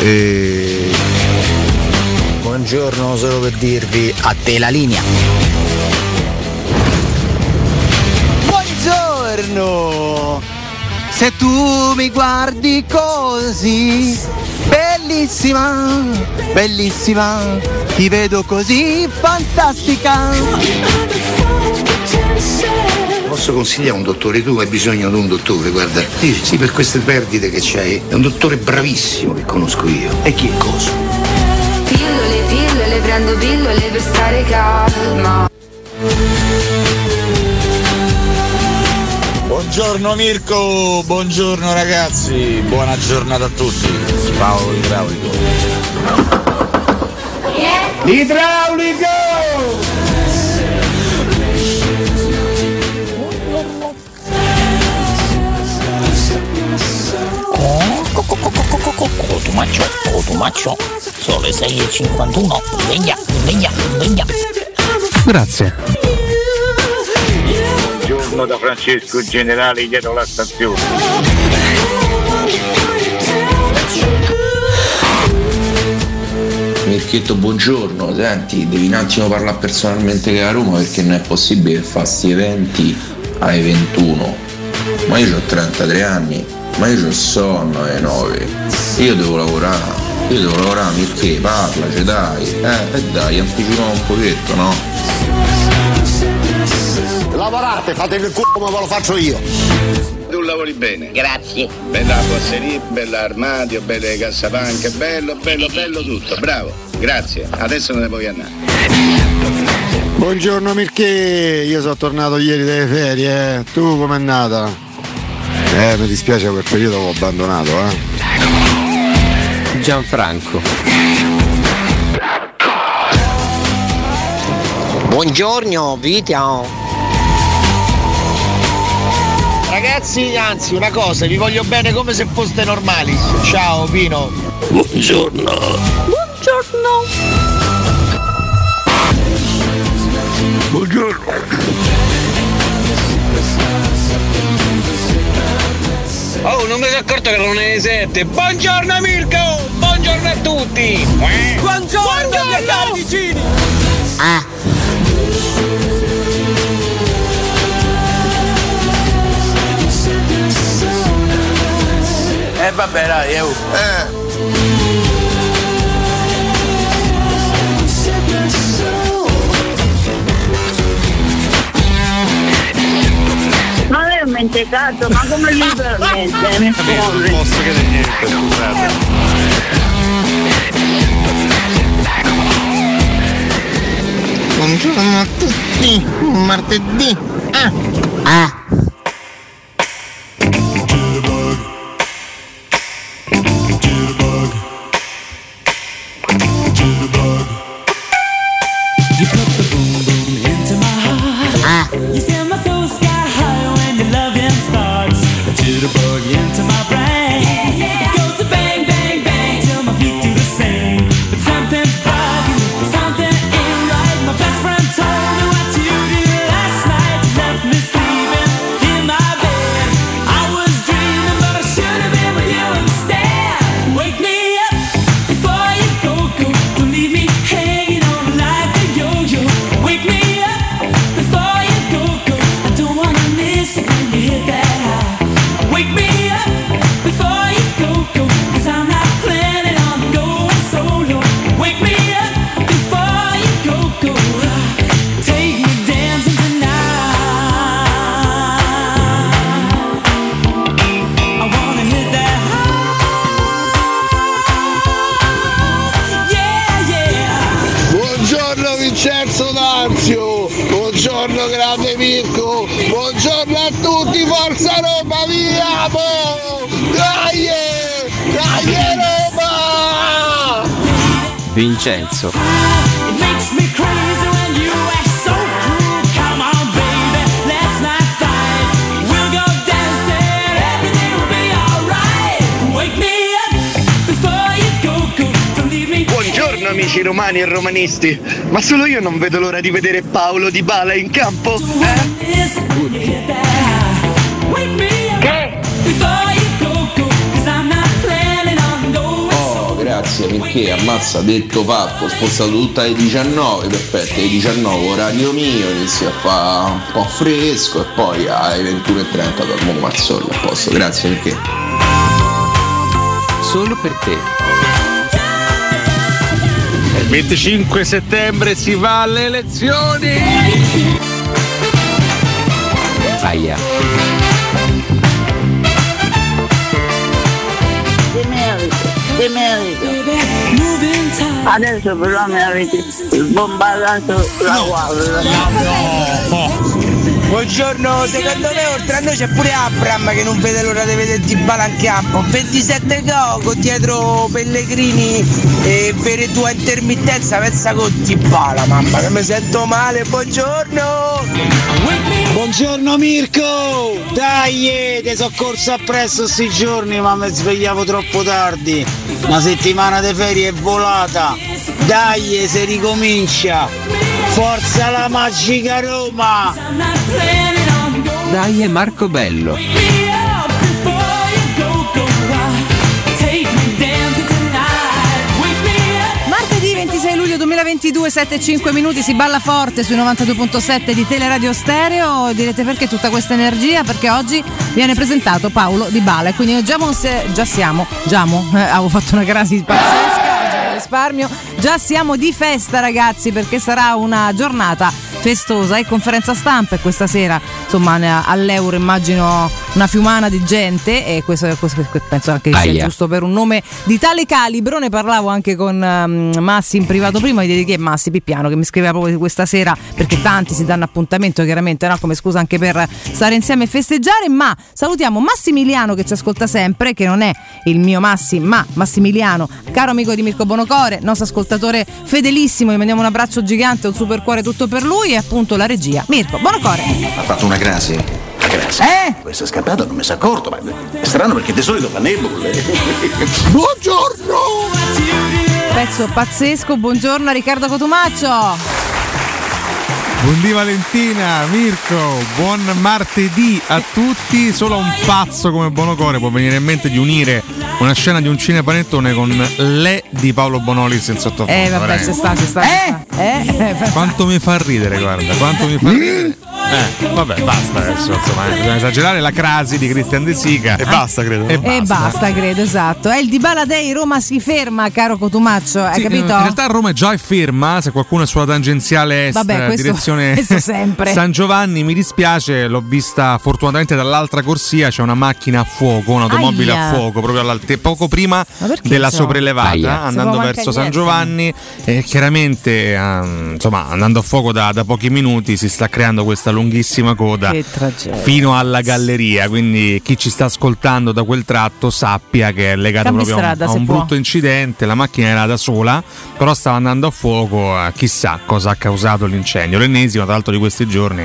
E... Buongiorno, solo per dirvi a te la linea. Buongiorno! Se tu mi guardi così, bellissima, bellissima, ti vedo così fantastica. Posso consigliare un dottore? Tu hai bisogno di un dottore, guarda. Sì, sì, per queste perdite che c'hai. È un dottore bravissimo che conosco io. E chi è cosa? Pillole, pillole, prendo pillole per stare calma. Buongiorno Mirko, buongiorno ragazzi, buona giornata a tutti. Paolo Idraulico. Idraulico! Cotumaccio, cotumaccio, sono le 6.51, sveglia, sveglia, sveglia. Grazie. Buongiorno da Francesco Generale dietro la stazione. Mirchetto, buongiorno. Senti, devi un attimo parlare personalmente con la Roma perché non è possibile che fa questi eventi alle 21. Ma io ho 33 anni, ma io ho sonno alle 9. Io devo lavorare, io devo lavorare, Mirché, parlaci dai. Eh, e dai, anticipiamo un pochetto, no? Lavorate, fate il culo come ve lo faccio io. Tu lavori bene. Grazie. Bella bosseria, bella armadio, belle cassapanche, bello, bello, bello tutto. Bravo. Grazie. Adesso ne puoi andare. Buongiorno Mirché, io sono tornato ieri dalle ferie, eh. tu com'è andata? Eh, mi dispiace quel periodo l'ho abbandonato, eh. Gianfranco. Buongiorno, Vito. Ragazzi, anzi, una cosa, vi voglio bene come se foste normali. Ciao, Pino. Buongiorno. Buongiorno! Buongiorno. Oh, non mi sono accorto che erano le 7. Buongiorno Mirko! Buongiorno a tutti! Buongiorno, Buongiorno! vicini! Ah, Eh vabbè dai, eh. È un mentecato, ma come gli permette? Mi scusi. posso chiedere niente, scusate. Buongiorno a tutti, martedì. Ah, ah. Me. Buongiorno amici romani e romanisti, ma solo io non vedo l'ora di vedere Paolo Di Bala in campo. Che? Grazie perché ammazza detto fatto, ho spostato tutta alle 19, perfetto, alle 19 orario mio, inizio a fare un po' fresco e poi alle 21.30 dormo un mazzollo a posto, grazie perché. Solo per te. Il 25 settembre si va alle elezioni! Aia. Adesso però mi avete sbombardato la guardia. Buongiorno, secondo me oltre a noi c'è pure Abram che non vede l'ora di vedere Dybala in campo. 27 gol dietro Pellegrini e per tua intermittenza pensa con Dybala, mamma che mi sento male, buongiorno! Buongiorno Mirko! Dai, ti so corso appresso sti giorni ma mi svegliavo troppo tardi. Una settimana di ferie è volata. Dai, se ricomincia. Forza la magica Roma! Dai, Marco Bello. 22,75 minuti si balla forte sui 92.7 di Teleradio Stereo. Direte perché tutta questa energia? Perché oggi viene presentato Paolo Di Bala quindi già, monse, già siamo, già mo, eh, avevo fatto una crasi pazzesca, risparmio, già siamo di festa ragazzi perché sarà una giornata festosa e conferenza stampa e questa sera insomma all'Euro immagino una fiumana di gente e questo, questo- penso anche che sia Aia. giusto per un nome di tale calibro ne parlavo anche con ehm, Massi in privato prima di dire che è Massi Pippiano che mi scriveva proprio di questa sera perché tanti si danno appuntamento chiaramente no? come scusa anche per stare insieme e festeggiare ma salutiamo Massimiliano che ci ascolta sempre che non è il mio Massi ma Massimiliano caro amico di Mirko Bonocore nostro ascoltatore fedelissimo gli mandiamo un abbraccio gigante un super cuore tutto per lui e appunto la regia Mirko Bonocore Ha fatto una crasi? Crasi? Eh? Questo è scappato, non mi si è accorto, ma è strano perché di solito fa nebule. Buongiorno! Pezzo pazzesco, buongiorno a Riccardo Cotumaccio. Buondì Valentina, Mirko, buon martedì a tutti. Solo a un pazzo come Bonocore può venire in mente di unire una scena di un cinepanettone con le di Paolo Bonolis in sottofondo. Eh vabbè, c'è sta, c'è sta. Eh? Eh? Quanto mi fa ridere, guarda, quanto mi fa ridere. Eh, vabbè, basta adesso, insomma, eh, bisogna esagerare la crasi di Cristian De Sica. E basta, credo. E E basta, credo, esatto. È il Di Bala Day, Roma si ferma, caro Cotumaccio, hai Sì, capito? In realtà Roma è già ferma, se qualcuno è sulla tangenziale est, Vabbè, questo- direzione sempre. San Giovanni, mi dispiace, l'ho vista fortunatamente dall'altra corsia, c'è una macchina a fuoco, un'automobile Aia. a fuoco, proprio all'alte- poco prima della insomma? sopraelevata, Aia. andando verso San. Giovanni e chiaramente ehm, insomma, andando a fuoco da, da pochi minuti si sta creando questa lunghissima coda fino alla galleria, quindi chi ci sta ascoltando da quel tratto sappia che è legato Cambi proprio a un- strada, a un brutto incidente, la macchina era da sola, però stava andando a fuoco, eh, chissà cosa ha causato l'incendio. L'ennesimo, tra l'altro, di questi giorni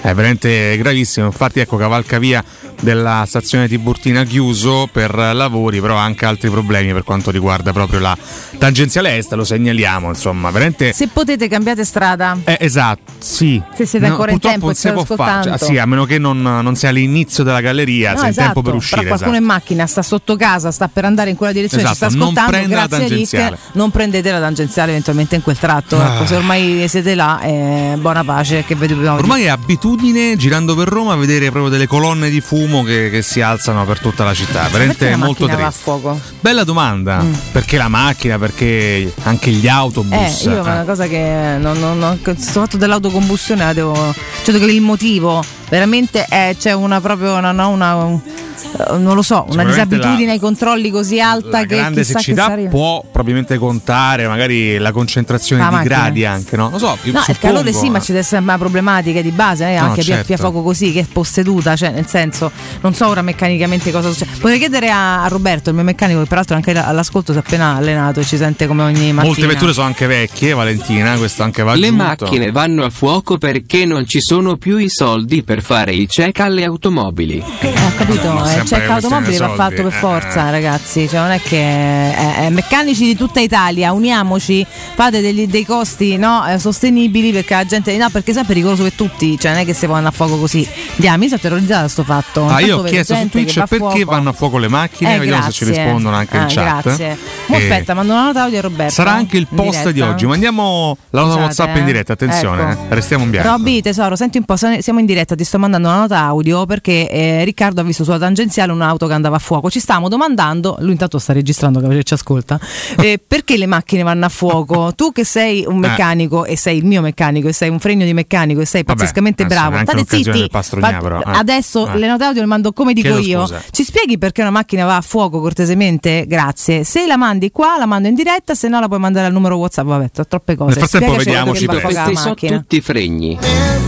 è veramente gravissimo. Infatti, ecco, cavalcavia della stazione Tiburtina chiuso per lavori, però anche altri problemi per quanto riguarda proprio la tangenziale est, lo segnaliamo, insomma, veramente. Se potete cambiate strada. Eh, esatto, sì. Se siete ancora in tempo non si può fare. Cioè, sì, a meno che non, non sia all'inizio della galleria, No, sei in esatto, tempo per uscire. Però qualcuno esatto. in macchina sta sotto casa, sta per andare in quella direzione, ci sta Esatto, non ascoltando. la Grazie Rick, tangenziale. non prendete la tangenziale eventualmente in quel tratto. Ah. Ecco, se ormai siete là, eh, buona pace. Che vi dobbiamo Ormai è abitudine girando per Roma vedere proprio delle colonne di fumo che, che si alzano per tutta la città. Veramente molto va a triste. fuoco? Bella domanda. Perché la macchina? Perché anche gli Eh, autobus? io è una cosa che non, non, non, questo fatto dell'autocombustione la devo. Cioè che il motivo veramente è c'è una proprio una, no, una- un- eh, non lo so, una disabitudine la- ai controlli così alta La che grande chissà che siccità può probabilmente contare magari la concentrazione La di macchina. gradi anche, no? Lo so, No, il suppongo. calore sì, ma ci deve essere una problematica di base, eh, No, anche certo. via fuoco così, che è posseduta, cioè nel senso, non so ora meccanicamente cosa succede. Potrei chiedere a, a Roberto, il mio meccanico, che peraltro anche all'ascolto si è appena allenato e ci sente come ogni mattina. Molte vetture sono anche vecchie, Valentina, questo anche va Le aggiunto. macchine vanno a fuoco perché non ci sono più i soldi per fare il check alle automobili. Eh, ho capito, Non il sempre check una automobile va di fatto per soldi, forza, ragazzi. Cioè, non è che eh, eh, meccanici di tutta Italia, uniamoci, fate degli- dei costi no, eh, sostenibili perché la gente. No, perché sai, è pericoloso per tutti, cioè non è che si vanno a fuoco così. Diamo, mi sono terrorizzata da sto fatto. Ah, io ho chiesto su Twitch perché fuoco. vanno a fuoco le macchine, Eh, vediamo se ci grazie. rispondono anche in Ah, chat. Grazie. Mo Eh, aspetta, mando una nota audio a Roberto. Sarà anche il in post di diretta. oggi. Mandiamo la nota WhatsApp in eh. diretta, attenzione, Ecco. eh. restiamo in bianco. Robby, tesoro, senti un po', se- siamo in diretta, ti sto mandando una nota audio perché eh, Riccardo ha visto sulla tangenziale un'auto che andava a fuoco. Ci stavamo domandando, lui intanto sta registrando che ci ascolta, eh, perché le macchine vanno a fuoco? Tu che sei un Eh. meccanico e sei il mio meccanico e sei un fregno di meccanico e sei Vabbè, pazzescamente bravo, state zitti. Fa- però, eh. Adesso Eh. le note audio le mando come dico Chiedo io. scusa. Ci spieghi perché una macchina va a fuoco cortesemente? Grazie. Se la mandi qua, la mando in diretta, se no la puoi mandare al numero WhatsApp. Vabbè, ho troppe cose. Nel frattempo Spiegaci vediamo perché ci va a pensi. fuoco la Questi sono tutti fregni.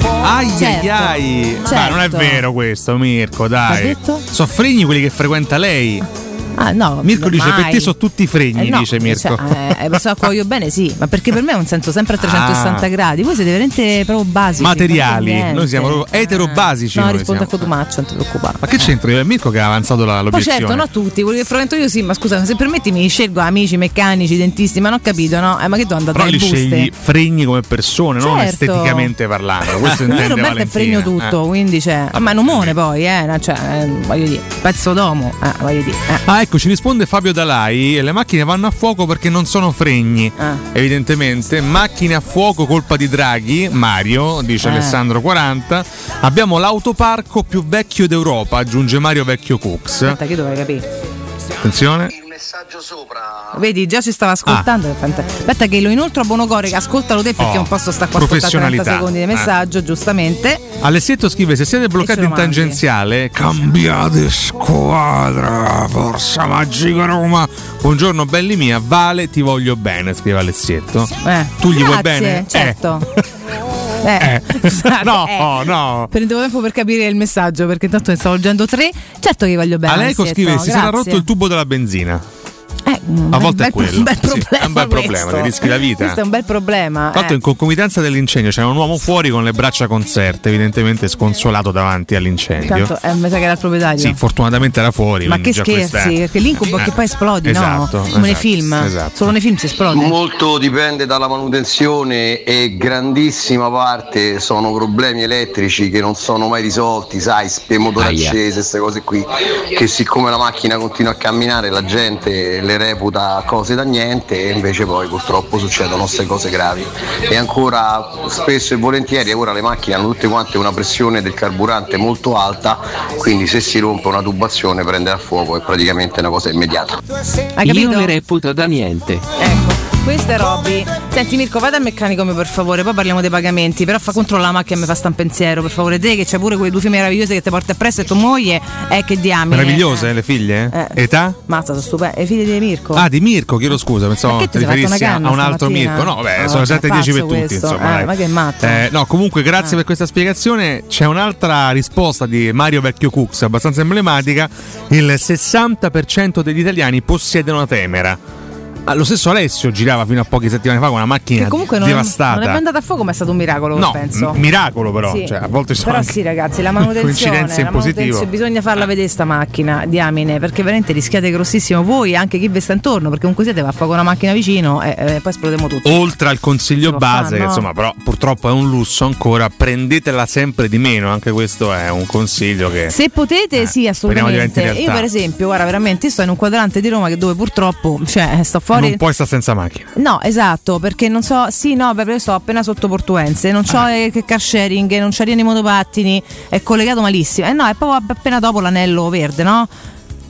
Ai Certo, ai ai. Ma certo. non è vero questo, Mirko, dai. Sono fregni quelli che frequenta lei. Ah, no, Mirko dice mai. per te sono tutti fregni, Eh no, dice Mirko. Cioè, eh, lo so, accoglio bene, sì, ma perché per me è un senso sempre a 360 Ah. gradi. Voi siete veramente proprio basici. Materiali, non noi siamo proprio eterobasici. No, rispondo a. Cotumaccio, non ti preoccupare. Ma che c'entra? È Mirko che ha avanzato la, l'obiezione. certo, no tutti, quelli che frequento io sì, ma scusa, se permetti mi scelgo amici, meccanici, dentisti, ma non ho capito, no? Eh, ma che tu andate Però alle li scegli buste? fregni come persone, non Certo. esteticamente parlando. Questo Io intende Roberto è fregno tutto, Eh. quindi c'è. ma è un umone poi, eh, cioè, eh, voglio dire, pezzo d'uomo, eh, voglio dire. eh. Ah, ecco, ci risponde Fabio Dalai. Le macchine vanno a fuoco perché non sono fregni. Ah. Evidentemente, macchine a fuoco colpa di Draghi, Mario, dice Eh. Alessandro 40. Abbiamo l'autoparco più vecchio d'Europa, aggiunge Mario Vecchio Cooks. Aspetta, che dovrei capire. Attenzione. Vedi, già ci stava ascoltando. fantastico. Aspetta, che lo inoltro a Bonocore, che ascoltalo te perché Ah. Oh, non posso stare qua a ascoltare 30 professionalità. secondi di Eh. messaggio, giustamente. Alessietto scrive: Se siete bloccati in tangenziale, cambiate squadra. Forza Magica Roma. Buongiorno, belli mia. Vale, ti voglio bene, scrive Alessietto. Eh. Tu gli vuoi Grazie, bene? Certo. Eh. Eh. scusate, No, eh. no. Prendevo tempo per capire il messaggio perché intanto ne stavo leggendo tre. Certo che voglio bene. Alessietto, scrive: Si sarà rotto il tubo della benzina. Eh, A volte è quello. Un bel Sì, problema. è un bel problema, questo. ti rischi la vita. Questo è un bel problema. L'altro, eh. in concomitanza dell'incendio c'era un uomo fuori con le braccia conserte, evidentemente sconsolato davanti all'incendio. Tanto, eh, mi sa che era il proprietario. Sì, fortunatamente era fuori. Ma che questa scherzi, perché l'incubo è che Eh, poi esplodi, esatto, no? Come nei esatto, film. esatto. Solo nei film si esplode. Molto dipende dalla manutenzione e grandissima parte sono problemi elettrici che non sono mai risolti, sai, spe motore accese, queste cose qui, che siccome la macchina continua a camminare la gente le reputa cose da niente e invece poi purtroppo succedono queste cose gravi. E ancora spesso e volentieri ora le macchine hanno tutte quante una pressione del carburante molto alta, quindi se si rompe una tubazione prende a fuoco è praticamente una cosa immediata. Io le reputo da niente. Ecco. Questo è Robby. Senti Mirko, vai dal meccanico mio per favore, poi parliamo dei pagamenti. Però fa controlla la macchina e mi fa sta un pensiero, per favore. Te che c'hai pure quelle due figlie meravigliose che ti porti appresso e tua moglie. Eh, che diamine. Meravigliose le figlie? Eh. Età? Mazza, sono stupende. Le figlie di Mirko. Ah, di Mirko, chiedo scusa, pensavo ti riferissi a un altro? Mirko. No, beh, No, sono vabbè, 7-10 per pazzo tutti, questo. insomma. Eh, ma che matto. Eh, no, comunque, grazie Eh. per questa spiegazione. C'è un'altra risposta di Mario Vecchio Cooks, abbastanza emblematica. Il 60% degli italiani possiedono una Temera. Ah, lo stesso Alessio girava fino a poche settimane fa con una macchina Che comunque non è, devastata. non è andata a fuoco, ma è stato un miracolo, No, penso. m- miracolo però, Sì. cioè, a volte sono Però sì, ragazzi, la manutenzione, la manutenzione bisogna farla vedere sta macchina, diamine, perché veramente rischiate grossissimo voi e anche chi vi sta intorno, perché comunque siete va a fuoco una macchina vicino e e poi esplodiamo tutti. Oltre al consiglio base, che insomma, però purtroppo è un lusso ancora, prendetela sempre di meno. Anche questo è un consiglio che. Se potete, sì, speriamo diventi assolutamente. Io, per esempio, guarda, veramente sto in un quadrante di Roma che dove purtroppo, cioè, sto fuori. Non puoi stare senza macchina. No, esatto, perché non so, sì, no, perché sto appena sotto Portuense, non c'ho eh, che car sharing, non c'ho riene motopattini, è collegato malissimo. Eh no, è proprio appena dopo l'anello verde, no?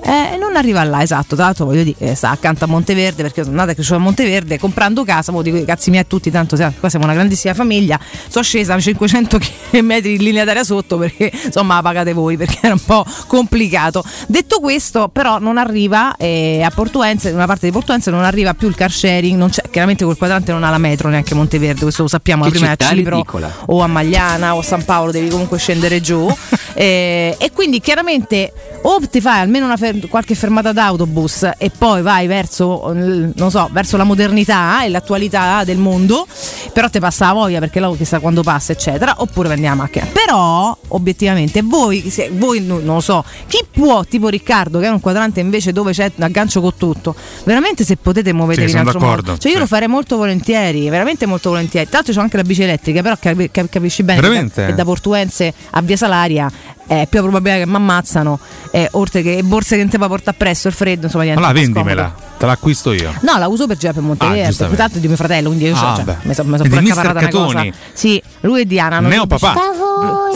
Eh, non arriva là, esatto. Tra l'altro, voglio dire, sta accanto a Monteverde perché sono nata e cresciuta a Monteverde. Comprando casa, mo dico cazzi miei a tutti, tanto qua siamo una grandissima famiglia. Sono scesa a 500 metri in linea d'aria sotto perché insomma la pagate voi perché era un po' complicato. Detto questo, però, non arriva eh, a Portuense, una parte di Portuense non arriva più il car sharing. non c'è- chiaramente quel quadrante non ha la metro neanche Monteverde, questo lo sappiamo. La Che prima è a Cipro ridicola. o a Magliana o a San Paolo, devi comunque scendere giù. Eh, e quindi chiaramente o ti fai almeno una fer- qualche fermata d'autobus e poi vai verso, non so, verso la modernità e l'attualità del mondo, però ti passa la voglia perché là chissà quando passa, eccetera, oppure prendi la macchina. Però, obiettivamente, voi, se- voi no- non lo so, chi può, tipo Riccardo, che è un quadrante invece dove c'è un aggancio con tutto, veramente se potete muovetevi Sì, in altro modo. Cioè io sì. lo farei molto volentieri, veramente molto volentieri. Tra l'altro c'ho anche la bici elettrica, però capi- capi- capisci bene che da, che da Portuense a Via Salaria è più probabile che mi ammazzano, eh, oltre che borse che non ti va portare appresso il freddo, insomma, Allora un po' vendimela, scomodo. Te l'acquisto io. No, la uso per Ah, Monteverde, giustamente. tanto è di mio fratello, quindi io so, Ah, cioè, mi sono son Quindi pure accaparrata una cosa. Sì, lui e Diana Neo papà.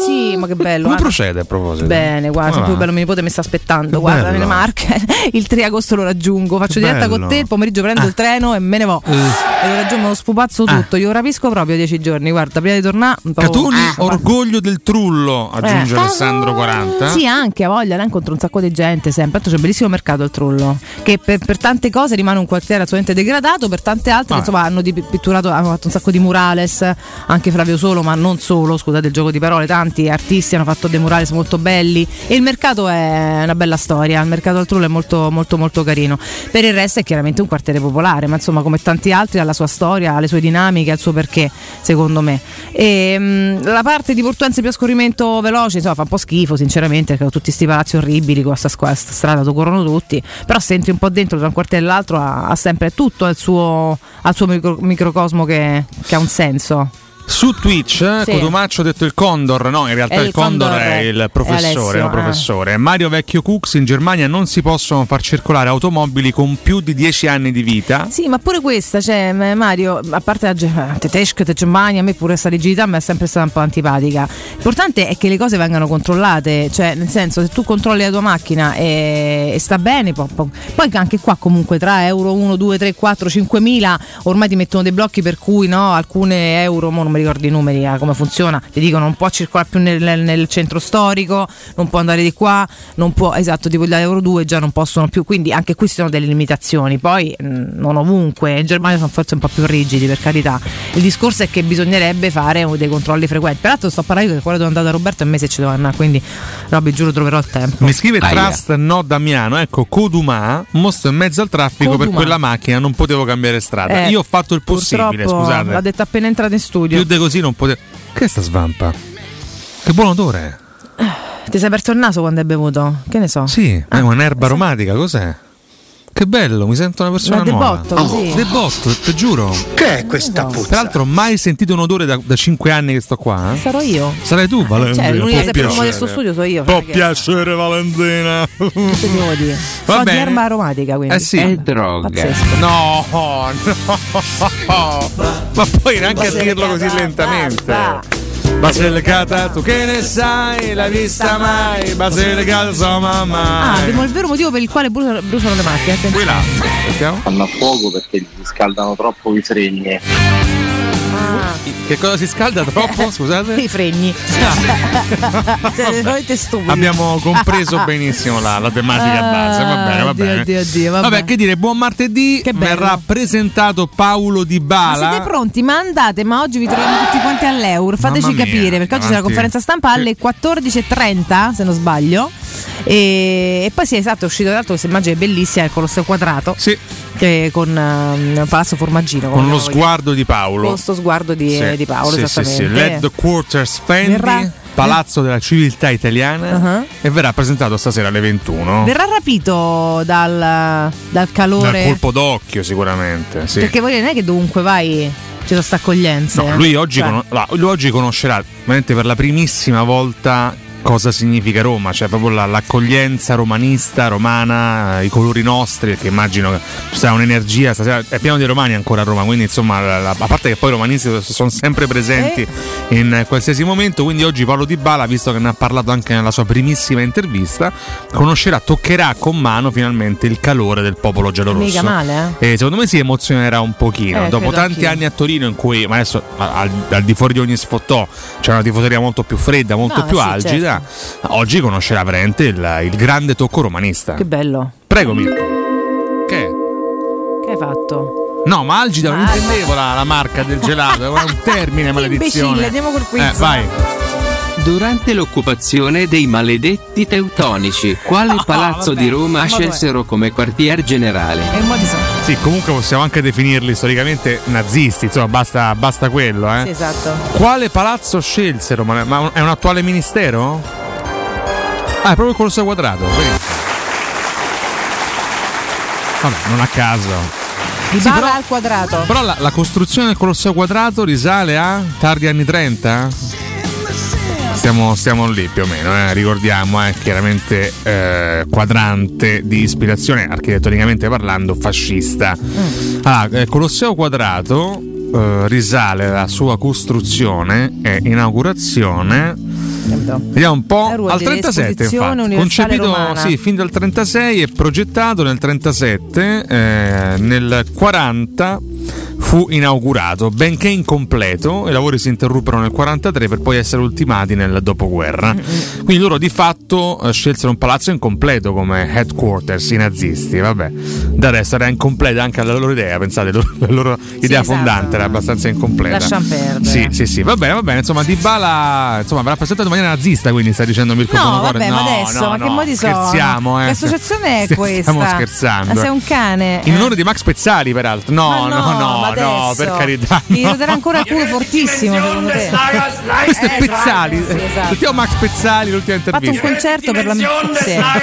Sì, ma che bello. Come hanno- procede a proposito? Bene, guarda, sempre più bello, mio nipote mi sta aspettando. Che guarda, bello. nelle marche. Il 3 agosto lo raggiungo, faccio Che diretta bello. con te, il pomeriggio prendo Ah. il treno e me ne vo. Eh. E lo raggiungo lo spupazzo Ah. tutto. Io rapisco proprio dieci giorni. Guarda, prima di tornare. Catoni, Ah, orgoglio del trullo, aggiunge Eh. Alessandro 40. Sì, anche a voglia, là incontro un sacco di gente sempre. Tanto c'è un bellissimo mercato il trullo. Che per, per tante cose rimane un quartiere assolutamente degradato, per tante altre, Ah. insomma, hanno pitturato, hanno fatto un sacco di murales, anche Flavio Solo, ma non solo, scusate il gioco di parole, tanti artisti hanno fatto dei murales molto belli. E il mercato è una bella storia. Il mercato al trullo è molto, molto, molto carino. Per il resto è chiaramente un quartiere popolare, ma insomma, come tanti altri, ha la sua storia, ha le sue dinamiche, ha il suo perché, secondo me. E, mh, la parte di Portuense più a scorrimento veloce, insomma, fa un po' schifo, sinceramente, perché ho tutti questi palazzi orribili con questa strada, dove corrono tutti. Però se entri un po' dentro tra un quartiere l'altro ha, ha sempre tutto al suo, al suo micro- microcosmo che, che ha un senso. Su Twitch, eh, Sì. Cotumaccio ha detto il Condor, no, in realtà il, il Condor, Condor, è è il professore, Alessio, è un eh. professore. Mario Vecchio Cooks in Germania non si possono far circolare automobili con più di 10 anni di vita. Sì, ma pure questa, cioè Mario, a parte la Ge- tedesco, te Germania, a me pure questa rigidità mi è sempre stata un po' antipatica. L'importante è che le cose vengano controllate, cioè nel senso se tu controlli la tua macchina e, e sta bene, po- po- poi anche qua comunque tra euro 1, 2, 3, 4, 5 mila ormai ti mettono dei blocchi per cui no, alcune euro, mo mi ricordo i numeri, eh, come funziona, ti dicono non può circolare più nel, nel- nel centro storico, non può andare di qua, non può, esatto, tipo gli euro 2 già non possono più, quindi anche qui ci sono delle limitazioni, poi mh, non ovunque, in Germania sono forse un po' più rigidi per carità, il discorso è che bisognerebbe fare dei controlli frequenti, peraltro sto parlando che quello dove è andata Roberto e me se ci devo andare, quindi Robby giuro troverò il tempo. Mi scrive Aia. Trust No Damiano, ecco Codumà, mostro in mezzo al traffico per Codumà. quella macchina, non potevo cambiare strada. Eh, Io ho fatto il possibile, scusate. L'ha detto appena entrato in studio. Più di così non potevo. Che è sta svampa? Che buon odore. Ti sei aperto il naso quando hai bevuto? Che ne so? Sì, è un'erba aromatica, cos'è? Che bello, mi sento una persona Ma nuova. debotto, così? Debotto, te giuro. Che è questa puzza? Peraltro, mai sentito un odore da, da 5 anni che sto qua. eh? Sarò io. Sarai tu, Valentina. Cioè, l'unica che profumo di piacere. sto studio sono io. Può è che- piacere, Valentina. Che devo dire? Va so di erba aromatica quindi. Eh sì. È droga. Pazzesco. No, no. Ma poi neanche a dirlo così lentamente. Basilicata, tu che ne sai, l'hai vista mai? Basilicata, insomma, Ah, mai. abbiamo il vero motivo per il quale bruciano, bruciano le macchine. attenzione. Qui là. Fanno a fuoco perché gli si scaldano troppo i fregni. Che cosa si scalda troppo? Scusate. I fregni. Siete veramente stupidi. Abbiamo compreso benissimo la, la tematica base. Va bene, va Oddio, bene. oddio, oddio, vabbè. Vabbè, che dire, buon martedì. Che bello. Verrà presentato Paolo Di Ma siete Bala. pronti? Ma andate, ma oggi vi troviamo tutti quanti all'Eur. Fateci mia, capire, perché oggi c'è la conferenza stampa alle 14.30, se non sbaglio. E, e poi sì, esatto, è uscito tra l'altro questa immagine bellissima, il Colosseo Quadrato. Sì. Che con ehm, Palazzo Formaggino. Con lo lo sguardo di Paolo. Con questo sguardo di, Sì, di Paolo, sì, sì, esattamente. sì. L'Headquarters Fendi, Verrà- Palazzo della Civiltà Italiana. Uh-huh. E verrà presentato stasera alle 21. Verrà rapito dal, dal Dal calore. colpo d'occhio, sicuramente. Sì. Perché voi non è che dovunque vai ci sono sta accoglienze. No, lui oggi, Cioè, no, lui oggi conoscerà veramente per la primissima volta cosa significa Roma, cioè proprio la- l'accoglienza romanista, romana, i colori nostri, che immagino che ci sia un'energia, stasera è pieno di romani ancora a Roma, quindi insomma la- la- a parte che poi i romanisti sono sempre presenti in qualsiasi momento, quindi oggi Paolo Di Bala, visto che ne ha parlato anche nella sua primissima intervista, conoscerà, toccherà con mano finalmente il calore del popolo giallorosso. Mica male, eh? E secondo me si emozionerà un pochino. Eh, Dopo tanti anch'io. anni a Torino in cui, ma adesso a- al, al di fuori di ogni sfottò, c'è una tifoseria molto più fredda, molto No, più sì, algida, oggi conoscerà veramente il, il grande tocco romanista. Che bello. Prego Mirko. Che? Che hai fatto? No, ma algida non intendevo la, la marca del gelato, è un termine, maledizione. Imbecille, andiamo col quiz. Eh, vai. Durante l'occupazione dei maledetti teutonici, quale palazzo di Roma scelsero come quartier generale? Sì, comunque possiamo anche definirli storicamente nazisti, insomma, basta, basta quello, eh. Sì, esatto. Quale palazzo scelsero? Ma ma è un attuale ministero? Ah, è proprio il Colosseo Quadrato. Vabbè, non a caso. Di Sì, però- al quadrato. Però la, la costruzione del Colosseo Quadrato risale a tardi anni 30? Siamo, siamo lì più o meno, eh. ricordiamo, è chiaramente eh, quadrante di ispirazione, architettonicamente parlando, fascista. Allora, eh, Colosseo Quadrato eh, risale alla sua costruzione e inaugurazione. Vediamo un po' al di 37 Esposizione infatti. Concepito sì, fin dal 36 e progettato nel 37, eh, nel 40 fu inaugurato, benché incompleto, i lavori si interruppero nel 43 per poi essere ultimati nel dopoguerra. Quindi loro di fatto eh, scelsero un palazzo incompleto come headquarters i nazisti, vabbè. Da adesso era incompleta anche la loro idea, pensate, la loro, idea esatto. fondante era abbastanza incompleta. Lasciam perdere. Sì, sì, sì, va bene, va bene, insomma Di Bala insomma, verrà presentato in maniera nazista, quindi sta dicendo Mirko No, Bonocore. vabbè, no, ma adesso, no, ma che no, modi sono? Scherziamo, eh. Che associazione è Stiamo questa? scherzando. Ma sei un cane. In eh. onore di Max Pezzali, peraltro. No, Ma no, no, no, no, per carità. Gli no. roderà ancora il culo fortissimo. Questo è Eh, Pezzali. esatto, sì, esatto. Sentiamo Max Pezzali, l'ultima Ha fatto un intervista. concerto per la sì. Ha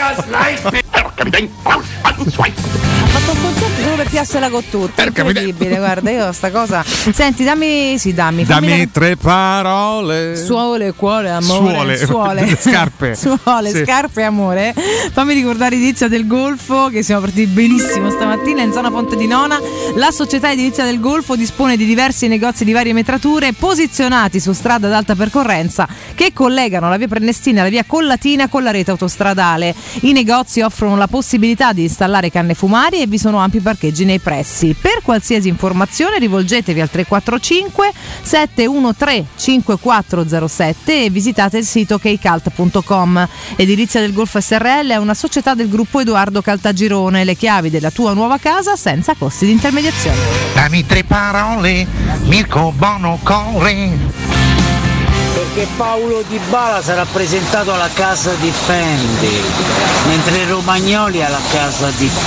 fatto un concerto solo per piarsela con tutti. Incredibile, guarda, io sta cosa. Senti, dammi. Sì, dammi. fammi Dammi tre parole. Suole, cuore, amore. Suole. Suole. Le scarpe. Suole, Sì. scarpe, amore. Fammi ricordare Edilizia del Golfo, che siamo partiti benissimo stamattina in zona Ponte di Nona. La società Edilizia del Golfo dispone di diversi negozi di varie metrature posizionati su strada ad alta percorrenza che collegano la via Prenestina e la via Collatina con la rete autostradale. I negozi offrono la possibilità di installare canne fumari e vi sono ampi parcheggi nei pressi. Per qualsiasi informazione rivolgetevi al 345 713 5407 e visitate il sito keycult.com. Edilizia del Golfo SRL è una società del gruppo Edoardo Caltagirone. Le chiavi della tua nuova casa senza costi di intermediazione. Dammi tre parole, Mirko Bonocore. Perché Paolo Di Bala sarà presentato alla casa di Fendi, mentre Romagnoli alla casa di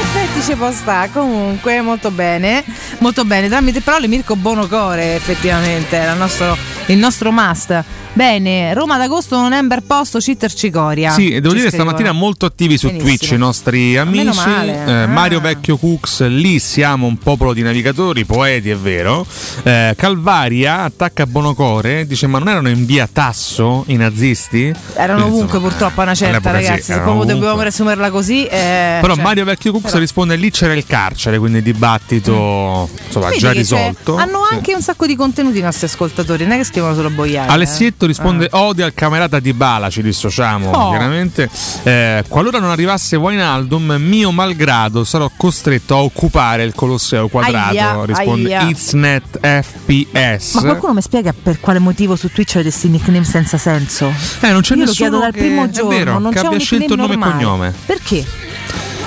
effetti ci può stare, comunque molto bene, molto bene. Tramite parole Mirko Bonocore effettivamente, era il nostro, il nostro must. Bene, Roma d'agosto non è un bel posto, Citter Cicoria. Sì, devo Ci dire scrivono. stamattina molto attivi su Benissimo. Twitch i nostri amici. Eh, Ah. Mario Vecchio Cooks, lì siamo un popolo di navigatori, poeti, è vero. Eh, Calvaria attacca Bonocore, dice ma non erano in via Tasso i nazisti? Erano Quindi, ovunque insomma, purtroppo una certa all'epoca sì, ragazzi, se proprio dobbiamo riassumerla così. eh, Però cioè, Mario Vecchio Cooks però- risponde lì c'era il carcere, quindi il dibattito insomma, Vedi già risolto. hanno Sì. anche un sacco di contenuti i nostri ascoltatori, non è che scrivono solo boiate. Alessietto eh. risponde odio al camerata di Bala, ci dissociamo Oh. chiaramente. Eh, qualora non arrivasse Wijnaldum, mio malgrado sarò costretto a occupare il Colosseo quadrato, Aia, risponde aia. Itsnet FPS. Ma qualcuno mi spiega per quale motivo su Twitch avete questi nickname senza senso? Eh, non c'è Io lo nessuno chiedo dal che- primo è giorno, vero, non che c'è abbia un scelto nickname nome e normale. cognome. Perché?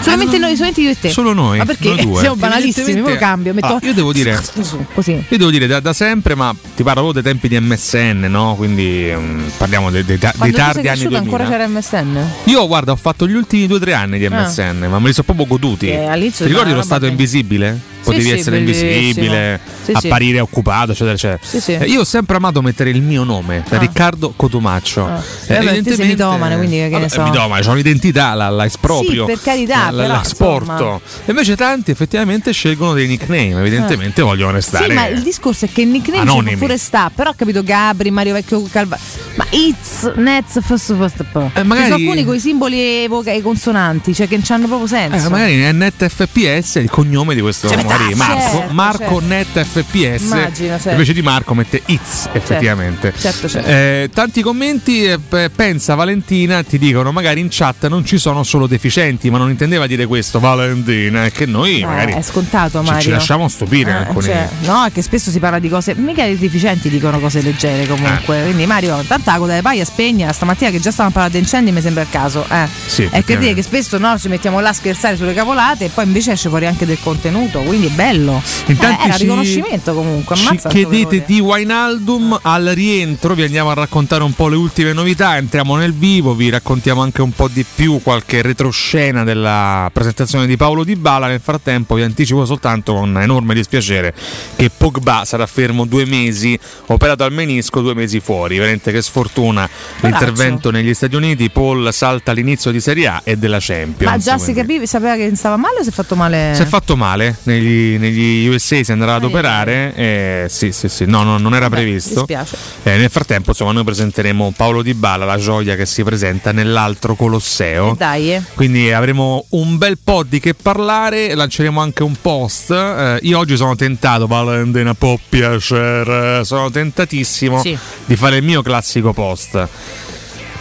Solamente noi, solamente io e te. Solo noi, Ma perché? noi due. Siamo banalissimi, Evidentemente- poi cambio. Metto Ah, io devo dire- così. Io devo dire da, da sempre, ma ti parlo dei tempi di MSN, no? Quindi mm, parliamo dei, dei dei tu sei tardi anni cresciuto 2000. ancora c'era MSN? Io guarda, ho fatto gli ultimi due o tre anni di Ah. MSN, ma me li sono proprio goduti. All'inizio Ti ricordi lo stato invisibile? potevi sì, essere bellissimo. invisibile, Sì, sì. apparire occupato, eccetera, eccetera. Sì, sì. Eh, Io ho sempre amato mettere il mio nome, Ah. Riccardo Cotumaccio. Ah. Eh, beh, te sei mitomane, quindi che ne so. Mitomane, c'ho un'identità, la, la esproprio. Sì, per carità, la, però, la sporto. Invece tanti effettivamente scelgono dei nickname, evidentemente vogliono restare. Sì, ma il discorso è che il nickname ci Anonimi. può pure sta, però ho capito Gabri, Mario Vecchio Calva. Ma It's, Nets, First, First, Eh, magari- Ci sono alcuni con i simboli e e consonanti, cioè che non hanno proprio senso. Eh, magari è NetFPS è il cognome di questo Cioè, magari Marco. certo, Marco certo. NetFPS. Immagino, certo. Invece di Marco mette It's, effettivamente. certo, certo. Eh, tanti commenti, eh, pensa Valentina, ti dicono magari in chat non ci sono solo deficienti, ma non intendeva dire questo Valentina, è che noi Eh, magari è scontato, ci, Mario. ci lasciamo stupire Eh, alcuni. cioè, no, è che spesso si parla di cose. Mica i deficienti dicono cose leggere comunque. Eh. Quindi Mario, tanta coda di paglia spegna stamattina che già stavamo parlando di incendi, mi sembra il caso. Eh. Sì, è che dire che spesso no, ci mettiamo là a scherzare sulle cavolate e poi invece esce fuori anche del contenuto. Quindi è bello. Eh, tanti era ci- riconoscimento comunque. Ci Ammazza chiedete di Wainaldum al rientro, vi andiamo a raccontare un po' le ultime novità, entriamo nel vivo, vi raccontiamo anche un po' di più qualche retroscena della presentazione di Paolo Di Bala. Nel frattempo vi anticipo soltanto con enorme dispiacere che Pogba sarà fermo due mesi, operato al menisco due mesi fuori. Veramente che sfortuna l'intervento negli Stati Uniti. Paul salta all'inizio di Serie A e della Champions. Ma già si quindi- capiva, sapeva che stava male o si è fatto male? si è fatto male negli, negli USA, si andrà ad operare. eh, sì, sì, sì, no, no, non era previsto. dispiace. Eh, nel frattempo, insomma, noi presenteremo Paolo Di Bala, la gioia che si presenta nell'altro Colosseo. Dai. Quindi avremo un bel po' di che parlare, lanceremo anche un post. Eh, io oggi sono tentato, Valentina, può piacere, sono tentatissimo Sì. di fare il mio classico post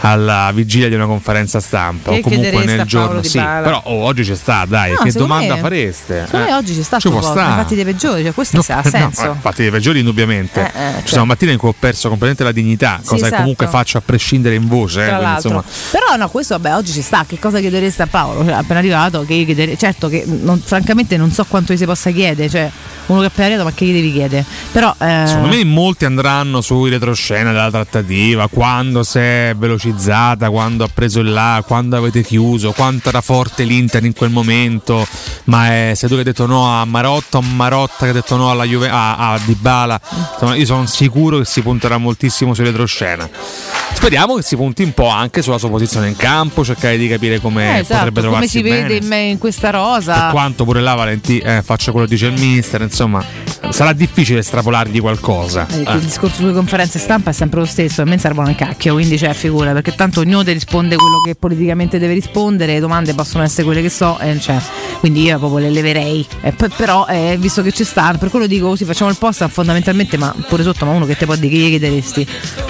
alla vigilia di una conferenza stampa Che o comunque nel giorno sì, però oh, oggi ci sta dai No, che domanda me- fareste me oggi ci sta Ci può stare. infatti dei peggiori, cioè questo No, ha no, senso. eh, infatti dei peggiori indubbiamente Eh, eh, ci certo. sono mattine in cui ho perso completamente la dignità Sì, cosa che esatto. comunque faccio a prescindere in voce eh, quindi, insomma, però no, questo vabbè, oggi ci sta. Che cosa chiedereste a Paolo? Cioè, appena arrivato, che chiedere- certo che non- francamente non so quanto gli si possa chiedere. Cioè, uno che è appena arrivato, ma che gli devi chiedere? Però eh, Secondo me molti andranno sui retroscena della trattativa, quando si è velocizzata, quando ha preso il là, quando avete chiuso, quanto era forte l'Inter in quel momento, ma è, sei tu che hai detto no a Marotta o Marotta che ha detto no alla Juve, a, a Dybala. Insomma, io sono sicuro che si punterà moltissimo sui retroscena. Speriamo che si punti un po' anche sulla sua posizione in campo, cercare di capire come eh, esatto, potrebbe come trovarsi si bene. vede in, in questa rosa. Per quanto pure là Valentì eh, faccia quello che dice il mister, insomma, sarà difficile estrapolargli qualcosa. Eh, Eh. Il discorso sulle conferenze stampa è sempre lo stesso, a me servono un cacchio, quindi c'è figura, perché tanto ognuno ti risponde quello che politicamente deve rispondere, le domande possono essere quelle che so, e cioè, quindi io proprio le leverei. E poi, però, eh, visto che ci stanno, per quello dico così, facciamo il post fondamentalmente, ma pure sotto, ma uno che te può dire che gli chiederesti?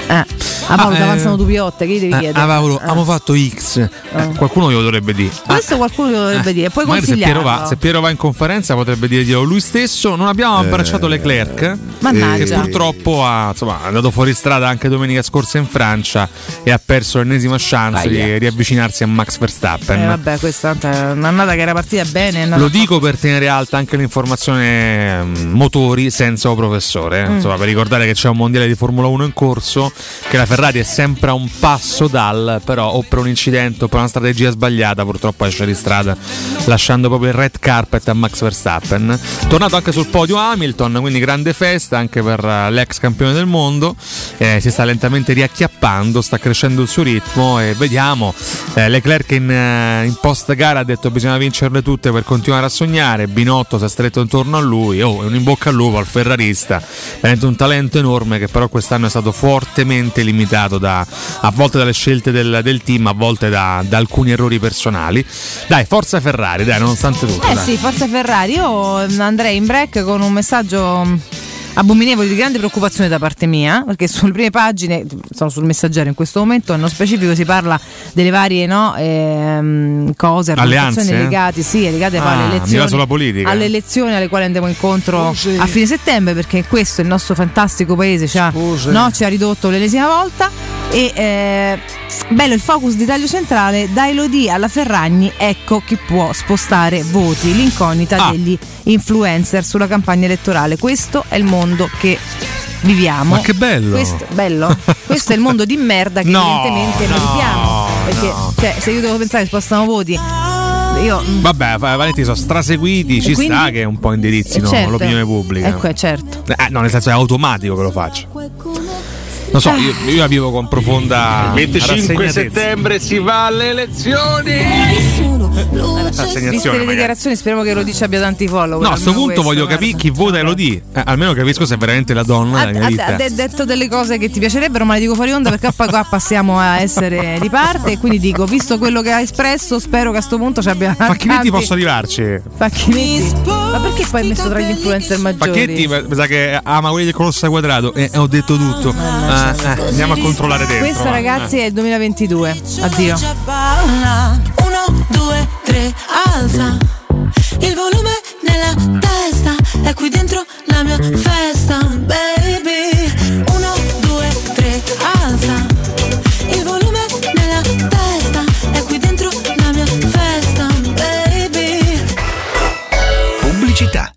Eh, a Ah, eh, avanzano due piotte, che devi Eh, chiedere? ah, Paolo, Eh. abbiamo fatto X. Eh, qualcuno glielo dovrebbe dire. Questo qualcuno glielo dovrebbe dire, Magari se Piero, va, se Piero va in conferenza potrebbe dirglielo lui stesso. Non abbiamo abbracciato Leclerc, Mannaggia. che purtroppo ha, insomma, è andato fuori strada anche domenica scorsa in Francia e ha perso l'ennesima chance Aia. di riavvicinarsi a Max Verstappen. Eh, vabbè, questa è un'annata che era partita bene. Lo dico per tenere alta anche l'informazione mm, motori senza o professore, eh. Mm. insomma, per ricordare che c'è un mondiale di Formula 1 in corso, che la Ferrari è sempre a un passo dal, però o per un incidente o per una strategia sbagliata purtroppo esce di strada, lasciando proprio il red carpet a Max Verstappen. Tornato anche sul podio Hamilton, quindi grande festa anche per eh, l'ex campione del mondo, Eh, si sta lentamente riacchiappando, sta crescendo il suo ritmo e vediamo. Eh, Leclerc in, eh, in post gara ha detto bisogna vincerle tutte per continuare a sognare, Binotto si è stretto intorno a lui, oh, un in bocca al lupo al ferrarista, veramente un talento enorme che però quest'anno è stato fortemente limitato da, a volte dalle scelte del, del team, a volte da, da alcuni errori personali. Dai, forza Ferrari, dai, nonostante tutto. Eh dai. sì, forza Ferrari. Io andrei in break con un messaggio abominevole di grande preoccupazione da parte mia, perché sulle prime pagine, sono sul messaggero in questo momento, nello specifico si parla delle varie no, ehm, cose, argomentazioni eh? legate, sì, legate Ah, alle elezioni. sulla politica. Alle elezioni alle quali andiamo incontro a fine settembre, perché questo il nostro fantastico paese ci ha, no, ci ha ridotto l'ennesima volta. E eh, bello il focus di taglio centrale, dai lo di alla Ferragni, ecco chi può spostare voti, l'incognita Ah. degli influencer sulla campagna elettorale. Questo è il mondo che viviamo. Ma che bello! Questo, bello? Questo è il mondo di merda che No, evidentemente no, meritiamo. Perché no. cioè, se io devo pensare che spostano voti io mm, Vabbè, va- Valenti sono straseguiti, ci quindi? sta che un po' indirizzino eh, certo. l'opinione pubblica. Ecco, eh, certo. Eh, no, nel senso è automatico che lo faccio. Non so, io, io la vivo con profonda 25 rassegnatezza. settembre si va alle elezioni. Viste le dichiarazioni, speriamo che lo dice abbia tanti follower. No, a sto almeno punto questo, voglio capire chi vota Elodie. Eh, almeno capisco se è veramente la donna Ha, ha- ha de- detto delle cose che ti piacerebbero, ma le dico fuori onda perché qua passiamo a essere di parte. E quindi dico, visto quello che ha espresso, spero che a sto punto ci abbia. Facchinetti tanti- posso arrivarci. Facchinetti. Ma perché poi hai messo tra gli influencer maggiori? Facchetti mi sa che ama quelli del colosso quadrato e ho detto tutto. Eh, eh, andiamo a controllare dentro. Questo, ragazzi, è il 2022. Addio. Uno, due, tre, alza il volume nella testa. È qui dentro la mia festa, baby. Uno, due, tre, alza il volume nella testa. È qui dentro la mia festa, baby. Pubblicità.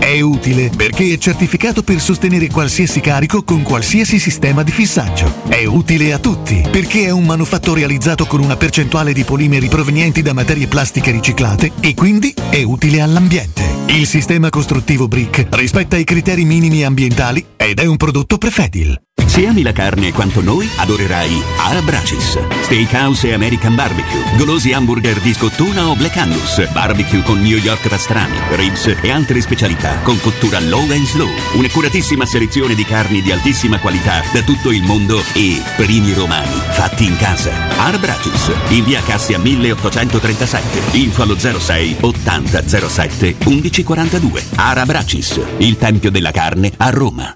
è utile perché è certificato per sostenere qualsiasi carico con qualsiasi sistema di fissaggio, è utile a tutti perché è un manufatto realizzato con una percentuale di polimeri provenienti da materie plastiche riciclate e quindi è utile all'ambiente. Il sistema costruttivo Brick rispetta i criteri minimi ambientali ed è un prodotto Prefedil. Se ami la carne quanto noi, adorerai Arabracis. Steakhouse e American Barbecue. Golosi hamburger di scottuna o Black Angus. Barbecue con New York pastrami, ribs e altre specialità con cottura low and slow. Un'accuratissima selezione di carni di altissima qualità da tutto il mondo e primi romani fatti in casa. Arabracis. In via Cassia 1837. Info allo 06 80 07 1142. Arabracis. Il tempio della carne a Roma.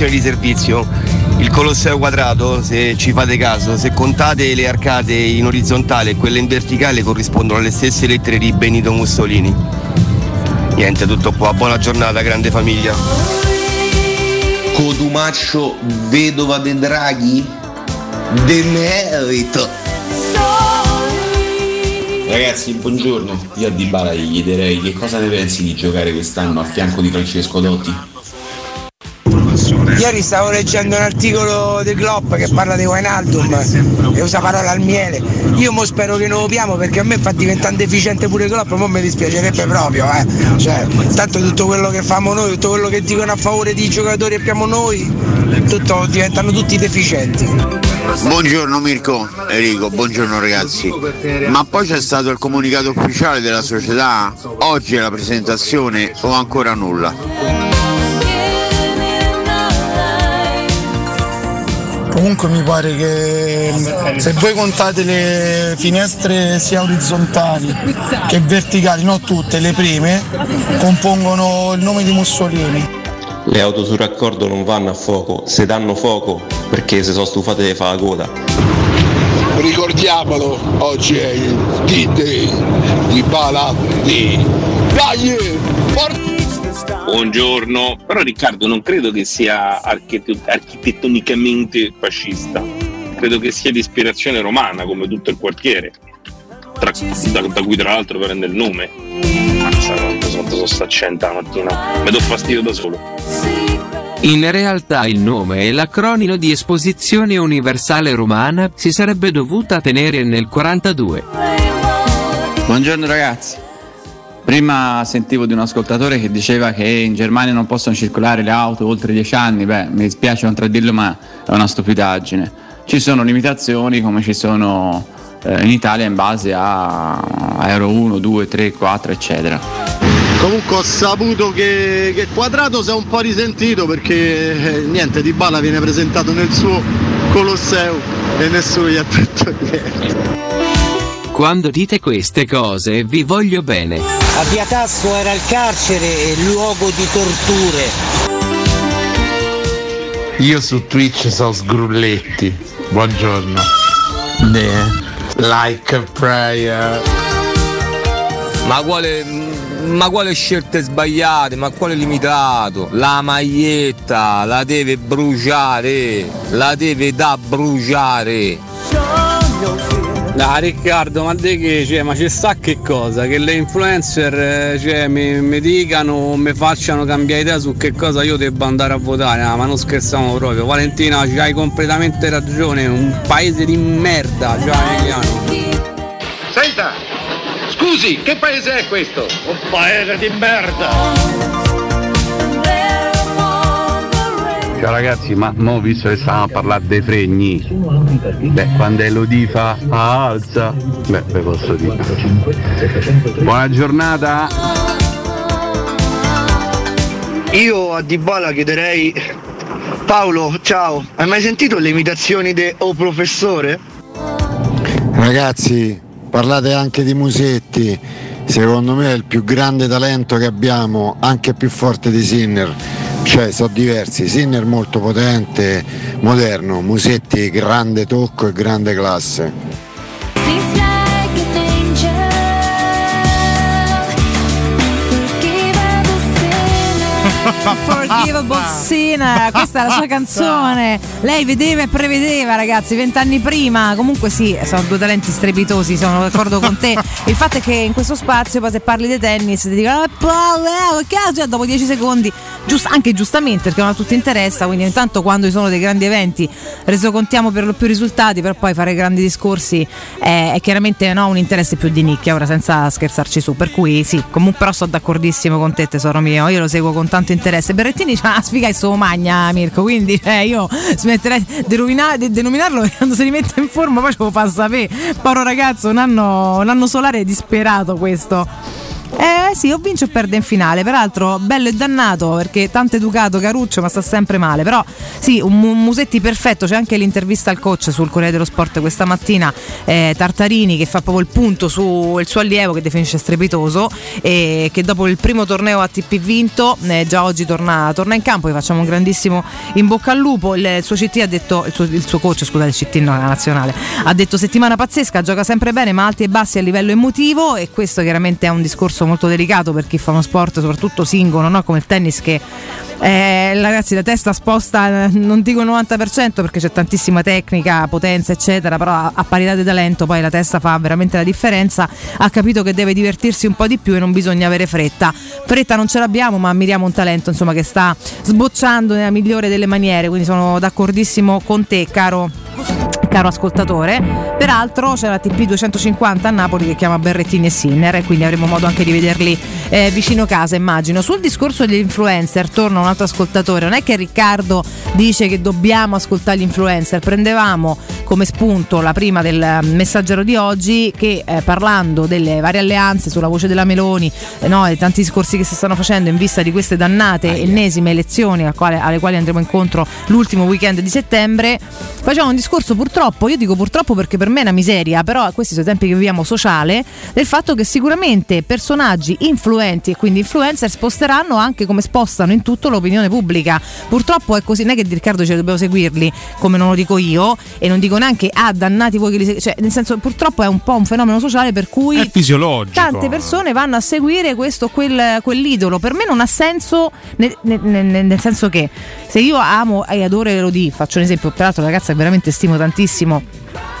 Informazione di servizio. Il Colosseo quadrato, se ci fate caso, se contate le arcate in orizzontale e quelle in verticale corrispondono alle stesse lettere di Benito Mussolini. Niente, tutto qua, buona giornata, grande famiglia. Codumaccio vedova de Draghi? Demerito. Ragazzi, buongiorno. Io a Dybala gli chiederei che cosa ne pensi di giocare quest'anno a fianco di Francesco Dotti? Ieri stavo leggendo un articolo di Klopp che parla di Wijnaldum e usa parola al miele. Io mo spero che non lo piamo perché a me fa diventare deficiente pure Klopp, ma mi dispiacerebbe proprio, eh. Cioè, tanto tutto quello che famo noi, tutto quello che dicono a favore di giocatori che abbiamo noi, tutto, diventano tutti deficienti. Buongiorno Mirko, Enrico, buongiorno ragazzi. Ma poi c'è stato il comunicato ufficiale della società? Oggi è la presentazione o ancora nulla? Comunque mi pare che se voi contate le finestre sia orizzontali che verticali, non tutte, le prime, compongono il nome di Mussolini. Le auto sul raccordo non vanno a fuoco, se danno fuoco perché se sono stufate di fare la coda. Ricordiamolo, oggi è il D-Day di Bala D. Dai! Forza! Buongiorno, però Riccardo non credo che sia archite- architettonicamente fascista, credo che sia di ispirazione romana come tutto il quartiere, tra- da, da cui tra l'altro prende il nome. Mazza quanto sono sta accento la mattina, mi do fastidio da solo. In realtà il nome è l'acronimo di Esposizione Universale Romana, si sarebbe dovuta tenere nel 42. Buongiorno ragazzi. Prima sentivo di un ascoltatore che diceva che in Germania non possono circolare le auto oltre 10 anni. Beh, mi dispiace contraddirlo, ma è una stupidaggine. Ci sono limitazioni come ci sono eh, in Italia in base a, Euro 1, 2, 3, 4, eccetera. Comunque ho saputo che, che Quadrato si è un po' risentito perché eh, niente, Di Bala viene presentato nel suo Colosseo e nessuno gli ha detto niente. Quando dite queste cose vi voglio bene. A Via Tasso era il carcere e luogo di torture. Io su Twitch so sgrulletti. Buongiorno. Like a prayer. Ma quale, ma quale scelte sbagliate? Ma quale limitato? La maglietta la deve bruciare, la deve da bruciare. No, Riccardo, ma di che? Cioè, ma ci sta che cosa? Che le influencer eh, cioè, mi, mi dicano o mi facciano cambiare idea su che cosa io devo andare a votare. No, ma non scherziamo proprio. Valentina, hai completamente ragione. Un paese di merda, cioè. Senta! Scusi, che paese è questo? Un paese di merda! Ciao ragazzi, ma mo visto che stavamo a parlare dei fregni, beh, quando Elodie fa ah, alza, beh, ve posso dire. Buona giornata! Io a Dybala chiederei Paolo, ciao, hai mai sentito le imitazioni di O professore? Ragazzi, parlate anche di Musetti, secondo me è il più grande talento che abbiamo, anche più forte di Sinner. Cioè, sono diversi, Sinner molto potente, moderno, Musetti grande tocco e grande classe. Unforgivable Sinner, questa è la sua canzone. Lei vedeva e prevedeva, ragazzi, vent'anni prima. Comunque sì, sono due talenti strepitosi, sono d'accordo con te. Il fatto è che in questo spazio, poi se parli di tennis, ti dicono, "Ah, Paolo, eh, che cazzo?" dopo dieci secondi, giust- anche giustamente, perché non a tutti interessa, quindi intanto quando ci sono dei grandi eventi resocontiamo per lo più risultati, per poi fare grandi discorsi è, è chiaramente no, un interesse più di nicchia, ora senza scherzarci su. Per cui sì, comunque però sono d'accordissimo con te, tesoro mio, io lo seguo con tanto interesse. Berrettini c'ha una sfiga e so magna, Mirko, quindi cioè, io smetterei di, di denominarlo quando si rimette in forma poi ce lo fa sapere. Povero ragazzo, un anno, un anno solare disperato questo. Eh sì, o vince o perde in finale. Peraltro, bello e dannato perché tanto educato Caruccio, ma sta sempre male. Però sì, un Mu- Musetti perfetto. C'è anche l'intervista al coach sul Corriere dello Sport questa mattina. eh, Tartarini che fa proprio il punto sul suo allievo che definisce strepitoso. E che dopo il primo torneo ATP vinto, eh, già oggi torna, torna in campo. Gli facciamo un grandissimo in bocca al lupo. Il, il suo CT ha detto, il suo, il suo coach, scusate, il CT no, la nazionale, ha detto settimana pazzesca, gioca sempre bene, ma alti e bassi a livello emotivo. E questo chiaramente è un discorso molto delicato per chi fa uno sport, soprattutto singolo, no? come il tennis che eh, ragazzi la testa sposta, eh, non dico il 90% perché c'è tantissima tecnica, potenza eccetera, però a, a parità di talento poi la testa fa veramente la differenza, ha capito che deve divertirsi un po' di più e non bisogna avere fretta. Fretta non ce l'abbiamo ma ammiriamo un talento insomma che sta sbocciando nella migliore delle maniere, quindi sono d'accordissimo con te caro caro ascoltatore. Peraltro c'è la TP 250 a Napoli che chiama Berrettini e Sinner e quindi avremo modo anche di vederli eh, vicino casa, immagino. Sul discorso degli influencer, torna un altro ascoltatore, non è che Riccardo dice che dobbiamo ascoltare gli influencer, prendevamo come spunto la prima del eh, messaggero di oggi che eh, parlando delle varie alleanze sulla voce della Meloni eh, no, e tanti discorsi che si stanno facendo in vista di queste dannate ennesime elezioni al quale- alle quali andremo incontro l'ultimo weekend di settembre, facciamo un discorso purtroppo, io dico purtroppo perché per me è una miseria, però questi sono i tempi che viviamo sociale, del fatto che sicuramente personaggi influenti e quindi influencer sposteranno anche come spostano in tutto l'opinione pubblica. Purtroppo è così, non è che Riccardo ce dobbiamo seguirli come non lo dico io e non dico neanche ah dannati voi che li seguite, cioè nel senso purtroppo è un po' un fenomeno sociale per cui È fisiologico. tante persone vanno a seguire questo o quel, quell'idolo. Per me non ha senso, nel, nel- nel- nel senso che se io amo e adoro Elodie, faccio un esempio, peraltro una ragazza che veramente stimo tantissimo prestissimo.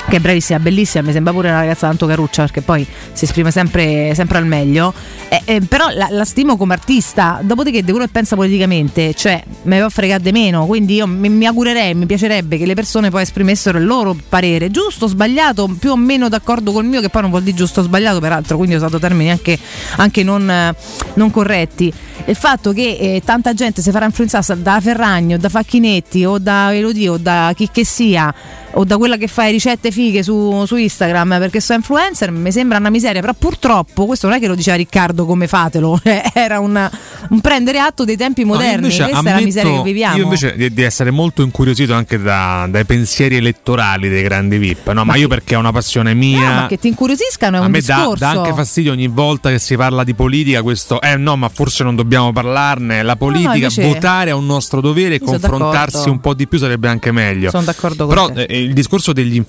Che è bravissima, bellissima, mi sembra pure una ragazza tanto caruccia perché poi si esprime sempre, sempre al meglio. Eh, eh, però la, la stimo come artista, dopodiché di quello che pensa politicamente, cioè me ne va fregare di meno. Quindi io mi, mi augurerei, mi piacerebbe che le persone poi esprimessero il loro parere, giusto, sbagliato, più o meno d'accordo col mio, che poi non vuol dire giusto o sbagliato, peraltro, quindi ho usato termini anche, anche non, non corretti. Il fatto che eh, tanta gente si farà influenzare da Ferragno, da Facchinetti o da Elodie o da chi che sia o da quella che fa le ricette fighe su, su Instagram perché sono influencer mi sembra una miseria però purtroppo questo non è che lo diceva Riccardo come fatelo era un, un prendere atto dei tempi No, moderni invece questa è la ammetto- miseria che viviamo Io invece di, di essere molto incuriosito anche da- dai pensieri elettorali dei grandi VIP. No, ma, Ma io che- perché è una passione mia. No, ma che ti incuriosiscono è a un me dà, discorso dà anche fastidio ogni volta che si parla di politica questo eh no ma forse non dobbiamo parlarne la politica invece- votare è un nostro dovere e confrontarsi un po' di più sarebbe anche meglio sono d'accordo con però te eh, il discorso degli influencer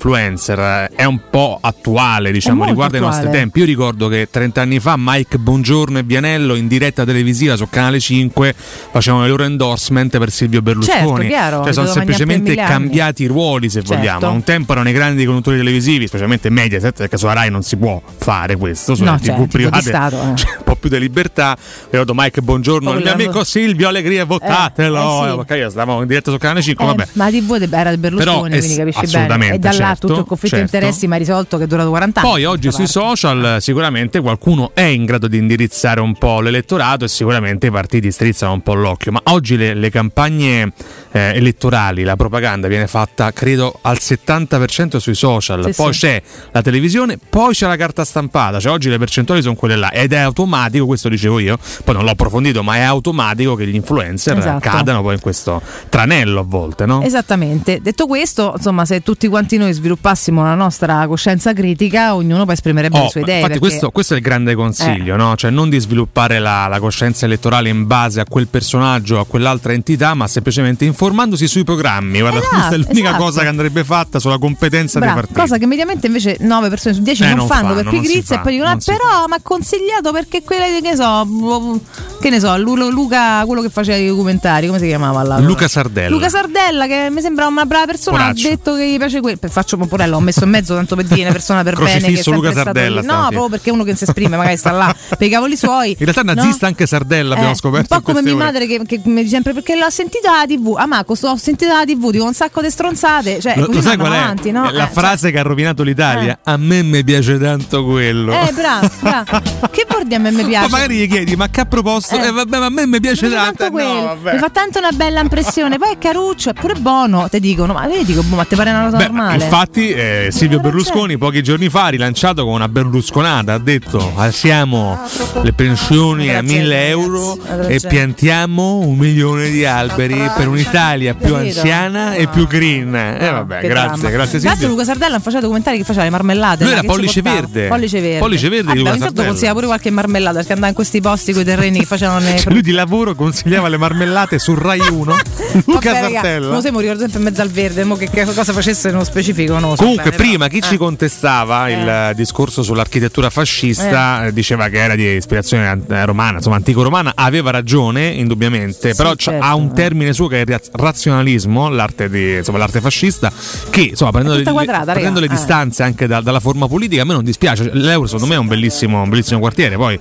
eh, è un po' attuale diciamo riguarda i nostri attuale. tempi io ricordo che 30 anni fa Mike Bongiorno e Vianello in diretta televisiva su Canale 5 facevano le loro endorsement per Silvio Berlusconi Certo, chiaro, cioè sono semplicemente cambiati i ruoli se Certo. vogliamo un tempo erano i grandi conduttori televisivi specialmente Mediaset perché sulla Rai non si può fare questo sulle No, tv di private Stato, eh. c'è un po' più di libertà ricordo Mike Buongiorno il mio amico Silvio Allegria votatelo eh, eh, sì. stavamo in diretta su Canale 5 Eh, vabbè ma TV era del Berlusconi, Però, eh, quindi capisci bene. assolutamente, E da là certo, tutto il conflitto certo. di interessi mi ha risolto che è durato 40 anni. Poi oggi sui social sicuramente qualcuno è in grado di indirizzare un po' l'elettorato e sicuramente i partiti strizzano un po' l'occhio, ma oggi le, le campagne eh, elettorali, la propaganda viene fatta credo al 70% sui social, Sì, poi sì. c'è la televisione, poi c'è la carta stampata, cioè oggi le percentuali sono quelle là ed è automatico, questo dicevo io, poi non l'ho approfondito, ma è automatico che gli influencer Esatto. cadano poi in questo tranello a volte, no? Esattamente. Detto questo, insomma, se tutti quanti noi sviluppassimo la nostra coscienza critica, ognuno poi esprimerebbe Oh, le sue idee. infatti perché- questo, questo è il grande consiglio, no? cioè non di sviluppare la, la coscienza elettorale in base a quel personaggio o a quell'altra entità, ma semplicemente informandosi sui programmi. Guarda, Esatto, questa è l'unica esatto. cosa che andrebbe fatta sulla competenza Bravo, dei partiti. cosa che mediamente invece 9 persone su 10 Eh, non, non fanno, fanno, per pigrizia e poi dicono: "Ah, però mi ha consigliato perché quella che ne so, che ne so, Lu- Luca, quello che faceva i documentari, come si chiamava là? Luca Sardella. Luca Sardella, che mi sembra una brava persona, Poraccio. ha detto che gli piace quello. Faccio Pomporello, ho messo in mezzo tanto per dire una persona per bene. Che è Luca Sardella. No, proprio perché uno che si esprime, magari sta là per i cavoli suoi. In realtà no? nazista anche Sardella, abbiamo Eh, scoperto. Un po' come mia ore. madre che, che mi dice sempre perché l'ho sentita alla TV. Ah, Marco, ho sentito alla TV, dico un sacco di stronzate. Cioè, Lo, lo sai qual è? avanti, no? La Eh, frase che ha rovinato l'Italia. A me mi piace tanto quello. Eh, bravo, bravo. Che vuol dire a me mi piace? Ma magari gli chiedi, ma che ha proposto? Eh. Eh, vabbè, ma a me mi piace Mi tanto. tanto Eh, quello. no, mi fa tanto una bella impressione. Poi è caruccio, è pure buono. Ti dicono, ma vedi, ma ti pare una cosa Beh, normale? infatti eh, Silvio Berlusconi pochi giorni fa ha rilanciato con una berlusconata, ha detto alziamo le pensioni a 1000 euro e piantiamo un milione di alberi per un'Italia più anziana e più green. Eh vabbè, Che grazie, grazie Tra l'altro Silvio. Luca Sardella hanno faceva documentari che faceva le marmellate. Lui era che ci Pollice. Verde. Pollice verde. Pollice verde di Vabbè, Luca ogni tanto Sardella. consiglia pure qualche marmellata perché andava in questi posti con i terreni che facevano le. Cioè, lui di lavoro consigliava le marmellate su Rai 1. Luca Vabbè, Sardella. Lo mi ricordo sempre in mezzo al verde, mo che, che cosa facesse nello specifico. So Comunque, bene, prima però. chi ci contestava il eh, discorso sull'architettura fascista eh, diceva che era di ispirazione eh, romana, insomma antico-romana, aveva ragione, indubbiamente, però c'ha- certo, ha un eh. termine suo che è il raz- razionalismo, l'arte, di, insomma, l'arte fascista, che insomma, prendendo, tutta le, quadrata, prendendo le Eh. distanze anche da- dalla forma politica, a me non dispiace. L'Euro, secondo me, è un bellissimo, un bellissimo quartiere. Poi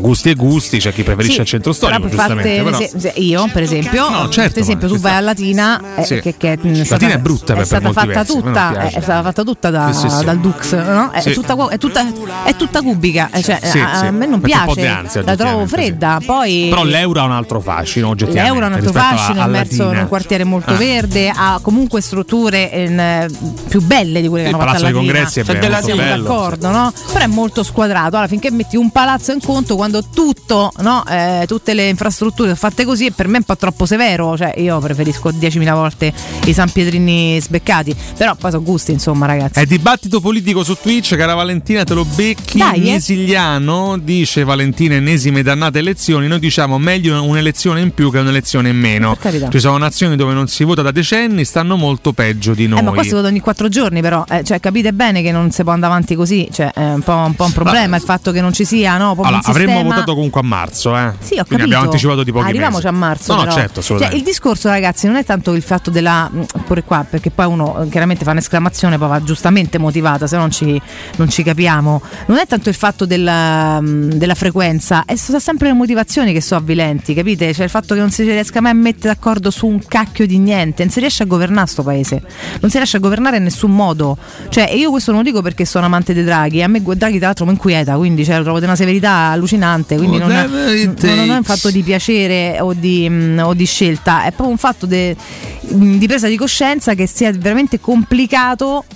gusti e gusti, c'è chi preferisce Sì, il centro storico, però giustamente. però- se- se- io, per esempio, No, certo, per esempio, tu vai a Latina, eh, Sì. che, che è, Latina stata, è brutta per- per stata fatta versi, a me non tutta, piace. è stata fatta tutta da- Sì, sì, sì. dal Dux, no? È, Sì. tutta, è, tutta, è tutta cubica, eh, cioè, Sì, a, sì. a me non piace, ansia, la trovo fredda. Poi Però l'euro ha un altro fascino, oggettivamente. L'euro ha un altro fascino, è immerso in un quartiere molto Ah. verde, ha comunque strutture eh, più belle di quelle che hanno fatto Palazzo a dei Latina. Congressi è Cioè, bello, siamo bello. d'accordo, no? Però è molto squadrato. Allora, finché metti un palazzo in conto, quando tutto, no, eh, tutte le infrastrutture sono fatte così, per me è un po' troppo severo. Cioè, io preferisco 10.000 volte i San Pietrini sbeccati. Però poi sono gusti, insomma, ragazzi. È dibattito politico su Twitch, cara Valentina, te lo becchi. Dai, eh. Nesiliano dice Valentina, ennesime dannate elezioni. Noi diciamo meglio un'elezione in più che un'elezione in meno. Ci sono nazioni dove non si vota da decenni, stanno molto peggio di noi. Eh, ma qua si vota ogni quattro giorni, però, eh, cioè, capite bene che non si può andare avanti così. Cioè, è un po', un, po' un problema il fatto che non ci sia, no? Proprio Allora, sistema... avremmo votato comunque a marzo, eh. Sì, ho Quindi capito. abbiamo anticipato di pochi Arriviamoci mesi. a marzo. No, no, certo, Cioè, il discorso, ragazzi, non è tanto il fatto della. pure qua, perché poi uno eh, chiaramente fa un'esclamazione, poi va giustamente motivata, se no non ci, non ci capiamo. Non è tanto il fatto della, mh, della frequenza, è sono sempre le motivazioni che sono avvilenti, capite? Cioè il fatto che non si riesca mai a mettere d'accordo su un cacchio di niente, non si riesce a governare sto paese, non si riesce a governare in nessun modo. Cioè, io questo non lo dico perché sono amante dei Draghi, a me Draghi tra l'altro mi inquieta, quindi cioè, lo trovo di una severità allucinante, quindi non è, non è un fatto di piacere o di, mh, o di scelta, è proprio un fatto de- mh, di presa di coscienza che sia veramente complicato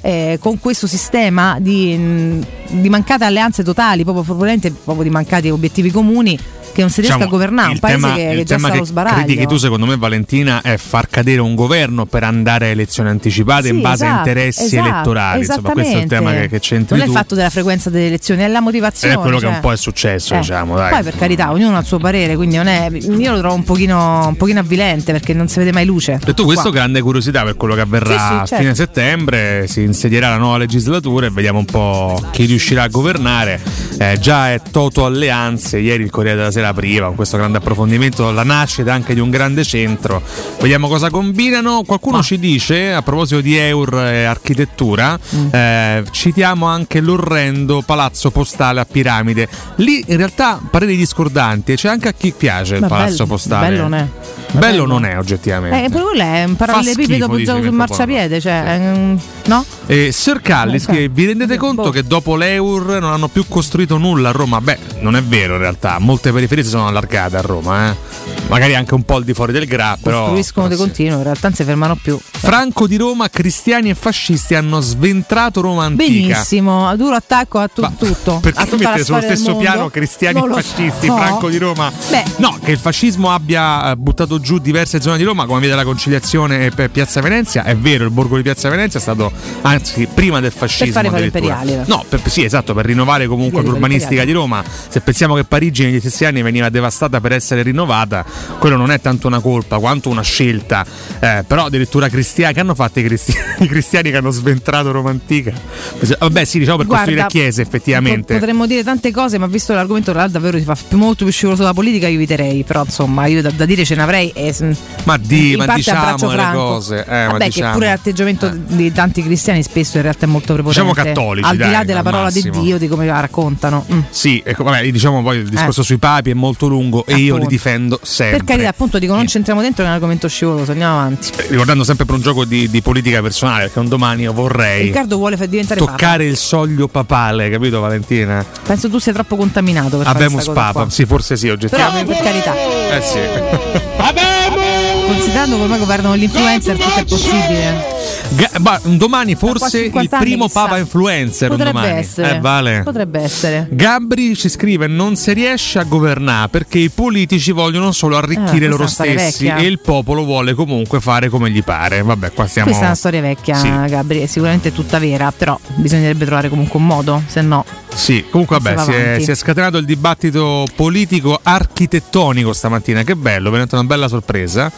eh, con questo sistema di, mh, di mancate alleanze totali, proprio, probabilmente proprio di mancati obiettivi comuni che non si riesca Diciamo, a governare, un paese tema, che, che già sta allo che sbaraglio. critichi tu secondo me Valentina è far cadere un governo per andare a elezioni anticipate in Sì, base a esatto, interessi esatto, elettorali insomma questo è il tema che, che c'entri Non è tu il fatto della frequenza delle elezioni, è la motivazione. è quello che cioè. un po' è successo Eh, diciamo dai. Poi per carità, ognuno ha il suo parere, quindi non è, io lo trovo un pochino, un pochino avvilente perché non si vede mai luce. Detto questo, Qua. grande curiosità per quello che avverrà Sì, sì, a certo. fine settembre. Si insedierà la nuova legislatura e vediamo un po' chi riuscirà a governare. Eh, già è Toto Alleanze. Ieri il Corriere della Sera apriva con questo grande approfondimento la nascita anche di un grande centro. Vediamo cosa combinano. Qualcuno ci dice, a proposito di Eur e architettura, Mm. eh, citiamo anche l'orrendo palazzo postale a piramide. Lì in realtà pareri discordanti, c'è anche a chi piace il Ma palazzo bello- postale. bello non è. Bello non è oggettivamente. Eh, pure quello è un parallelepipedo dice sul marciapiede, cioè, ehm, no? E Sir Callis, Eh, che vi rendete boh. conto che dopo l'Eur non hanno più costruito nulla a Roma? Beh, non è vero in realtà, molte periferie si sono allargate a Roma, eh. magari anche un po' al di fuori del Gra, però. Costruiscono di però sì. continuo, in realtà non si fermano più. Franco di Roma, cristiani e fascisti hanno sventrato Roma antica. Benissimo, a duro attacco a tu- tutto. a Perché tutta la mette sullo stesso piano cristiani Non e fascisti, so. Franco di Roma? Beh, No, che il fascismo abbia eh, buttato giù diverse zone di Roma, come vede la conciliazione e per Piazza Venezia, è vero, il borgo di Piazza Venezia è stato, anzi, prima del fascismo. fare i fari addirittura. imperiali, No, per- sì, esatto, per rinnovare comunque Via dei l'urbanistica di Roma. Se pensiamo che Parigi negli stessi anni veniva devastata per essere rinnovata, quello non è tanto una colpa quanto una scelta. Eh, però addirittura cristiani, che hanno fatto i cristiani, i cristiani che hanno sventrato Roma antica? Vabbè, sì, diciamo per Guarda, costruire chiese, effettivamente. po- Potremmo dire tante cose, ma visto l'argomento davvero si fa molto più scivoloso dalla politica, io eviterei. Però insomma, io da, da dire ce ne E, mm, Ma di, in ma parte diciamo le Franco. cose. Eh, ma Vabbè, diciamo. che pure l'atteggiamento di tanti cristiani spesso in realtà è molto prepotente. Diciamo cattolici, Al di là dai, della parola massimo. di Dio, di come la raccontano. Mm. Sì, ecco, vabbè, diciamo poi il discorso Eh. sui papi è molto lungo e io li Appunto. difendo sempre. Per carità, appunto, dico, non c'entriamo dentro che è un argomento scivoloso, andiamo avanti. Ricordando sempre per un gioco di, di politica personale, perché un domani io vorrei Riccardo vuole far diventare toccare il soglio papale, capito Valentina? papa. Penso tu sia troppo contaminato per fare Abemus questa cosa Papa, qua. sì, forse sì, Però oggettivamente. per carità. Eh sì. considerando che ormai governano gli influencer, tutto è possibile. Ga- ma domani forse il 50 anni, primo chissà. papa influencer. Potrebbe domani. essere. Eh, vale. Potrebbe essere. Gabri ci scrive: Non si riesce a governare perché i politici vogliono solo arricchire Eh, loro è stessi e il popolo vuole comunque fare come gli pare. Vabbè, qua siamo. Questa è una storia vecchia, Sì. Gabri, è sicuramente tutta vera, però bisognerebbe trovare comunque un modo, se no. Sì, comunque vabbè, Si è, si è scatenato il dibattito politico architettonico stamattina, che bello, veramente una bella sorpresa.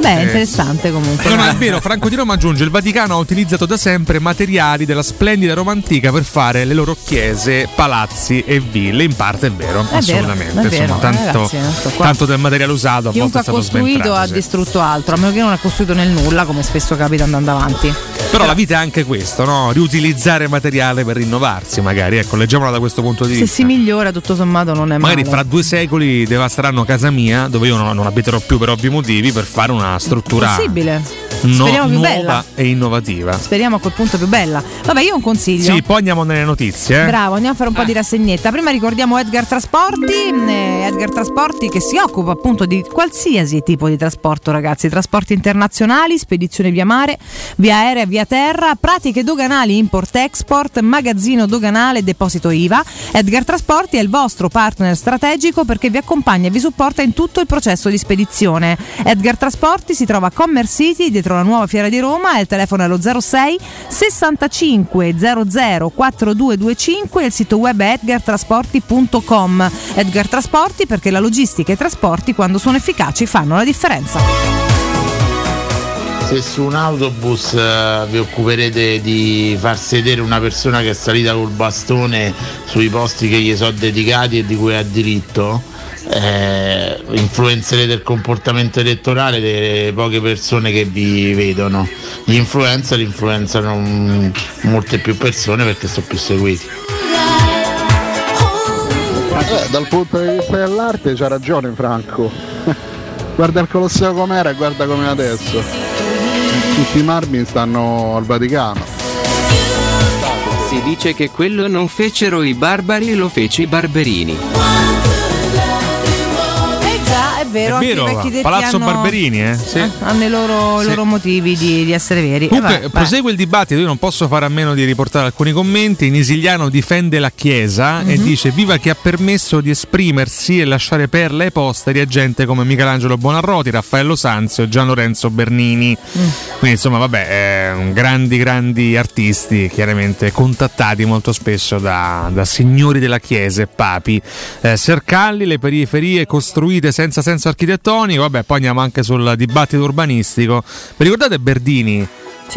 Beh, Eh. interessante comunque. No, no, è vero, Franco Di Roma aggiunge: il Vaticano ha utilizzato da sempre materiali della splendida Roma antica per fare le loro chiese, palazzi e ville. In parte è vero, È vero, assolutamente. vero, Insomma, tanto, ragazzi, non sto qua. tanto del materiale usato a volte è stato costruito ha sì. distrutto altro, a meno che non ha costruito nel nulla, come spesso capita andando avanti. Però la vita è anche questo, no? Riutilizzare materiale per rinnovarsi, magari. Ecco, leggiamola da questo punto di Se vista. si migliora, tutto sommato non è Magari male. fra due secoli devasteranno casa mia, dove io non, non abiterò più per ovvi motivi, per fare una struttura Possibile. no- Speriamo più nuova bella. e innovativa. Speriamo a quel punto più bella. Vabbè, io un consiglio. Sì, poi andiamo nelle notizie. eh. Bravo, andiamo a fare un po' di rassegnetta. Prima ricordiamo Edgar Trasporti, Edgar Trasporti che si occupa appunto di qualsiasi tipo di trasporto, ragazzi, trasporti internazionali, spedizione via mare, via aerea, via terra, pratiche doganali, import-export, magazzino doganale, deposito IVA. Edgar Trasporti è il vostro partner strategico perché vi accompagna e vi supporta in tutto il processo di spedizione. Edgar Trasporti si trova a Commerce City, dietro la nuova fiera di Roma, il telefono è lo 06 65 00 4225 e il sito web è edgartrasporti.com. Edgar Trasporti perché la logistica e i trasporti quando sono efficaci fanno la differenza. Se su un autobus eh, vi occuperete di far sedere una persona che è salita col bastone sui posti che gli sono dedicati e di cui ha diritto, eh, influenzerete il comportamento elettorale delle poche persone che vi vedono. Gli influencer influenzano mm, molte più persone perché sono più seguiti. Eh, dal punto di vista dell'arte c'ha ragione Franco. guarda il Colosseo com'era e guarda com'è adesso. Tutti i marmi stanno al Vaticano. Si dice che quello non fecero i barbari, lo fece i barberini. Eh già, è vero, anche vero, Palazzo hanno, Barberini, eh? Sì. hanno i loro, Sì. loro motivi di, di essere veri. Eh, Comunque, vabbè, prosegue il dibattito. Io non posso fare a meno di riportare alcuni commenti. In Isiliano difende la Chiesa e Mhm. dice: Viva chi ha permesso di esprimersi e lasciare perle ai posteri a gente come Michelangelo Bonarroti, Raffaello Sanzio e Gian Lorenzo Bernini. Mm. Quindi, insomma, vabbè, eh, grandi, grandi artisti, chiaramente contattati molto spesso da, da signori della Chiesa e papi. Eh, Sercalli, le periferie costruite senza senso architettonico. Vabbè, poi andiamo anche sul dibattito urbanistico. Vi ricordate Berdini?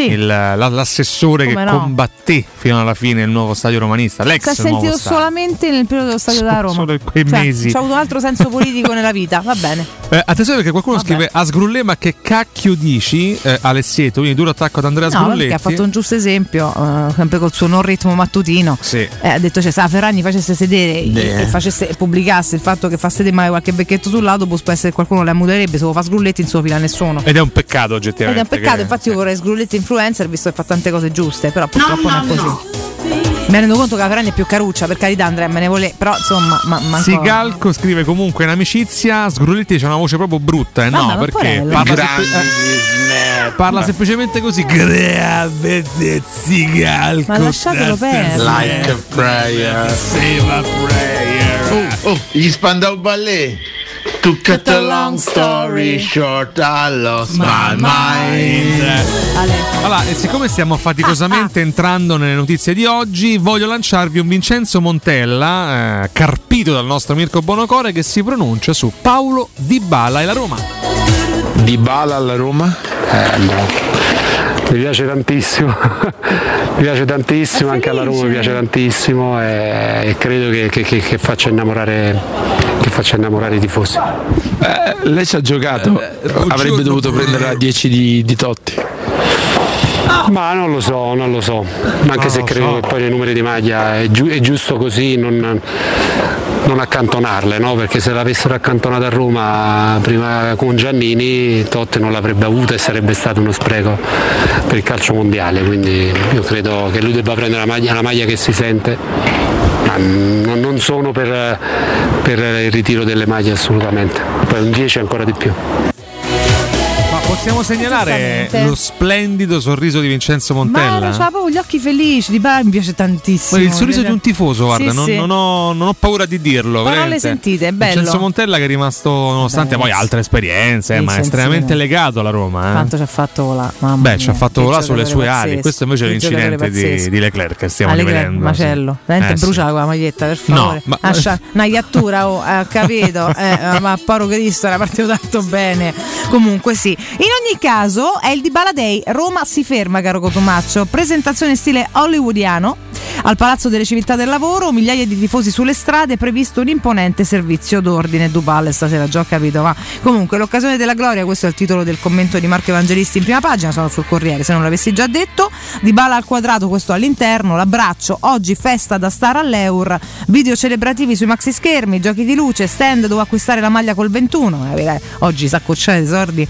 Il- la- l'assessore Come che no. combatté fino alla fine il nuovo stadio romanista, l'ex si è sentito solamente nel periodo dello stadio da Roma. solo in quei Cioè, mesi. C'ha avuto un altro senso politico nella vita, va bene. Eh, attenzione perché qualcuno scrive a Sgrullè ma che cacchio dici eh, Alessieto, quindi duro attacco ad Andrea No, Sgrulletti. ha fatto un giusto esempio, eh, sempre col suo non ritmo mattutino. Sì. Eh, ha detto cioè, se la Ferragni facesse sedere e facesse, e pubblicasse il fatto che fa sedere mai qualche becchetto sull'autobus, può essere che qualcuno la muterebbe, se lo fa Sgrulletti non se lo fila nessuno. Ed è un peccato Ed oggettivamente. è un peccato, che- infatti io vorrei Sgrulletti influencer visto che fa tante cose giuste, però purtroppo non è così. Mi rendo conto che la Ferragni è più caruccia, per carità Andrea, me ne vuole, però insomma, ma, manco- Sigalco scrive comunque in amicizia Sgrulletti c'ha una voce proprio brutta, eh? Vabbè, no, perché parla, Grandi eh, parla semplicemente così. Grave Sigalco. Ma lasciatelo perdere. Like a prayer. Save a prayer. Oh, gli Spandau Ballet. To cut a long story short, I lost my mind. Allora, e siccome stiamo faticosamente entrando nelle notizie di oggi, voglio lanciarvi un Vincenzo Montella, eh, carpito dal nostro Mirko Bonocore, che si pronuncia su Paolo Di Bala e la Roma. Di Bala alla Roma? Eh, no. Mi piace tantissimo, mi piace tantissimo, anche alla Roma mi piace tantissimo e, e credo che, che- che- che faccia innamorare, che faccia innamorare i tifosi. Eh, lei ci ha giocato, avrebbe dovuto prendere a 10 di, di Totti. Ma non lo so, non lo so, anche se credo che poi nei numeri di maglia è, giu- è giusto così non, non accantonarle, no? perché se l'avessero accantonata a Roma prima con Giannini Totti non l'avrebbe avuta e sarebbe stato uno spreco per il calcio mondiale, quindi io credo che lui debba prendere la maglia, la maglia che si sente, ma non sono per, per il ritiro delle maglie assolutamente, poi un 10 ancora di più. Possiamo segnalare Giustamente. lo splendido sorriso di Vincenzo Ma Montella? era- c'ha proprio gli occhi felici, di Bala mi piace tantissimo. Il sorriso di un tifoso, guarda, Sì, non, sì. non ho, non ho paura di dirlo. Parole veramente. sentite, è bello. Vincenzo Montella che è rimasto, nonostante Beh, poi altre esperienze, sì, ma è estremamente legato alla Roma. eh. Quanto ci ha fatto volare? Mamma Beh, ci ha mia, fatto volare sulle sue ali. Questo invece è l'incidente di, di Leclerc che stiamo Leclerc, rivedendo. macello. Veramente Eh, sì. brucia la maglietta, per No, favore. ma- Lascia una iattura, oh, eh, capito? Eh, eh, ma poro Cristo era partito tanto bene. Comunque sì. In ogni caso è il Dybala Day. Roma si ferma, caro Cotomaccio. Presentazione stile hollywoodiano. Al Palazzo delle Civiltà del Lavoro, migliaia di tifosi sulle strade, previsto un imponente servizio d'ordine. Dubale stasera, già ho capito, ma comunque l'occasione della gloria, questo è il titolo del commento di Marco Evangelisti in prima pagina, sono sul Corriere, se non l'avessi già detto. Di Bala al quadrato, questo all'interno, l'abbraccio, oggi festa da star all'Eur, video celebrativi sui maxi schermi, giochi di luce, stand dove acquistare la maglia col 21, eh, oggi s'accocciare i sordi.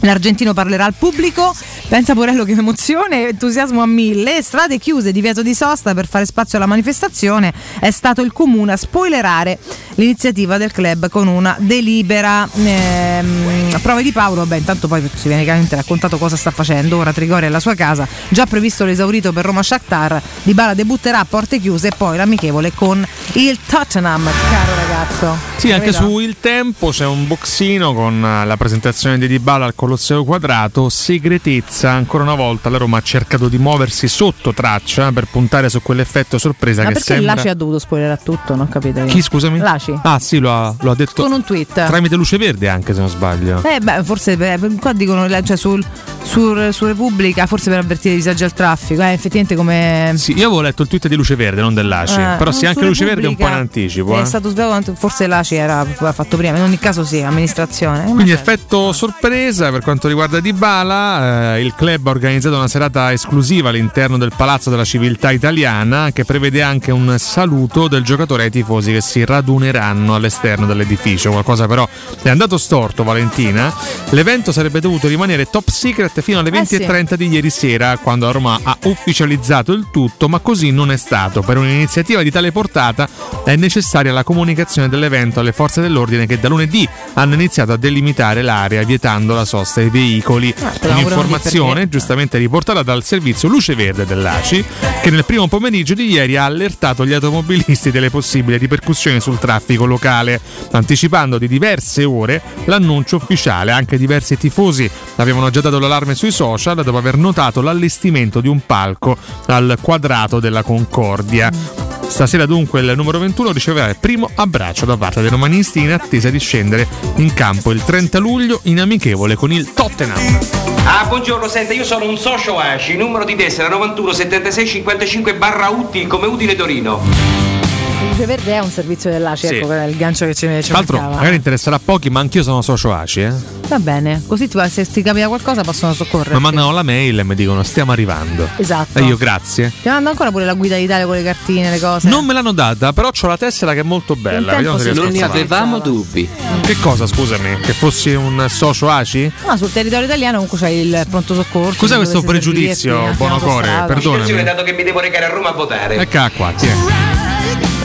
L'argentino parlerà al pubblico, pensa Porello che emozione, entusiasmo a mille, strade chiuse, divieto di sosta per fare spazio alla manifestazione, è stato il comune a spoilerare l'iniziativa del club con una delibera. Ehm, prove di Paolo, beh intanto poi ci viene chiaramente raccontato cosa sta facendo, ora Trigori alla sua casa, già previsto l'esaurito per Roma Shakhtar, Di Bala debutterà a porte chiuse e poi l'amichevole con il Tottenham, caro ragazzo. Sì, anche su Il Tempo c'è un boxino con la presentazione di Dybala al Colosseo Quadrato. Segretezza, ancora una volta la Roma ha cercato di muoversi sotto traccia per puntare su quell'effetto sorpresa Ma che perché sembra. Laci ha dovuto spoilerare tutto? Non io. Chi scusami? Laci. Ah, sì, lo ha, lo ha detto Con un tweet. tramite luce verde anche se non sbaglio. Eh, beh, forse eh, qua dicono cioè, sul, sul- su Repubblica, forse per avvertire i disagi al traffico. Eh, effettivamente come. Sì, io avevo letto il tweet di luce verde, non dell'ACI. Eh, però sì, anche luce verde è un po' in anticipo. È eh. stato sbagliato, forse l'ACI era fatto prima. In ogni caso, sì, amministrazione. Eh, Quindi effetto sorpresa per quanto riguarda Dybala, eh, il club ha organizzato una serata esclusiva all'interno del Palazzo della Civiltà Italiana che prevede anche un saluto del giocatore ai tifosi che si raduneranno all'esterno dell'edificio. Qualcosa però è andato storto Valentina. L'evento sarebbe dovuto rimanere top secret fino alle Eh sì. 20.30 di ieri sera quando la Roma ha ufficializzato il tutto, ma così non è stato. Per un'iniziativa di tale portata è necessaria la comunicazione dell'evento alle forze dell'ordine che da lunedì hanno iniziato a delimitare l'area vietando la sosta ai veicoli. di Un'informazione giustamente riportata dal servizio Luce Verde dell'ACI che nel primo pomeriggio di ieri ha allertato gli automobilisti delle possibili ripercussioni sul traffico locale, anticipando di diverse ore l'annuncio ufficiale. Anche diversi tifosi avevano già dato l'allarme sui social dopo aver notato l'allestimento di un palco al quadrato della Concordia. Stasera dunque il numero 21 riceverà il primo abbraccio da parte dei romanisti in attesa di scendere in campo il 30 luglio in amichevole con il Tottenham. Ah, buongiorno, senta, io sono un socio ACI, numero di tessera 91 76 55 barra UTI come utile Torino. Il luce verde è un servizio dell'ACI, Sì. ecco il gancio che ci, ci Tra l'altro, magari interesserà a pochi, ma anch'io sono socio ACI. Eh? Va bene, così ti- se ti capita qualcosa possono soccorrere. Mi mandano la mail e mi dicono stiamo arrivando. Esatto. E io grazie. Ti mando ancora pure la guida d'Italia con le cartine, le cose. Non me l'hanno data, però ho la tessera che è molto bella. Non ne avevamo dubbi. Che cosa, scusami? Che fossi un socio ACI? Ma sul territorio italiano comunque c'è il pronto soccorso. Cos'è questo pregiudizio, autostrada. Perdonami. Dato che mi devo recare a Roma a votare. Ecco qua, tieni.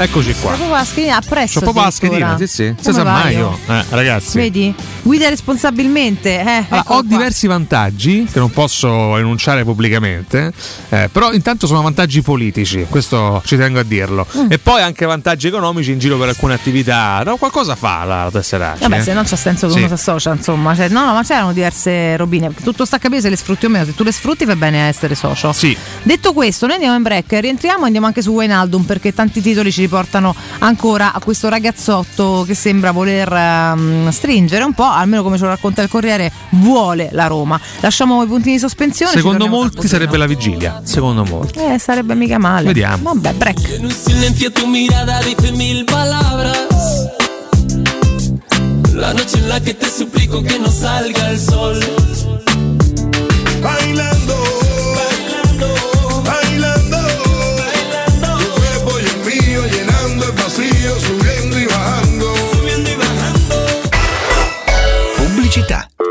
Eccoci qua. C'è schedina appresso. Schedina, sì, sì. Come sa mai io. Eh, ragazzi. Vedi? Guida responsabilmente. Eh, Allora, eccolo ho qua. diversi vantaggi che non posso enunciare pubblicamente, eh, però intanto sono vantaggi politici, questo ci tengo a dirlo. Mm. E poi anche vantaggi economici in giro per alcune attività. No, qualcosa fa la, la tessera. Vabbè, eh. se no c'ha senso che Sì. uno si associa, insomma. Cioè, no, no, ma c'erano diverse robine. Tutto sta a capire se le sfrutti o meno. Se tu le sfrutti, fa bene a essere socio. Sì. Detto questo, noi andiamo in break, rientriamo e andiamo anche su Wijnaldum perché tanti titoli ci riportano ancora a questo ragazzotto che sembra voler ehm, stringere un po', almeno come ce lo racconta il Corriere, vuole la Roma. Lasciamo i puntini di sospensione. Secondo molti sarebbe la vigilia. Secondo molti. Eh, sarebbe mica male. Vediamo. Vabbè, break. La noche en la que te suplico que no salga el sol. Bailando, Invita.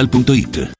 al punto it.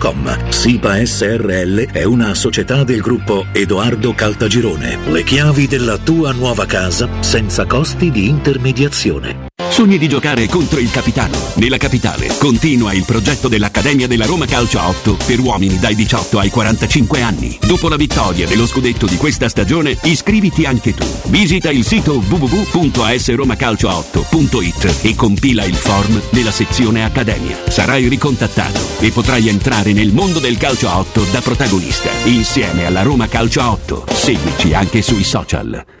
www.keicalt.com. SIPA SRL è una società del gruppo Edoardo Caltagirone. Le chiavi della tua nuova casa senza costi di intermediazione. Sogni di giocare contro il capitano. Nella capitale continua il progetto dell'Accademia della Roma Calcio a 8 per uomini dai 18 ai 45 anni. Dopo la vittoria dello scudetto di questa stagione, iscriviti anche tu. Visita il sito www.asromacalcio8.it e compila il form nella sezione Accademia. Sarai ricontattato e potrai entrare nel mondo del calcio a 8 da protagonista, insieme alla Roma Calcio a 8. Seguici anche sui social.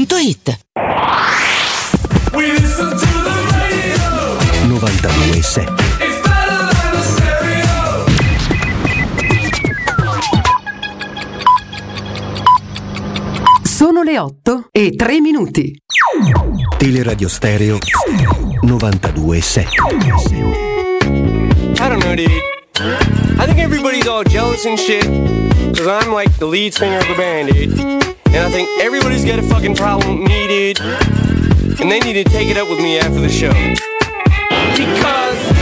otticasalvagente.it. 92.7 Sono le 8 e 3 minuti. Teleradio Stereo 92.7 I don't know, dude. I think everybody's all jealous and shit. Cause I'm like the lead singer of the band, dude. And I think everybody's got a fucking problem needed. And they need to take it up with me after the show. Because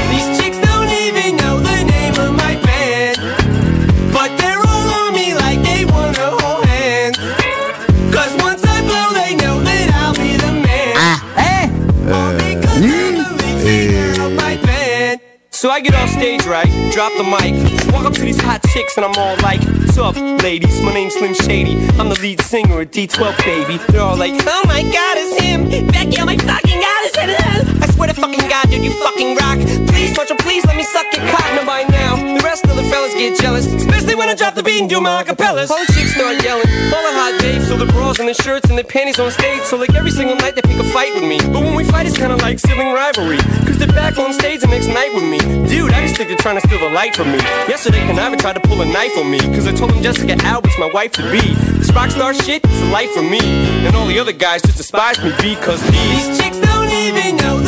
So I get on stage, right? Drop the mic. Walk up to these hot chicks and I'm all like, What's up, ladies? My name's Slim Shady. I'm the lead singer of D12, baby. They're all like, Oh my god, it's him. Becky, oh my fucking god, it's him. I swear to fucking god, dude, you fucking rock. Please, Marshall, please let me suck your. Now by now, rest the fellas get jealous. Especially when I drop the beat and do my acapellas. The chicks start yelling. All the hot babes, so the bras and the shirts and the panties on stage. So like every single night they pick a fight with me. But when we fight, it's kinda like sibling rivalry. Cause they're back on stage the next night with me. Dude, I just think they're trying to steal the light from me. Yesterday, Conniver tried to pull a knife on me. Cause I told him Jessica Albert's my wife to be. This rock star shit is a life for me. And all the other guys just despise me because these chicks don't even know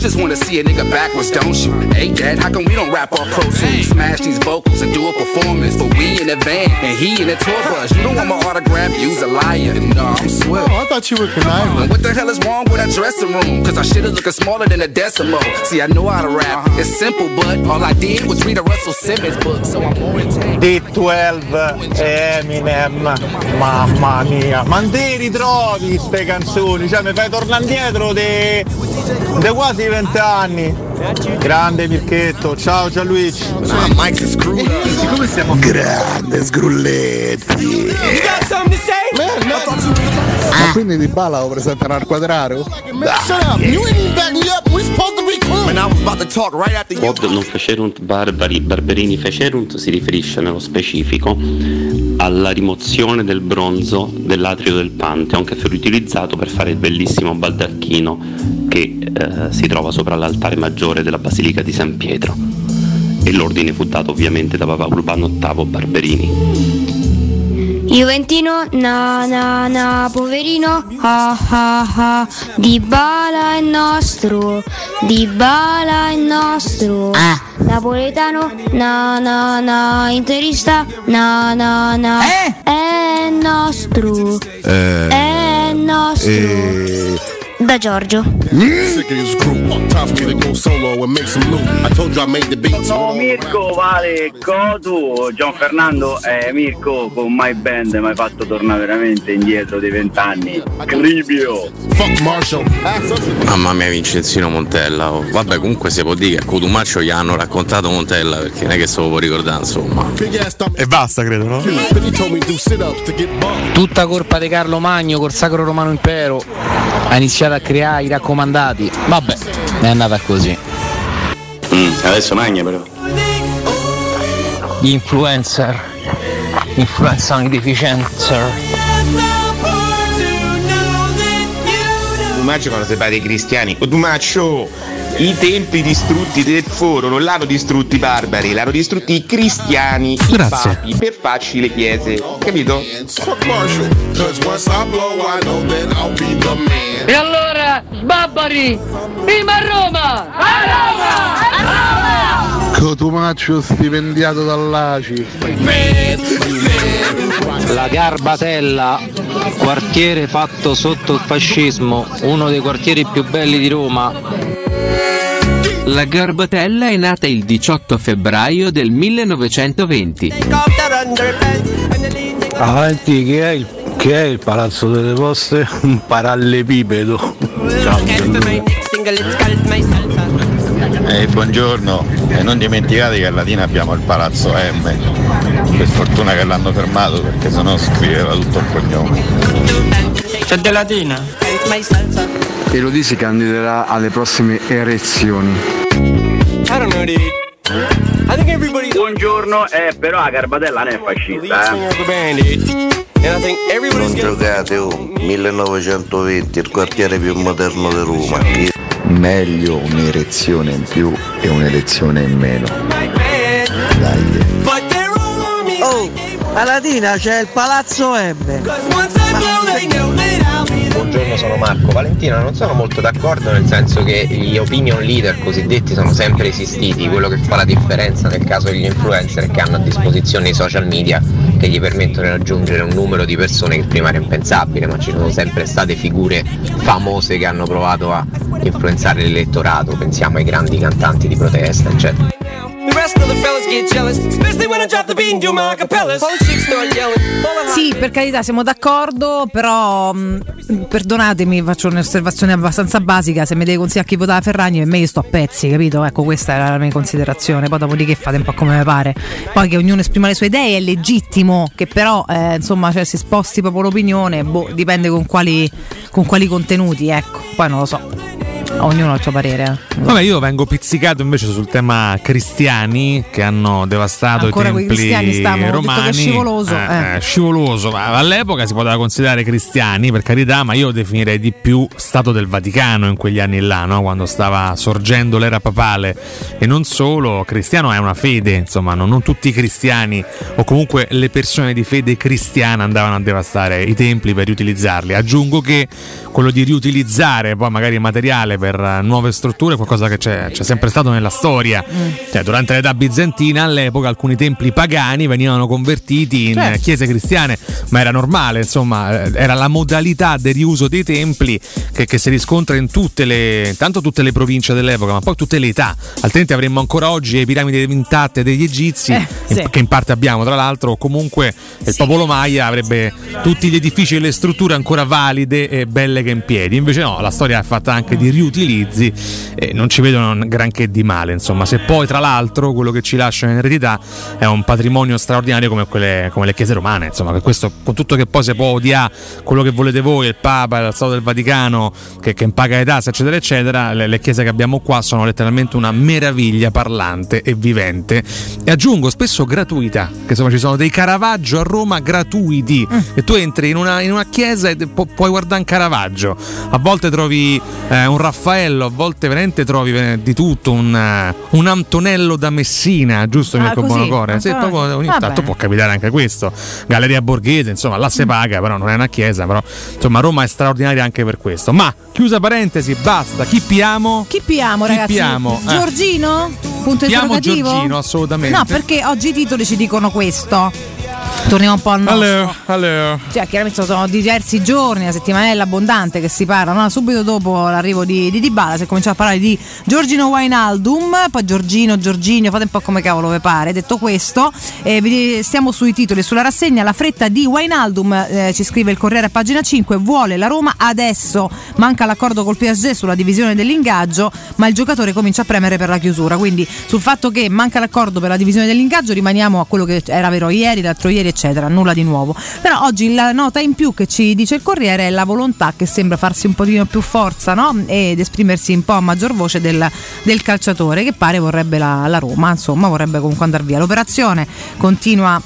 just wanna see a nigga backwards, don't you? Hey, Dad, how come we don't rap off Pro Tools? Smash these vocals and do a performance. But we in the van and he in the tour bus. You don't want my autograph, you's a liar. No, uh, I'm swift. Oh, I thought you were conniving. What the hell is wrong with that dressing room? Cause our shit is looking smaller than a decimal. See, I know how to rap. Uh-huh. It's simple, but all I did was read a Russell Simmons book, so I'm more intense. D12 e Eminem, mamma mia, ma te ritrovi ste canzoni? Cioè mi fai tornare indietro di quasi vent'anni. Grande Mirchetto, ciao Gianluigi. Grande Sgrulletti. Say? Ma quindi Di Bala lo presenterà al quadraro? Shut up! You ain't even back me up. We're supposed to be cool. Man, I was about to talk right after you. Quod non fecerunt barbari, barberini fecerunt si riferisce nello specifico alla rimozione del bronzo dell'atrio del Pantheon che fu utilizzato per fare il bellissimo baldacchino che eh, si trova sopra l'altare maggiore della Basilica di San Pietro e l'ordine fu dato ovviamente da Papa Urbano VIII Barberini. Juventino, na na na, poverino, ah ah ah, Di Bala è nostro, Di Bala è nostro. Napoletano, na na na, interista, na na na, è nostro, è nostro. Da Giorgio. Sono Mirko, Vale, Cotu, Gian Fernando e Mirko con My Band mi hai fatto tornare veramente indietro dei vent'anni. Cribio! Fuck Marshall. Mamma mia Vincenzino Montella, oh. vabbè comunque si può dire che a Cotumaccio gli hanno raccontato Montella perché non è che se lo può ricordare insomma. E basta credo, no? Tutta colpa di Carlo Magno col Sacro Romano Impero. Ha iniziato a creare i raccomandati. Vabbè, è andata così. Mm, adesso magna però. Gli influencer. Influencer deficiencer. Dumaccio quando si parla dei cristiani. Oh, Dumaccio! I templi distrutti del foro non l'hanno distrutti i barbari, l'hanno distrutti i cristiani, Grazie. i papi, per farci le chiese. Capito? E allora, sbabbari! Viva Roma! A Roma! A Roma! Cotumaccio stipendiato dall'ACI. La Garbatella, quartiere fatto sotto il fascismo, uno dei quartieri più belli di Roma. La Garbatella è nata il 18 febbraio del 1920. Avanti, che è il, che è il palazzo delle poste? Un parallepipedo. Ciao, Eh, buongiorno, e non dimenticate che a Latina abbiamo il palazzo M. Per fortuna che l'hanno fermato perché sennò scriveva tutto il cognome. C'è della Latina? Elodie si candiderà alle prossime elezioni. Buongiorno, eh, però la Garbatella non è fascista, eh. Non giocate, oh, 1920, il quartiere più moderno di Roma. Meglio un'erezione in più e un'elezione in meno. Oh, a Latina c'è il palazzo M. buongiorno, sono Marco. Valentina, non sono molto d'accordo nel senso che gli opinion leader cosiddetti sono sempre esistiti, quello che fa la differenza nel caso degli influencer è che hanno a disposizione i social media che gli permettono di raggiungere un numero di persone che prima era impensabile, ma ci sono sempre state figure famose che hanno provato a influenzare l'elettorato, pensiamo ai grandi cantanti di protesta, eccetera. Sì, per carità, siamo d'accordo, però mh, perdonatemi, faccio un'osservazione abbastanza basica, se mi devi consigliare chi votava Ferragni, per me io sto a pezzi, capito? Ecco, questa era la mia considerazione, poi dopodiché fate un po' come vi pare. Poi che ognuno esprima le sue idee è legittimo, che però eh, insomma cioè, si sposti proprio l'opinione, boh, dipende con quali, con quali contenuti, ecco, poi non lo so. Ognuno ha il suo parere. Vabbè, io vengo pizzicato invece sul tema cristiani che hanno devastato Ancora i templi è romani. scivoloso, Eh, eh. eh, scivoloso, all'epoca si poteva considerare cristiani, per carità, ma io definirei di più Stato del Vaticano in quegli anni là, no? quando stava sorgendo l'era papale. E non solo, cristiano è una fede, insomma, non, non tutti i cristiani o comunque le persone di fede cristiana andavano a devastare i templi per riutilizzarli. Aggiungo che quello di riutilizzare poi magari il materiale per eh, nuove strutture qualcosa che c'è, c'è sempre stato nella storia. Cioè, durante l'età bizantina all'epoca alcuni templi pagani venivano convertiti in Certo. chiese cristiane, ma era normale, insomma, eh, era la modalità del riuso dei templi che, che si riscontra in tutte le, tanto tutte le province dell'epoca, ma poi tutte le età. Altrimenti avremmo ancora oggi le piramidi intatte degli egizi, in- sì. che in parte abbiamo tra l'altro, comunque il popolo Maya avrebbe tutti gli edifici e le strutture ancora valide e belle che in piedi. Invece no, la storia è fatta anche di riutilizzi e non ci vedono granché di male, insomma. Se poi tra l'altro quello che ci lasciano in eredità è un patrimonio straordinario come, quelle, come le chiese romane, insomma, che questo con tutto che poi si può odiare quello che volete voi, il Papa, lo Stato del Vaticano, che, che paga le tasse, eccetera, eccetera, le, le chiese che abbiamo qua sono letteralmente una meraviglia parlante e vivente. E aggiungo spesso gratuita, che insomma ci sono dei Caravaggio a Roma gratuiti, e tu entri in una, in una chiesa e pu- puoi guardare un Caravaggio. A volte trovi eh, un Raffaello, a volte veramente trovi eh, di tutto, un, eh, un Antonello da Messina, giusto Ah, Mirko così? Buonocore? Sì, proprio ogni vabbè. tanto può capitare anche questo. Galleria Borghese, insomma, là si paga, però non è una chiesa, però insomma Roma è straordinaria anche per questo. Ma chiusa parentesi, basta, chi piamo? Chi piamo, Chi ragazzi? piamo? Eh. Giorgino? Punto Piamo interrogativo? Giorgino, assolutamente. No, perché oggi i titoli ci dicono questo. Torniamo un po' al nostro. Allora, allora. Cioè, chiaramente sono diversi giorni, una settimanella abbondante che si parla. no? Subito dopo l'arrivo di, di Dybala si è cominciato a parlare di Giorgino Wijnaldum, poi Giorgino, Giorginio, fate un po' come cavolo vi pare. Detto questo, eh, stiamo sui titoli, sulla rassegna. La fretta di Wijnaldum, eh, ci scrive il Corriere a pagina 5, vuole la Roma adesso. Manca l'accordo col PSG sulla divisione dell'ingaggio, ma il giocatore comincia a premere per la chiusura. Quindi sul fatto che manca l'accordo per la divisione dell'ingaggio rimaniamo a quello che era vero ieri, l'altro ieri, eccetera, nulla di nuovo. Però oggi la nota in più che ci dice il Corriere è la volontà che sembra farsi un pochino più forza no? Ed esprimersi un po' a maggior voce del, del calciatore che pare vorrebbe la, la Roma, insomma vorrebbe comunque andare via. L'operazione continua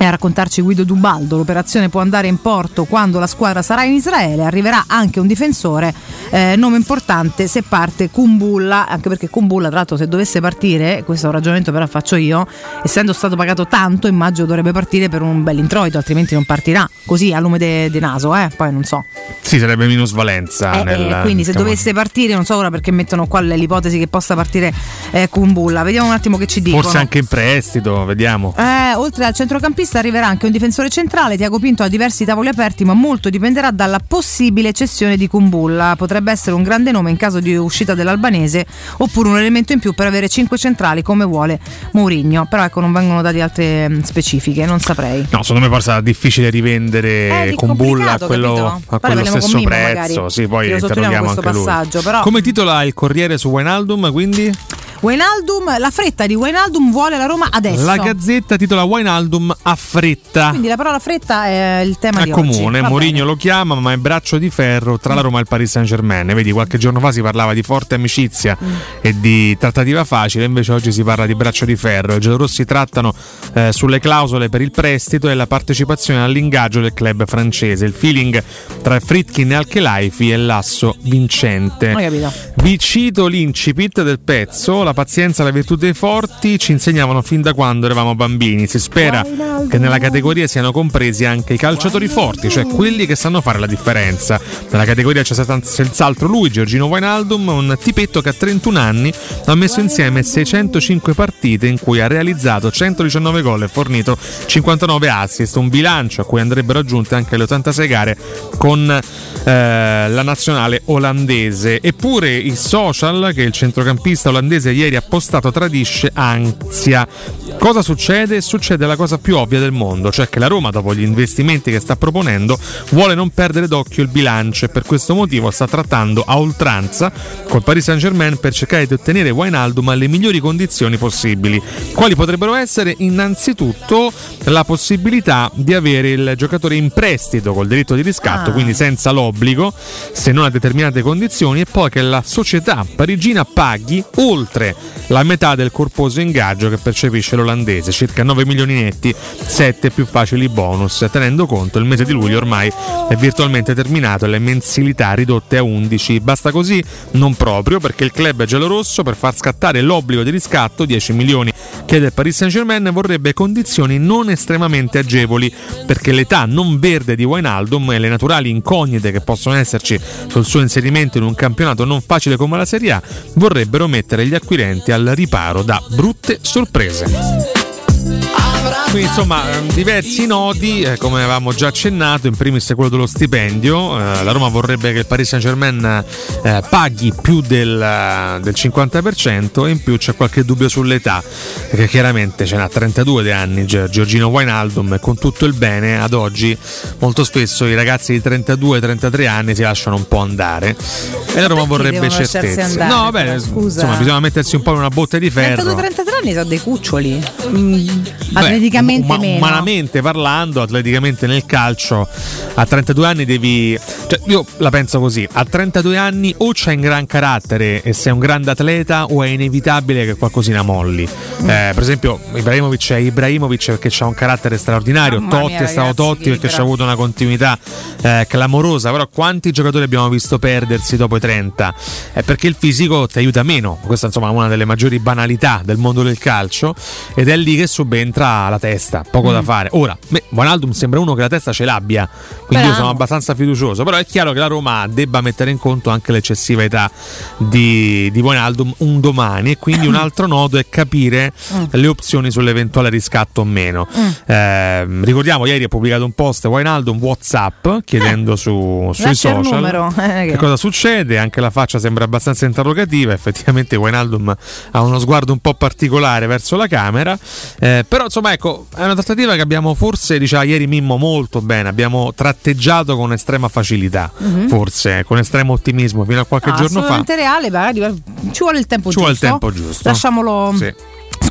e a raccontarci Guido Dubaldo, l'operazione può andare in porto quando la squadra sarà in Israele, arriverà anche un difensore, eh, nome importante se parte Kumbulla, anche perché Kumbulla tra l'altro se dovesse partire, questo è un ragionamento però faccio io, essendo stato pagato tanto immagino dovrebbe partire per un bel introito, altrimenti non partirà, così a lume de, de naso, eh? poi non so. Sì, sarebbe minusvalenza. Eh, nel, eh, quindi se diciamo, dovesse partire, non so ora perché mettono qua l'ipotesi che possa partire eh, Kumbulla, vediamo un attimo che ci dicono. Forse anche in prestito, vediamo. Eh, oltre al centrocampista arriverà anche un difensore centrale. Tiago Pinto ha diversi tavoli aperti, ma molto dipenderà dalla possibile cessione di Kumbulla. Potrebbe essere un grande nome in caso di uscita dell'albanese, oppure un elemento in più per avere cinque centrali come vuole Mourinho. Però ecco, non vengono date altre mh, specifiche, non saprei. No, secondo me poi sarà difficile rivendere Eh, di con Bulla a quello, a quello stesso Mimmo, prezzo. magari, Sì, poi interroghiamo questo anche lui. passaggio, però- Come titola il Corriere su Wijnaldum? Quindi Wijnaldum, la fretta di Wijnaldum vuole la Roma adesso. la Gazzetta titola Wijnaldum a fretta. Quindi la parola fretta è il tema È di oggi. comune, Mourinho lo chiama, ma è braccio di ferro tra la Roma e il Paris Saint Germain. Vedi, qualche giorno fa si parlava di forte amicizia Mm. e di trattativa facile, invece oggi si parla di braccio di ferro. I giallorossi trattano eh, sulle clausole per il prestito e la partecipazione all'ingaggio del club francese. Il feeling tra Fritkin e Alchelaifi è l'asso vincente. Vi cito l'incipit del pezzo. La pazienza, la virtù dei forti ci insegnavano fin da quando eravamo bambini. Si spera che nella categoria siano compresi anche i calciatori forti, cioè quelli che sanno fare la differenza. Nella categoria c'è senz'altro lui, Giorgino Wijnaldum, un tipetto che a 31 anni ha messo insieme 605 partite in cui ha realizzato 119 gol e fornito 59 assist, un bilancio a cui andrebbero aggiunte anche le 86 gare con eh, la nazionale olandese. Eppure i social che il centrocampista olandese ieri ha postato tradisce ansia. Cosa succede? Succede la cosa più ovvia del mondo, cioè che la Roma, dopo gli investimenti che sta proponendo, vuole non perdere d'occhio il bilancio e per questo motivo sta trattando a oltranza col Paris Saint Germain per cercare di ottenere Wijnaldum alle migliori condizioni possibili. Quali potrebbero essere? Innanzitutto la possibilità di avere il giocatore in prestito col diritto di riscatto, Ah. quindi senza l'obbligo, se non a determinate condizioni, e poi che la società parigina paghi oltre la metà del corposo ingaggio che percepisce l'olandese, circa 9 milioni netti, 7 più facili bonus, tenendo conto il mese di luglio ormai è virtualmente terminato e le mensilità ridotte a 11. Basta così? Non proprio, perché il club giallorosso per far scattare l'obbligo di riscatto, 10 milioni chiede il Paris Saint Germain, vorrebbe condizioni non estremamente agevoli, perché l'età non verde di Wijnaldum e le naturali incognite che possono esserci sul suo inserimento in un campionato non facile come la Serie A vorrebbero mettere gli acquirenti al riparo da brutte sorprese. Quindi insomma ehm, diversi nodi, eh, come avevamo già accennato, in primis quello dello stipendio, eh, la Roma vorrebbe che il Paris Saint Germain eh, paghi più del, eh, del 50% e in più c'è qualche dubbio sull'età, perché chiaramente ce n'ha 32 di anni Gi- Giorgino Wijnaldum e con tutto il bene ad oggi molto spesso i ragazzi di 32-33 anni si lasciano un po' andare e la Roma vorrebbe certezze. andare, No, beh, scusa. insomma bisogna mettersi un po' in una botte di ferro. 32-33 anni sono dei cuccioli. Mm, atleticamente uma- meno. Umanamente parlando, atleticamente nel calcio, a 32 anni devi. Cioè, io la penso così: a 32 anni o c'hai un gran carattere e sei un grande atleta, o è inevitabile che qualcosina molli. Mm. Eh, per esempio, Ibrahimovic è Ibrahimovic perché ha un carattere straordinario. Mamma Totti mia, è stato ragazzi, Totti perché però- ci ha avuto una continuità eh, clamorosa. Però, quanti giocatori abbiamo visto perdersi dopo i 30? È perché il fisico ti aiuta meno. Questa insomma è una delle maggiori banalità del mondo del calcio. Ed è lì che subentra la testa. Poco da fare. Ora, me, Wijnaldum sembra uno che la testa ce l'abbia. Quindi io Bravo. sono abbastanza fiducioso. Però è chiaro che la Roma debba mettere in conto anche l'eccessiva età di, di Wijnaldum un domani. E quindi un altro nodo è capire Mm. le opzioni sull'eventuale riscatto o meno. Ehm, ricordiamo, ieri ha pubblicato un post Wijnaldum WhatsApp chiedendo su- sui lascia social eh, che- che cosa succede. Anche la faccia sembra abbastanza interrogativa. Effettivamente, Wijnaldum ha uno sguardo un po' particolare verso la camera. Eh, però, insomma, ecco, è una trattativa che abbiamo forse, diceva ieri Mimmo, molto bene. Abbiamo tratteggiato con estrema facilità, Mhm. forse con estremo ottimismo fino a qualche No, giorno fa. reale, magari ci vuole il tempo Ci vuole il giusto. tempo giusto. Lasciamolo Sì.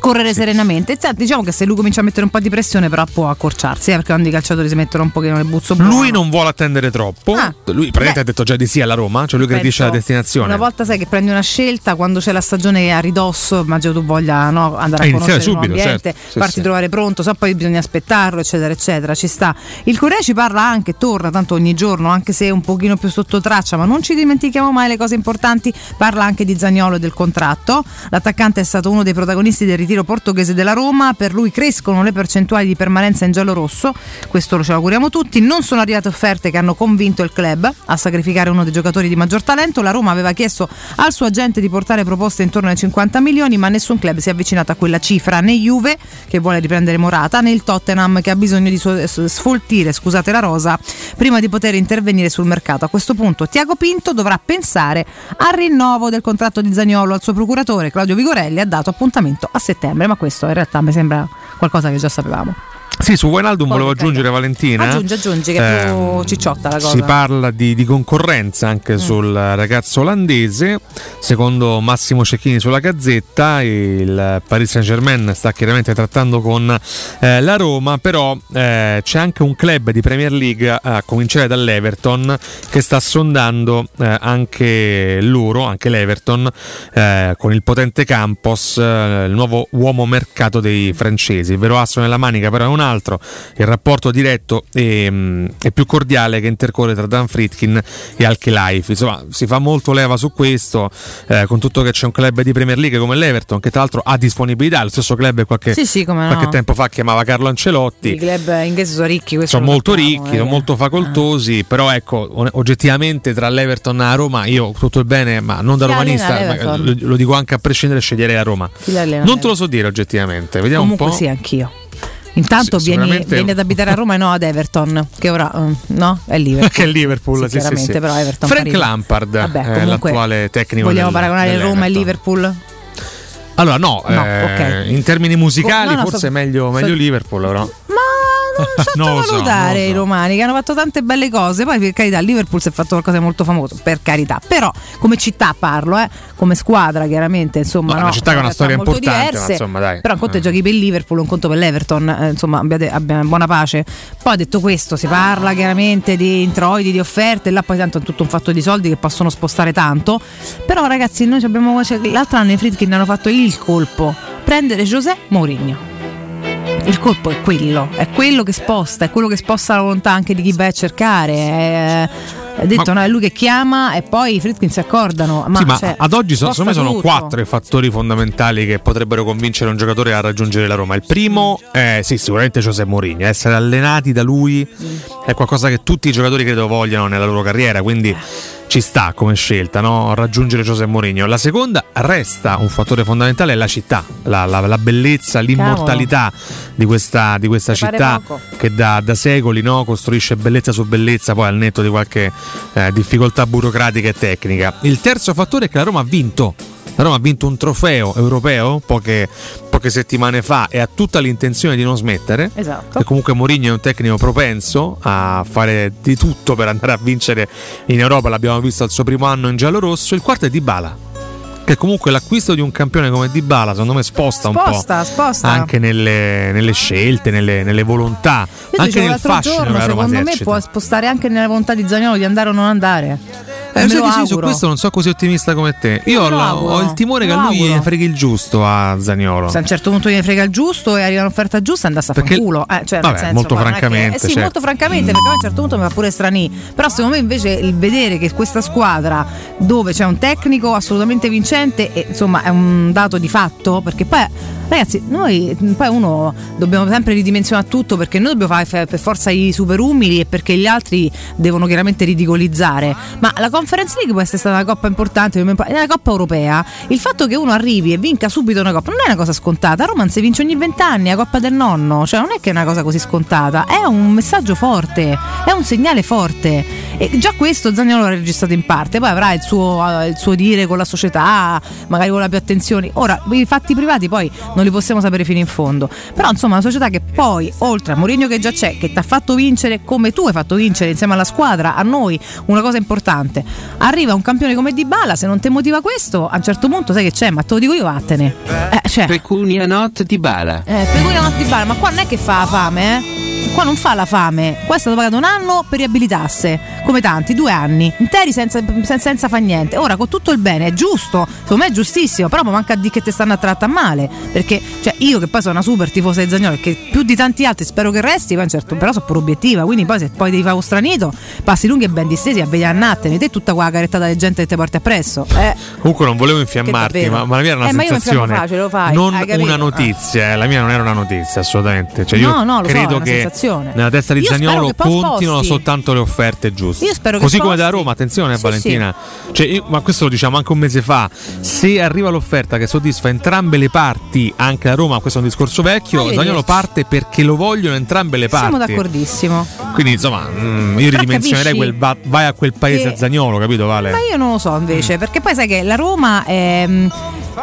Scorrere serenamente. Cioè, diciamo che se lui comincia a mettere un po' di pressione, però può accorciarsi, eh, perché quando i calciatori si mettono un pochino nel buzzo buono. Lui non vuole attendere troppo. Ah, lui praticamente ha detto già di sì alla Roma, cioè lui gradisce la destinazione. Una volta sai che prendi una scelta, quando c'è la stagione a ridosso, immagino tu voglia no, andare Eh, a iniziare conoscere subito, ambiente, certo. Sì, farti sì. trovare pronto, so poi bisogna aspettarlo, eccetera, eccetera. Ci sta. Il Corriere ci parla anche, torna tanto ogni giorno, anche se un pochino più sotto traccia, ma non ci dimentichiamo mai le cose importanti. Parla anche di Zagnolo e del contratto. L'attaccante è stato uno dei protagonisti del ritiro portoghese della Roma. Per lui crescono le percentuali di permanenza in giallo-rosso. Questo lo ce l'auguriamo tutti. Non sono arrivate offerte che hanno convinto il club a sacrificare uno dei giocatori di maggior talento. La Roma aveva chiesto al suo agente di portare proposte intorno ai 50 milioni, ma nessun club si è avvicinato a quella cifra. Né Juve, che vuole riprendere Morata, né il Tottenham, che ha bisogno di s- sfoltire scusate, la rosa prima di poter intervenire sul mercato. A questo punto Tiago Pinto dovrà pensare al rinnovo del contratto di Zagnolo al suo procuratore Claudio Vigorelli ha dato appuntamento a settembre, ma questo in realtà mi sembra qualcosa che già sapevamo. Sì, su Wijnaldum volevo per aggiungere Valentina. Aggiungi, aggiungi, che è più Ehm, cicciotta la cosa. Si parla di, di concorrenza anche sul ragazzo olandese. Secondo Massimo Cecchini sulla Gazzetta, il Paris Saint Germain sta chiaramente trattando con eh, la Roma, però eh, c'è anche un club di Premier League, a cominciare dall'Everton, che sta sondando eh, anche loro, anche l'Everton, eh, con il potente Campos, eh, il nuovo uomo mercato dei francesi. Il vero asso nella manica però è un non altro il rapporto diretto e, mm, e più cordiale che intercorre tra Dan Fritkin e Alkelaifi. Insomma, si fa molto leva su questo, eh, con tutto che c'è un club di Premier League come l'Everton, che tra l'altro ha disponibilità, lo stesso club qualche, Sì, sì, no. qualche tempo fa chiamava Carlo Ancelotti I club inglesi sono ricchi, sono molto sappiamo, ricchi, eh. sono molto facoltosi, però ecco, oggettivamente tra l'Everton e la Roma, io tutto il bene, ma non da Chi romanista, lo, lo dico anche a prescindere, sceglierei la Roma. Non te lo so dire oggettivamente, vediamo Comunque un po'. sì, anch'io. Intanto Sì, vieni, vieni ad abitare a Roma e no ad Everton, che ora eh, no? È Liverpool. Che è Liverpool, sì, sì, chiaramente, sì. però Everton Frank Parigi. Lampard Vabbè, è comunque, l'attuale tecnico Vogliamo del- paragonare Roma e. Liverpool? Allora no, No, eh, ok. in termini musicali No, no, forse sto- è meglio, meglio Liverpool, però. Non So, sottovalutare non lo i romani che hanno fatto tante belle cose. Poi, per carità, Liverpool si è fatto qualcosa di molto famoso, per carità. Però, come città parlo, eh, come squadra, chiaramente, insomma, No, è no, una città ha una storia importante, diverse. insomma, dai. Però un conto Eh. giochi per il Liverpool, un conto per l'Everton, eh, insomma, abbiate, abbiamo buona pace. Poi detto questo, si parla chiaramente di introiti, di offerte, là poi tanto è tutto un fatto di soldi che possono spostare tanto. Però, ragazzi, noi abbiamo. Cioè, l'altro anno i Friedkin hanno fatto il colpo: prendere José Mourinho. Il colpo è quello, è quello che sposta, è quello che sposta la volontà anche di chi vai a cercare. È, è detto, no, è lui che chiama e poi i Friedkin si accordano. Ma, sì, ma cioè, ad oggi so- secondo me sono tutto. quattro i fattori fondamentali che potrebbero convincere un giocatore a raggiungere la Roma. Il primo è sì, sicuramente José Mourinho, essere allenati da lui è qualcosa che tutti i giocatori credo vogliono nella loro carriera, quindi ci sta come scelta, no? raggiungere José Mourinho. La seconda resta un fattore fondamentale, è la città, la, la- la bellezza, l'immortalità di questa, di questa città che da, da secoli no, costruisce bellezza su bellezza, poi al netto di qualche eh, difficoltà burocratica e tecnica. Il terzo fattore è che la Roma ha vinto. La Roma ha vinto un trofeo europeo poche, poche settimane fa e ha tutta l'intenzione di non smettere. Esatto. E comunque Mourinho è un tecnico propenso a fare di tutto per andare a vincere in Europa, l'abbiamo visto al suo primo anno in giallo-rosso. Il quarto è Dybala. Che comunque l'acquisto di un campione come Dybala secondo me sposta, un Sposta, po' sposta. anche nelle, nelle scelte, nelle, nelle volontà, Io anche nel fascino giorno, secondo me esercita. può spostare anche nella volontà di Zagnolo di andare o non andare. Eh, sai che sì, su questo non sono così ottimista come te. Io ho, auguro, ho il timore che a lui auguro. freghi il giusto a Zagnolo. Se a un certo punto gli frega il giusto e arriva un'offerta giusta, andasse a Perché- fanculo. Eh, cioè, vabbè, senso, molto è che- francamente, eh sì, certo. molto francamente, perché a un certo punto mi fa pure strani. Però secondo me invece il vedere che questa squadra dove c'è un tecnico assolutamente vincente, e, insomma, è un dato di fatto, perché poi. Ragazzi, noi poi uno dobbiamo sempre ridimensionare tutto perché noi dobbiamo fare per forza i super umili e perché gli altri devono chiaramente ridicolizzare. Ma la Conference League può essere stata una coppa importante, come- nella Coppa Europea, il fatto che uno arrivi e vinca subito una coppa non è una cosa scontata. A Roma non si vince ogni vent'anni, la Coppa del Nonno, cioè non è che è una cosa così scontata, è un messaggio forte, è un segnale forte. E già questo Zagnolo l'ha registrato in parte, poi avrà il suo, eh, il suo dire con la società, magari con la più attenzioni. Ora, i fatti privati poi non li possiamo sapere fino in fondo. Però insomma una società che poi, oltre a Mourinho che già c'è, che ti ha fatto vincere come tu hai fatto vincere insieme alla squadra, a noi, una cosa importante. Arriva un campione come Dybala, se non ti motiva questo, a un certo punto sai che c'è, ma te lo dico io vattene. Eh, cioè, Pecunia not di bala. eh, Pecunia non ti bala, ma qua non è che fa fame, eh? Qua non fa la fame, qua è stato pagato un anno per riabilitarsi, come tanti, due anni, interi senza, senza, senza fa niente. Ora, con tutto il bene, è giusto, secondo me è giustissimo, però ma manca di che ti stanno a trattare male, perché cioè, io che poi sono una super tifosa di Zagnolo, che più di tanti altri spero che resti, poi certo, però sono pure obiettiva, quindi poi se poi devi fare un stranito, passi lunghi e ben distesi a vedere annattene, te tutta quella carettata di gente che ti porti appresso. Eh. Comunque non volevo infiammarti, ma, ma la mia era una Eh, ma sensazione. facile, non una notizia, eh, la mia non era una notizia, assolutamente. Cioè, No, io no, lo so, è credo una che sensazione. nella testa di Io Zagnolo sposti. soltanto le offerte giuste. Io spero che Così come da sposti. Roma, attenzione Sì, Valentina. Cioè, io- ma questo lo diciamo anche un mese fa. Se arriva l'offerta che soddisfa entrambe le parti, anche la Roma, questo è un discorso vecchio. Zagnolo parte perché lo vogliono entrambe le parti. Siamo d'accordissimo. Quindi insomma, mm, io Però ridimensionerei quel va- vai a quel paese che- a Zagnolo, capito Vale? Ma io non lo so invece, perché poi sai che la Roma è,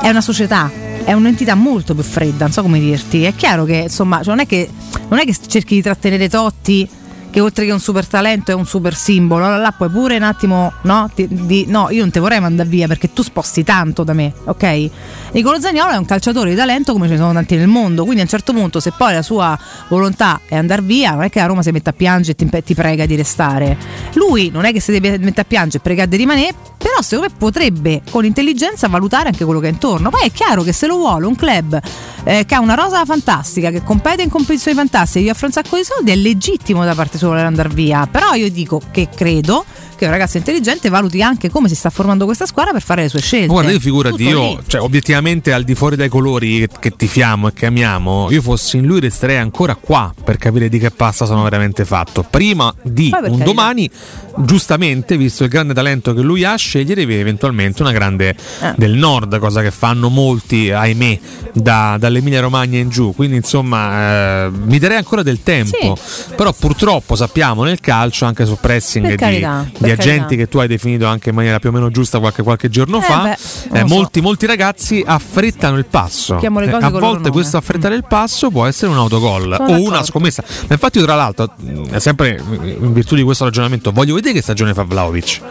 è una società. È un'entità molto più fredda, non so come dirti. È chiaro che insomma, cioè non, è che, non è che cerchi di trattenere Totti che oltre che un super talento è un super simbolo, allora là puoi pure un attimo, no? Ti- di- no, io non ti vorrei mandare via perché tu sposti tanto da me, ok? Nicolo Zagnolo è un calciatore di talento come ce ne sono tanti nel mondo, quindi a un certo punto se poi la sua volontà è andare via, non è che la Roma si mette a piangere e ti, ti prega di restare. Lui non è che si deve mettere a piangere e pregare di rimanere, però secondo me potrebbe con intelligenza valutare anche quello che è intorno. Poi è chiaro che se lo vuole un club eh, che ha una rosa fantastica, che compete in competizioni fantastiche, gli offre un sacco di soldi, è legittimo da parte sua voler andare via. Però io dico che credo che un ragazzo intelligente valuti anche come si sta formando questa squadra per fare le sue scelte. Guarda, io figurati, Tutto io, lì. cioè, obiettivamente, al di fuori dai colori che, che tifiamo e che amiamo, io fossi in lui resterei ancora qua per capire di che pasta sono veramente fatto. Prima di un carità. domani, giustamente, visto il grande talento che lui ha, scegliere eventualmente una grande Eh. del nord, cosa che fanno molti, ahimè, da- dall'Emilia Romagna in giù. Quindi, insomma, eh, mi darei ancora del tempo. Però, purtroppo, sappiamo nel calcio, anche sul pressing di, carità, di per agenti che tu hai definito anche in maniera più o meno giusta qualche, qualche giorno Eh fa, beh, eh, lo so. molti, molti ragazzi affrettano il passo. Eh, a volte questo affrettare il passo può essere un autogol o d'accordo. una scommessa. Ma infatti, tra l'altro, mh, sempre in virtù di questo ragionamento, voglio vedere che stagione fa Vlaovic.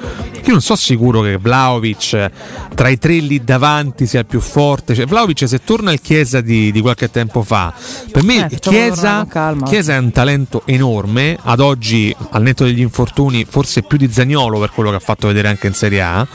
Io non sono sicuro che Vlaovic eh, tra i tre lì davanti sia il più forte. Cioè, Vlaovic, se torna il Chiesa di, di qualche tempo fa, per me Eh, Chiesa, calma. Chiesa è un talento enorme. Ad oggi, al netto degli infortuni, forse più di Zagnolo per quello che ha fatto vedere anche in Serie A.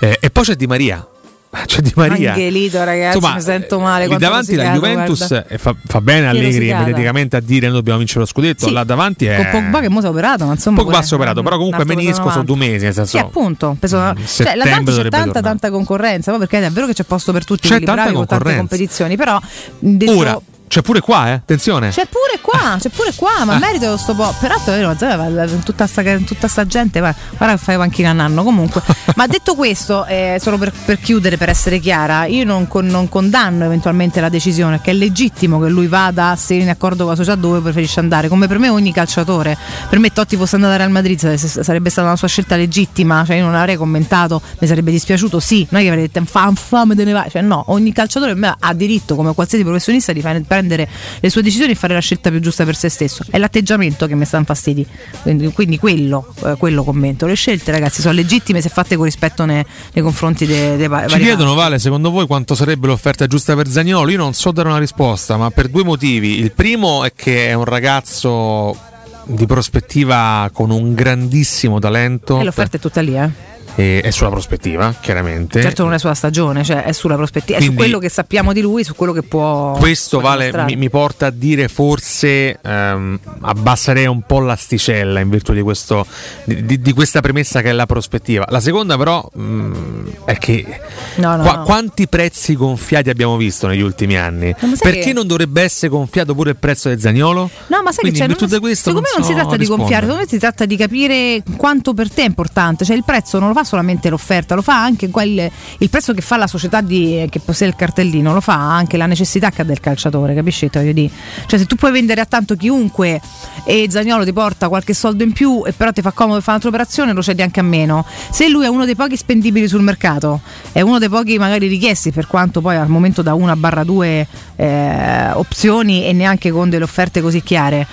Eh, e poi c'è Di Maria. C'è Di Maria. Angelito, ragazzi, Insomma, mi sento male. Lì quanto davanti la Juventus eh, fa, fa bene Allegri mediaticamente a dire noi dobbiamo vincere lo scudetto. Sì. Là davanti è. Con Pogba che mo si è operato, ma insomma. Pogba si è operato, però comunque menisco sono 90. due mesi. Nel senso, Sì, appunto. Penso, cioè, là settembre davanti c'è tanta, tornare. tanta concorrenza. Poi perché è vero che c'è posto per tutti C'è quelli tanta bravi con tante competizioni, però detto- Ora, c'è pure qua, eh. Attenzione. C'è pure qua, c'è pure qua, ma Ah. merito sto po'. Peraltro, vero, tutta sta, tutta sta gente, guarda guarda che fai panchina un anno comunque. ma detto questo, eh, solo per, per chiudere, per essere chiara, io non, con- non condanno eventualmente la decisione, che è legittimo che lui vada se in accordo con la società dove preferisce andare, come per me ogni calciatore. Per me Totti fosse andato al Real Madrid sarebbe stata una sua scelta legittima, cioè io non avrei commentato, mi sarebbe dispiaciuto, sì, non è che avrei detto fa fame te ne vai, cioè no, ogni calciatore ha diritto come qualsiasi professionista di fare- prendere le sue decisioni e fare la scelta più giusta per se stesso. È l'atteggiamento che mi sta infastidi. Quindi, quindi quello, eh, quello commento. Le scelte, ragazzi, sono legittime se fatte con rispetto nei, nei confronti dei, dei va- Ci chiedono, Vale, secondo voi quanto sarebbe l'offerta giusta per Zagnolo? Io non so dare una risposta, ma per due motivi. Il primo è che è un ragazzo di prospettiva con un grandissimo talento. E l'offerta è tutta lì, eh. E è sulla prospettiva, chiaramente. Certo non è sulla stagione, cioè è sulla prospettiva, è su Quindi- quello che sappiamo di lui, su quello che può Questo vale, mi, mi porta a dire forse ehm, abbasserei un po' l'asticella in virtù di, questo, di, di- di questa premessa che è la prospettiva. La seconda però mh, è che No, no, qua- no. quanti prezzi gonfiati abbiamo visto negli ultimi anni? Perché che- non dovrebbe essere gonfiato pure il prezzo del Zagnolo? No, ma sai Quindi che c'è? Non- di questo secondo me non si so tratta di rispondere. gonfiare, secondo me si tratta di capire quanto per te è importante. Cioè il prezzo non lo fa solamente l'offerta, lo fa anche quel- il prezzo che fa la società di- che possiede il cartellino, lo fa anche la necessità che ha del calciatore, capisci? Cioè se tu puoi vendere a tanto chiunque e Zagnolo ti porta qualche soldo in più e però ti fa comodo fare un'altra operazione, lo cedi anche a meno. Se lui è uno dei pochi spendibili sul mercato, è uno dei pochi magari richiesti, per quanto poi al momento da una barra due eh, opzioni e neanche con delle offerte così chiare.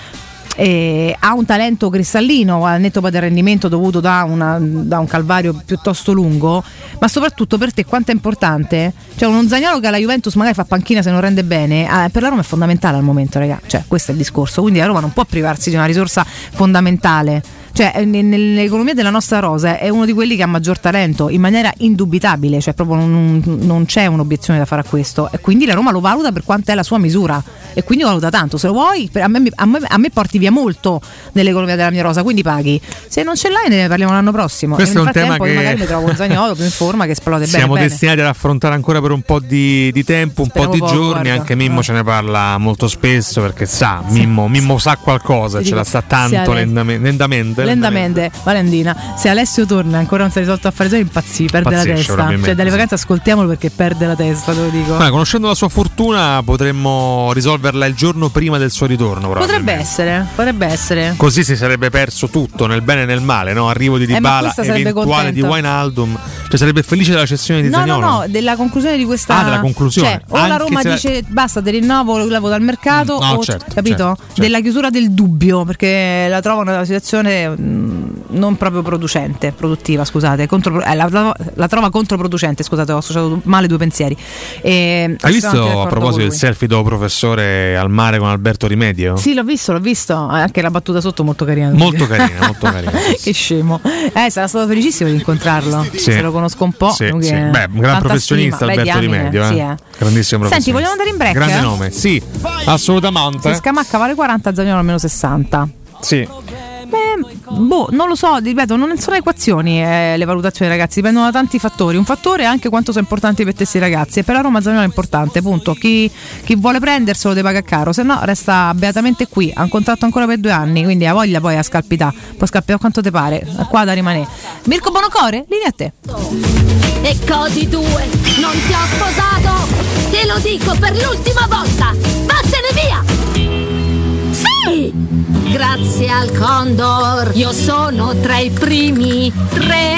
Eh, ha un talento cristallino al netto poi del rendimento dovuto da, una- da un calvario piuttosto lungo ma soprattutto per te quanto è importante? Cioè uno Zagnolo che alla Juventus magari fa panchina se non rende bene eh, per la Roma è fondamentale al momento raga. Cioè questo è il discorso. Quindi la Roma non può privarsi di una risorsa fondamentale cioè, eh, ne- nell'economia della nostra rosa è uno di quelli che ha maggior talento in maniera indubitabile, cioè proprio non, non c'è un'obiezione da fare a questo. E quindi la Roma lo valuta per quanto è la sua misura. E quindi lo valuta tanto. Se lo vuoi, a me, a me- a me porti via molto nell'economia della mia rosa, quindi paghi. Se non ce l'hai, ne parliamo l'anno prossimo. Questo è un tema che- magari mi trovo un Zagnolo più in forma che esplode Siamo bene. bene. destinati ad affrontare ancora per un po' di, di tempo, un Speriamo po' di poco, giorni. guarda. Anche Mimmo Eh. ce ne parla molto spesso perché sa, Mimmo, Mimmo sa qualcosa, Ti ce la sa tanto siamo- lentame- lentamente. Lentamente, Valentina, se Alessio torna e ancora non si è risolto a fare giochi, impazzi, perde la testa. Cioè, dalle vacanze ascoltiamolo perché perde la testa, te lo dico. Ma conoscendo la sua fortuna potremmo risolverla il giorno prima del suo ritorno. Potrebbe essere, potrebbe essere. Così si sarebbe perso tutto nel bene e nel male, no? Arrivo di Eh, Dybala, sarebbe eventuale di. Wijnaldum, cioè sarebbe felice della cessione di No, no, Zaniolo. no, della conclusione di questa. Ah, della conclusione. Cioè, o la Anche Roma la- dice basta, ti rinnovo, lo levo dal mercato, Mm, no, o certo, capito? certo, certo. Della chiusura del dubbio, perché la trovo una situazione mm, non proprio producente, produttiva, scusate, contro- eh, la, la- la trova controproducente, scusate, ho associato male due pensieri. E, Hai visto a proposito lui. selfie dopo professore al mare con Alberto Rimedio? Sì, l'ho visto, l'ho visto. Eh, Anche la battuta sotto molto carina. Molto carina, molto carina. che scemo. Eh, sarà stato felicissimo di incontrarlo. Sì. Se lo conosco un po'. Sì, sì. che- Beh, un gran tanta professionista stima. Beh, Alberto diamine, Rimedio, eh. sì, eh. Grandissimo professionista. Senti, vogliamo andare in break? Grande nome, sì, assolutamente. Se Scamacca vale 40, Zagnolo almeno 60. Sì. Beh, boh, non lo so, ripeto, non sono equazioni eh, le valutazioni, ragazzi, dipendono da tanti fattori. Un fattore è anche quanto sono importanti per te stessi ragazzi. E per la Roma Zagnolo è importante, punto. Chi, chi vuole prenderselo deve pagare caro, se no resta beatamente qui. Ha un contratto ancora per due anni, quindi ha voglia poi a scalpità. Puoi scalpitare quanto ti pare, qua da rimanere. Mirko Bonocore, linea a te. E Codi 2, non ti ho sposato! Te lo dico per l'ultima volta! Vattene via! Sì! Grazie al Condor, io sono tra i primi tre!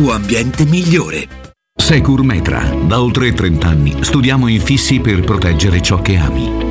ambiente migliore. Secur Metra. Da oltre 30 anni studiamo infissi per proteggere ciò che ami.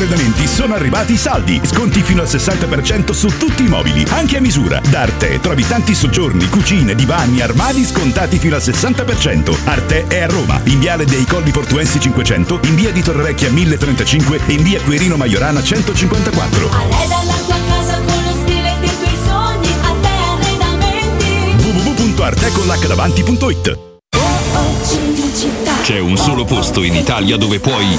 Arredamenti sono arrivati i saldi. Sconti fino al 60% su tutti i mobili, anche a misura. Da Arte trovi tanti soggiorni, cucine, divani, armadi scontati fino al 60%. Arte è a Roma, in viale dei Colli Portuensi 500, in via di Torrevecchia 1035 e in via Quirino Maiorana 154. Arreda la tua casa con lo stile dei tuoi sogni, a te arredamenti! www.arteconlacdavanti.it Cinecittà! C'è un solo posto in Italia dove puoi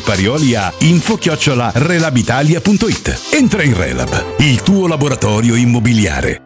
Parioli a info-relabitalia.it. Entra in Relab, il tuo laboratorio immobiliare.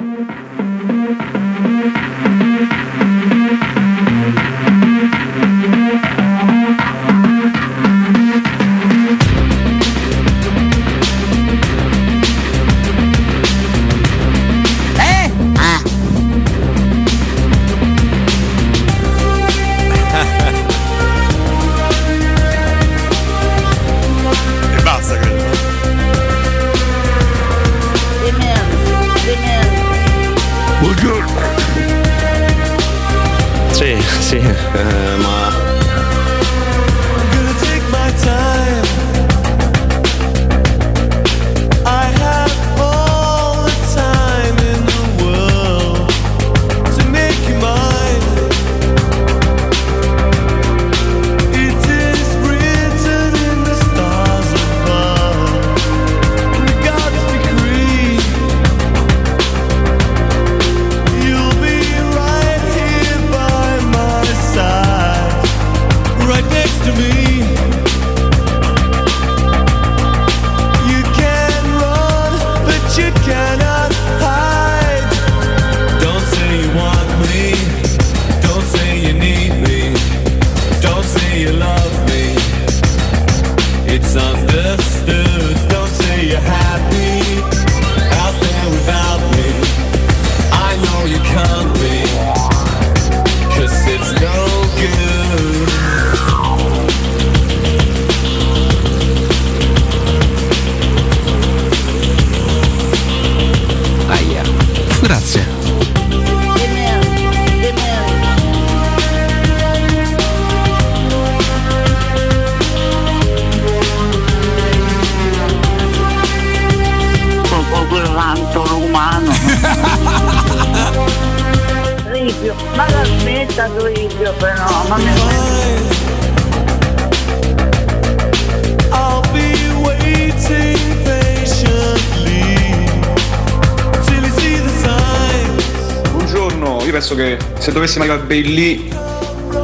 Penso che se dovessimo arrivare Bailey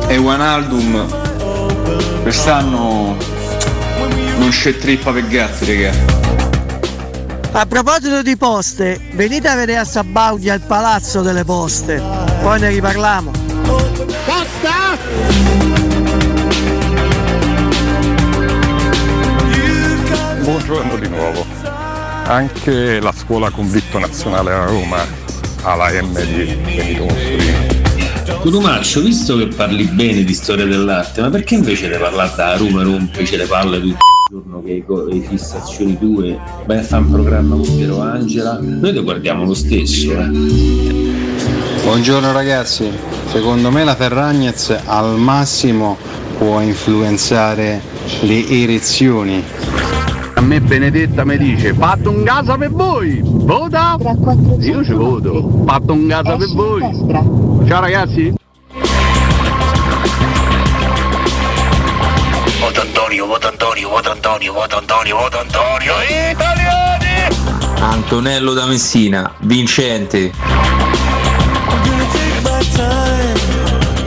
e One Album quest'anno non c'è trippa per gatti, raga. A proposito di poste, venite a vedere a Sabaudia il palazzo delle poste, poi ne riparliamo. Buongiorno di nuovo. Anche la scuola convitto nazionale a Roma ha la M di Benito Mussolini. Cotumaccio, visto che parli bene di storia dell'arte, ma perché invece di parlare da Roma rompici le palle tutto il giorno che le fissazioni tue vai a fare un programma con Piero Angela? Noi ti guardiamo lo stesso, eh. Buongiorno ragazzi, secondo me la Ferragnez al massimo può influenzare le erezioni. A me Benedetta mi dice fatto un casa per voi, vota? Io ci voto, fatto un casa per voi. Ciao ragazzi. Voto Antonio, voto Antonio, voto Antonio, voto Antonio, voto Antonio, italiani! Antonello da Messina, vincente.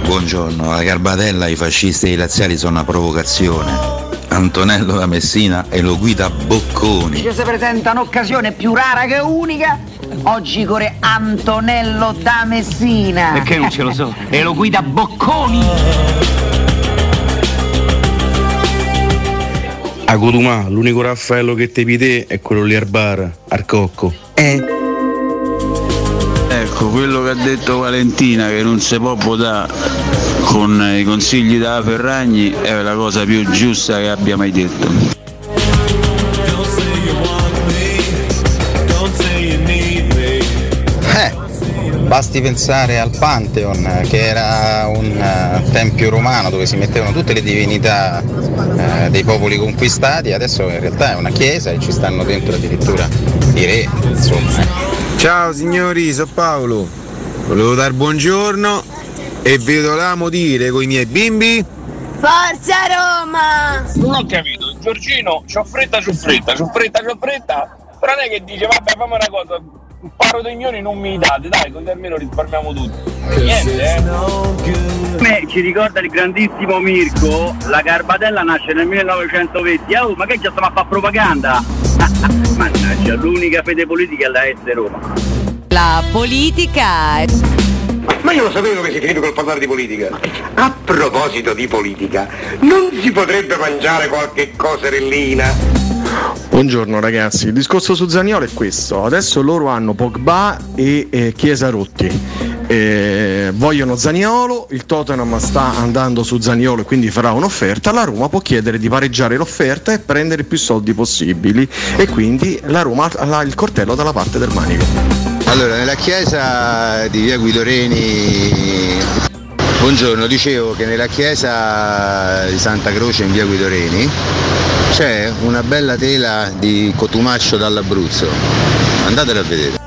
Buongiorno, la garbatella ai fascisti e ai laziali sono una provocazione. Antonello da Messina e lo guida Bocconi. Ci si presenta un'occasione più rara che unica. Oggi corre Antonello da Messina. Perché non ce lo so? E lo guida Bocconi. A Cotumà, l'unico Raffaello che ti pide è quello lì al bar, al cocco. Eh? Mirko, quello che ha detto Valentina che non si può votare con i consigli della Ferragni è la cosa più giusta che abbia mai detto. Eh, basti pensare al Pantheon, che era un eh, tempio romano dove si mettevano tutte le divinità eh, dei popoli conquistati, adesso in realtà è una chiesa e ci stanno dentro addirittura i re, insomma. Ciao signori, sono Paolo. Volevo dar buongiorno e vi volevamo dire con i miei bimbi. Forza Roma! Non ho capito, Giorgino, c'ho fretta, c'ho fretta, c'ho fretta, c'ho fretta. Però non è che dice, vabbè, fammi una cosa, un paro di milioni non mi date, dai, così almeno risparmiamo tutti. Niente, eh. Me ci ricorda il grandissimo Mirko, la Garbatella nasce nel 1920, oh, ma che già stiamo a fare propaganda? Mannaggia, l'unica fede politica è la S Roma. La politica. Ma io lo sapevo che si finito col parlare di politica. A proposito di politica, non si potrebbe mangiare qualche coserellina? Buongiorno ragazzi, il discorso su Zaniolo è questo, adesso loro hanno Pogba e eh, Chiesa rotti, Eh, vogliono Zaniolo, il Tottenham sta andando su Zaniolo e quindi farà un'offerta, la Roma può chiedere di pareggiare l'offerta e prendere più soldi possibili. E quindi la Roma ha il coltello dalla parte del manico. Allora, nella chiesa di via Guido Reni, buongiorno, dicevo che nella chiesa di Santa Croce in via Guido Reni c'è una bella tela di cotumaccio dall'Abruzzo. Andatela a vedere.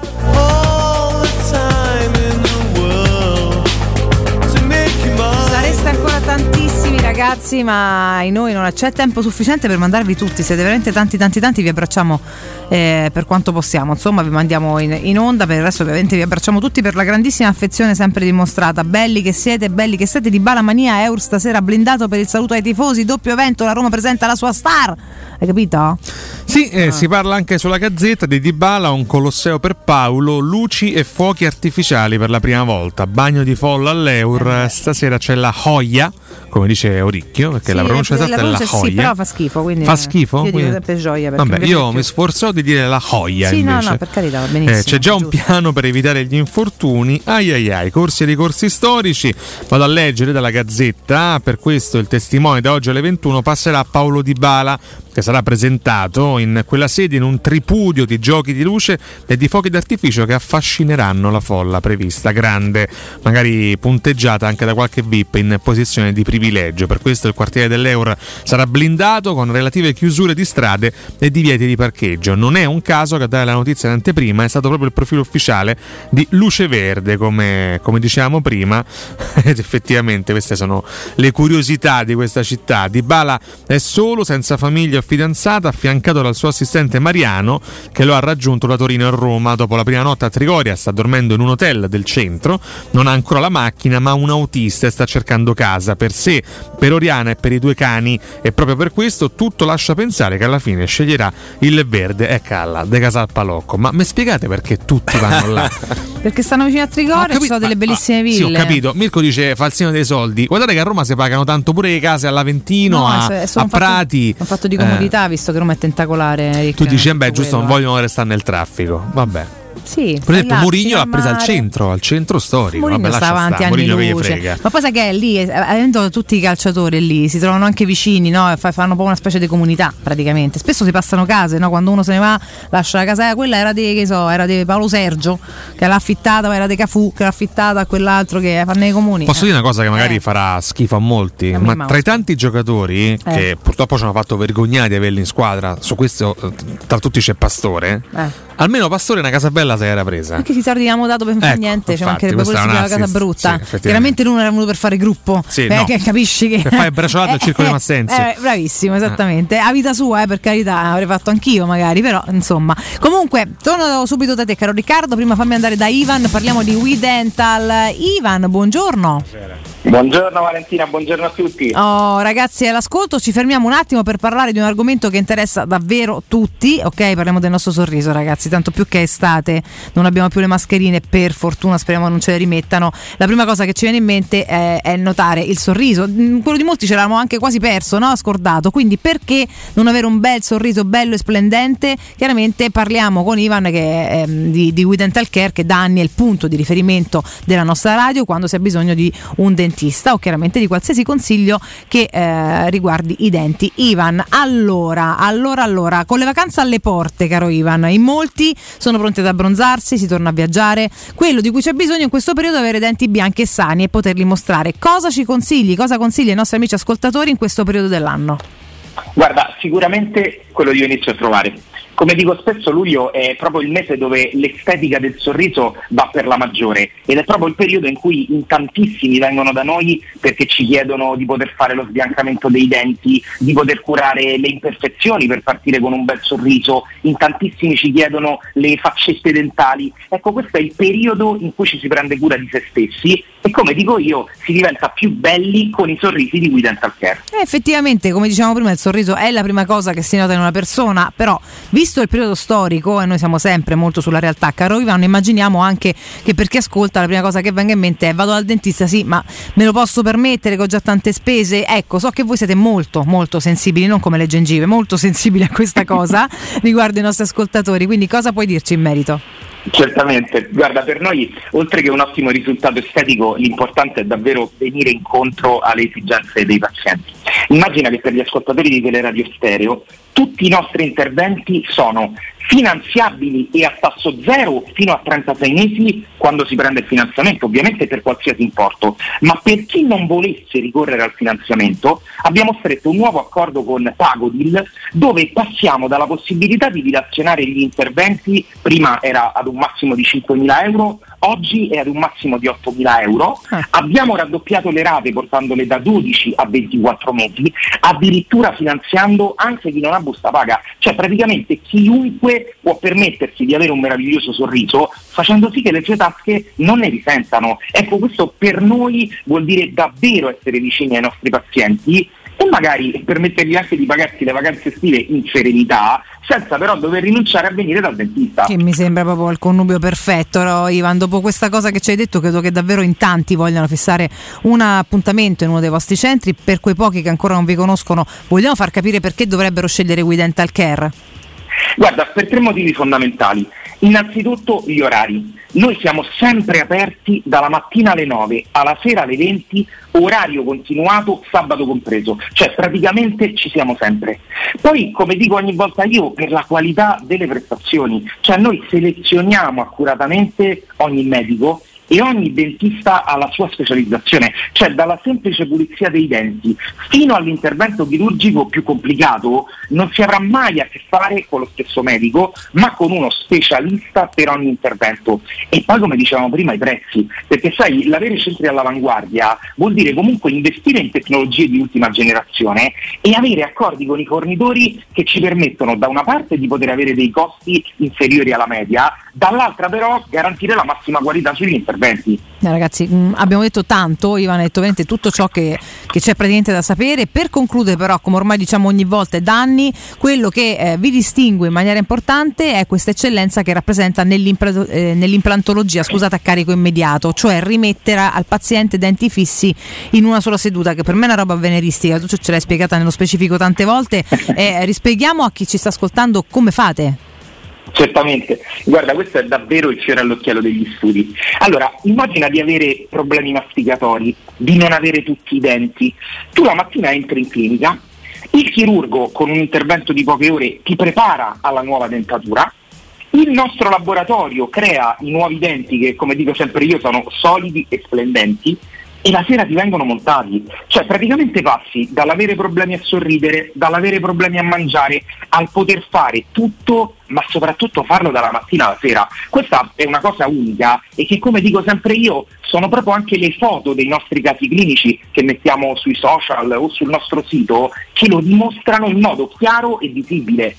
Ragazzi, ma in noi non c'è tempo sufficiente per mandarvi tutti. Siete veramente tanti, tanti, tanti. Vi abbracciamo eh, per quanto possiamo. Insomma, vi mandiamo in, in onda. Per il resto, ovviamente, vi abbracciamo tutti per la grandissima affezione sempre dimostrata. Belli che siete, belli che siete. Di Bala Mania Eur stasera blindato per il saluto ai tifosi. Doppio evento. La Roma presenta la sua star. Hai capito? Sì, eh, si parla anche sulla gazzetta di Dybala, un colosseo per Paolo, luci e fuochi artificiali per la prima volta, bagno di folla all'Eur, stasera c'è la Hoia, come dice Oricchio, perché Sì, la pronuncia esatta è la pronuncia sì, però fa schifo. Quindi Fa schifo? Io dico Quindi- sempre gioia. Vabbè, mi io mi più. sforzò di dire la Hoia Sì, no, invece. no, per carità, va benissimo. Eh, c'è già un piano per evitare gli infortuni. Ai ai ai, corsi e ricorsi storici. Vado a leggere dalla gazzetta. Per questo il testimone da oggi alle 21 passerà a Paolo Di Bala, che sarà presentato in quella sede in un tripudio di giochi di luce e di fuochi d'artificio che affascineranno la folla prevista, grande, magari punteggiata anche da qualche VIP in posizione di privilegio. Per questo il quartiere dell'Eur sarà blindato con relative chiusure di strade e divieti di parcheggio. Non è un caso che a dare la notizia in anteprima è stato proprio il profilo ufficiale di Luce Verde, come, come dicevamo prima. Ed effettivamente queste sono le curiosità di questa città. Di Bala è solo, senza famiglia fidanzata, affiancato dal suo assistente Mariano, che lo ha raggiunto da Torino a Roma dopo la prima notte a Trigoria. Sta dormendo in un hotel del centro, non ha ancora la macchina, ma un autista e sta cercando casa per sé, per Oriana e per i due cani. E proprio per questo tutto lascia pensare che alla fine sceglierà il verde e Calla, De Casal Palocco. Ma mi spiegate perché tutti vanno là? Perché stanno vicino a Trigoria, ci sono delle bellissime ville. Sì, ho capito. Mirko dice falsino dei soldi. Guardate che a Roma si pagano tanto pure le case all'Aventino, No, a, a fatto- Prati. Un fatto di Eh, comodità, visto che Roma è tentacolare. tu dici, eh, beh, giusto, non quello, eh. vogliono restare nel traffico. Vabbè. Sì, Per esempio, Mourinho l'ha presa al centro, al centro storico. Mourinho Vabbè, sta avanti anni che luce. Ma poi sai che è lì, eh, avendo tutti i calciatori lì, si trovano anche vicini, no? Fa- fanno un po' una specie di comunità praticamente. Spesso si passano case, no? Quando uno se ne va, lascia la casa, eh, quella era di, che so, era di Paolo Sergio, che l'ha affittata, era di Cafu, che l'ha affittata a quell'altro che fanno nei comuni. Posso Eh. dire una cosa che magari farà schifo a molti, me ma tra i tanti giocatori che Eh. purtroppo ci hanno fatto vergognare di averli in squadra, su questo eh, tra tutti c'è Pastore, Eh. almeno Pastore una casa bella se era presa. Perché si abbiamo dato per non fare Ecco, niente, cioè infatti, mancherebbe pure questa si è chiama un casa brutta. sì. Chiaramente lui non era venuto per fare gruppo. Sì, Eh, no. che capisci che. Fai il bracciolato al circo di Massenzi. Eh, bravissimo, esattamente. A vita sua, eh, per carità, avrei fatto anch'io magari, però insomma. Comunque, torno subito da te, caro Riccardo. Prima fammi andare da Ivan, parliamo di We Dental. Ivan, buongiorno. Buongiorno Valentina, buongiorno a tutti. Oh, ragazzi, all'ascolto ci fermiamo un attimo per parlare di un argomento che interessa davvero tutti. Ok, parliamo del nostro sorriso, ragazzi. Tanto più che è estate, non abbiamo più le mascherine, per fortuna, speriamo non ce le rimettano. La prima cosa che ci viene in mente è, è notare il sorriso. Mm, Quello di molti ce l'avevamo anche quasi perso, no? Scordato. Quindi perché non avere un bel sorriso bello e splendente? Chiaramente parliamo con Ivan che ehm, di, di We Dental Care, che da anni è il punto di riferimento della nostra radio quando si ha bisogno di un dentista o chiaramente di qualsiasi consiglio che eh, riguardi i denti. Ivan, allora, allora, allora, con le vacanze alle porte, caro Ivan, in molti sono pronti ad abbronzarsi, si torna a viaggiare. Quello di cui c'è bisogno in questo periodo è avere denti bianchi e sani e poterli mostrare. Cosa ci consigli? Cosa consigli ai nostri amici ascoltatori in questo periodo dell'anno? Guarda, sicuramente quello io inizio a trovare. Come dico spesso, luglio è proprio il mese dove l'estetica del sorriso va per la maggiore ed è proprio il periodo in cui in tantissimi vengono da noi perché ci chiedono di poter fare lo sbiancamento dei denti, di poter curare le imperfezioni per partire con un bel sorriso, in tantissimi ci chiedono le faccette dentali. Ecco, questo è il periodo in cui ci si prende cura di se stessi e come dico io, si diventa più belli con i sorrisi di We Dental Care. Eh, effettivamente, come dicevamo prima, il sorriso è la prima cosa che si nota in una persona, però visto il periodo storico, e noi siamo sempre molto sulla realtà, caro Ivano, immaginiamo anche che per chi ascolta la prima cosa che venga in mente è vado dal dentista, sì, ma me lo posso permettere che ho già tante spese? Ecco, so che voi siete molto, molto sensibili, non come le gengive, molto sensibili a questa cosa riguardo i nostri ascoltatori, quindi cosa puoi dirci in merito? Certamente, guarda, per noi oltre che un ottimo risultato estetico, l'importante è davvero venire incontro alle esigenze dei pazienti. Immagina che per gli ascoltatori di Teleradio Stereo tutti i nostri interventi sono finanziabili e a tasso zero fino a 36 mesi quando si prende il finanziamento, ovviamente per qualsiasi importo, ma per chi non volesse ricorrere al finanziamento abbiamo stretto un nuovo accordo con Pagodil dove passiamo dalla possibilità di dilazionare gli interventi, prima era ad un massimo di 5.000 euro, oggi è ad un massimo di 8.000 euro, abbiamo raddoppiato le rate portandole da 12 a 24 mesi, addirittura finanziando anche chi non ha busta paga, cioè praticamente chiunque può permettersi di avere un meraviglioso sorriso facendo sì che le sue tasche non ne risentano. Ecco, questo per noi vuol dire davvero essere vicini ai nostri pazienti e magari permettergli anche di pagarsi le vacanze estive in serenità senza però dover rinunciare a venire dal dentista. Che mi sembra proprio il connubio perfetto, no, Ivan. Dopo questa cosa che ci hai detto, credo che davvero in tanti vogliano fissare un appuntamento in uno dei vostri centri. Per quei pochi che ancora non vi conoscono, vogliamo far capire perché dovrebbero scegliere We Dental Care? Guarda, per tre motivi fondamentali. Innanzitutto gli orari. Noi siamo sempre aperti dalla mattina alle 9 alla sera alle 20, orario continuato, sabato compreso, cioè praticamente ci siamo sempre. Poi, come dico ogni volta io, per la qualità delle prestazioni, cioè noi selezioniamo accuratamente ogni medico e ogni dentista ha la sua specializzazione, cioè dalla semplice pulizia dei denti fino all'intervento chirurgico più complicato non si avrà mai a che fare con lo stesso medico, ma con uno specialista per ogni intervento. E poi come dicevamo prima i prezzi, perché sai, l'avere centri all'avanguardia vuol dire comunque investire in tecnologie di ultima generazione e avere accordi con i fornitori che ci permettono da una parte di poter avere dei costi inferiori alla media, dall'altra però garantire la massima qualità sugli interventi. Eh, ragazzi, mh, abbiamo detto tanto, Ivan ha detto veramente tutto ciò che, che c'è praticamente da sapere. Per concludere, però, come ormai diciamo ogni volta e da anni, quello che eh, vi distingue in maniera importante è questa eccellenza che rappresenta eh, nell'implantologia scusate, a carico immediato, cioè rimettere al paziente denti fissi in una sola seduta, che per me è una roba veneristica, tu ce l'hai spiegata nello specifico tante volte. Eh, rispieghiamo a chi ci sta ascoltando come fate. Certamente, guarda, questo è davvero il fiore all'occhiello degli studi. Allora, immagina di avere problemi masticatori, di non avere tutti i denti. Tu la mattina entri in clinica, il chirurgo con un intervento di poche ore ti prepara alla nuova dentatura, il nostro laboratorio crea i nuovi denti che, come dico sempre io, sono solidi e splendenti e la sera ti vengono montati. Cioè praticamente passi dall'avere problemi a sorridere, dall'avere problemi a mangiare, al poter fare tutto, ma soprattutto farlo dalla mattina alla sera. Questa è una cosa unica e che come dico sempre io sono proprio anche le foto dei nostri casi clinici che mettiamo sui social o sul nostro sito che lo dimostrano in modo chiaro e visibile.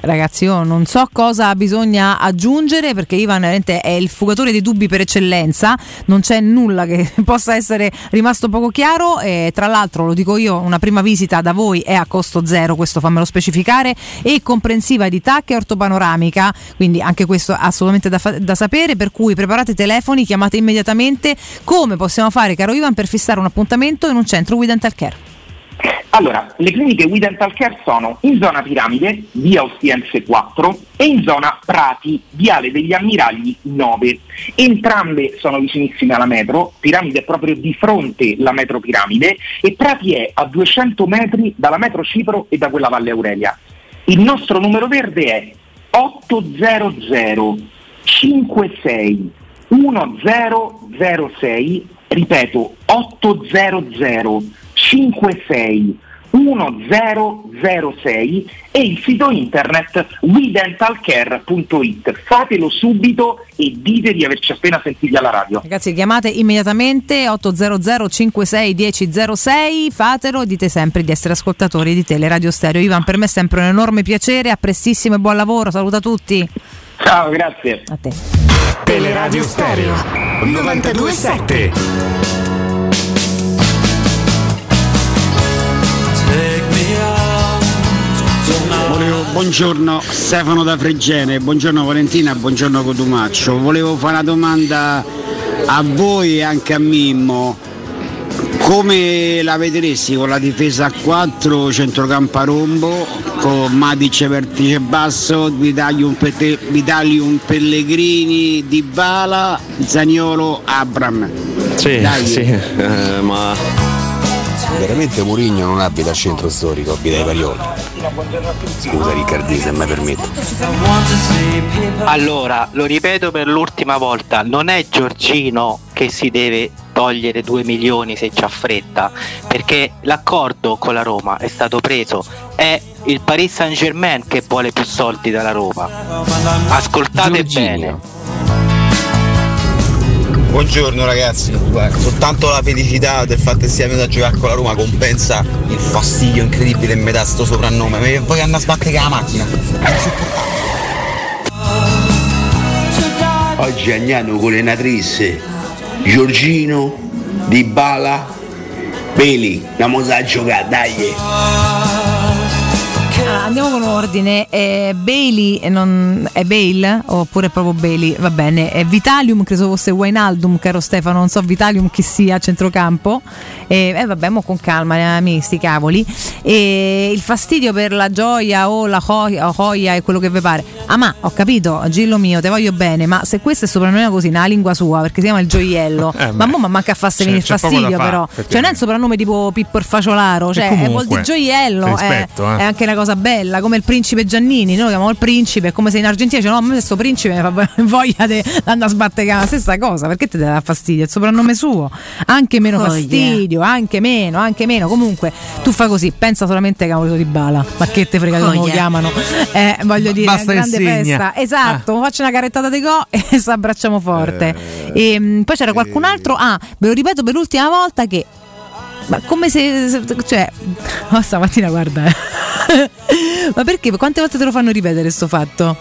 Ragazzi, io non so cosa bisogna aggiungere perché Ivan è il fugatore dei dubbi per eccellenza, non c'è nulla che possa essere rimasto poco chiaro. E tra l'altro lo dico io, una prima visita da voi è a costo zero, questo fammelo specificare, e comprensiva di TAC e ortopanoramica, quindi anche questo assolutamente da, fa- da sapere, per cui preparate i telefoni, chiamate immediatamente. Come possiamo fare caro Ivan per fissare un appuntamento in un centro We Dental Care. Allora, le cliniche We Dental Care sono in zona Piramide, via Ostiense 4 e in zona Prati, viale degli Ammiragli 9. Entrambe sono vicinissime alla metro, Piramide è proprio di fronte alla metro Piramide e Prati è a 200 metri dalla metro Cipro e da quella Valle Aurelia. Il nostro numero verde è 800 56 1006, ripeto 800 56 1006 e il sito internet wedentalcare.it. Fatelo subito e dite di averci appena sentiti alla radio. Ragazzi, chiamate immediatamente 800 56 1006, fatelo, dite sempre di essere ascoltatori di Teleradio Stereo. Ivan, per me è sempre un enorme piacere, a prestissimo e buon lavoro, saluta tutti. Ciao, grazie. A te. Teleradio Stereo 927. Buongiorno Stefano da Fregene, buongiorno Valentina, buongiorno Cotumaccio. Volevo fare una domanda a voi e anche a Mimmo. Come la vedresti con la difesa a 4, centrocampo a rombo, con Matic vertice basso, Vitalium, Pete- Vitalium Pellegrini, Dybala, Zaniolo, Abram? Sì, Dai. sì, eh, ma veramente Murigno non abita al centro storico, abita ai Parioli. Scusa Riccardi se mi permetto. Allora, lo ripeto per l'ultima volta, non è Giorgino che si deve togliere 2 milioni se c'ha fretta, perché l'accordo con la Roma è stato preso, è il Paris Saint Germain che vuole più soldi dalla Roma. Ascoltate bene. Buongiorno ragazzi, Guarda, soltanto la felicità del fatto che sia venuto a giocare con la Roma compensa il fastidio incredibile che mi dà sto soprannome. Mi voglio andare a sbattere la macchina. Oggi Agnano con le natrisse, Giorgino, Dybala, Beli, andiamo a giocare, dai! Andiamo con ordine. Eh, Bailey eh, non- è Bale oppure proprio Bailey? Va bene. È Vitalium, credo fosse Wainaldum, caro Stefano. Non so Vitalium chi sia a centrocampo. E eh, vabbè, mo con calma, eh, mi sti cavoli. E il fastidio per la gioia o la joia e quello che vi pare. Ah, ma ho capito, Gillo mio, te voglio bene, ma se questo è soprannome così, nella lingua sua, perché si chiama il gioiello, Eh, ma mo ma manca a farsi venire il fastidio, fare, però. Cioè, non è un soprannome tipo Pippo il Faciolaro, cioè comunque, vuol dire gioiello. rispetto, è, eh. è anche una cosa bella, come il principe Giannini, noi lo chiamiamo il principe, è come se in Argentina dice no, a me questo principe mi fa voglia di andare a sbattere la stessa cosa, perché ti dà fastidio? È il soprannome suo, anche meno Oh, fastidio, anche meno, anche meno, comunque tu fai così, pensa solamente che ha voluto di bala, ma che te frega Oh, come lo yeah. chiamano, eh, voglio dire, Basta grande segna. festa, esatto, faccio una carrettata di go e ci abbracciamo forte. E, mh, poi c'era qualcun altro, ah, ve lo ripeto per l'ultima volta che ma come se, se- cioè oh, stamattina guarda. Ma perché? Quante volte te lo fanno ripetere sto fatto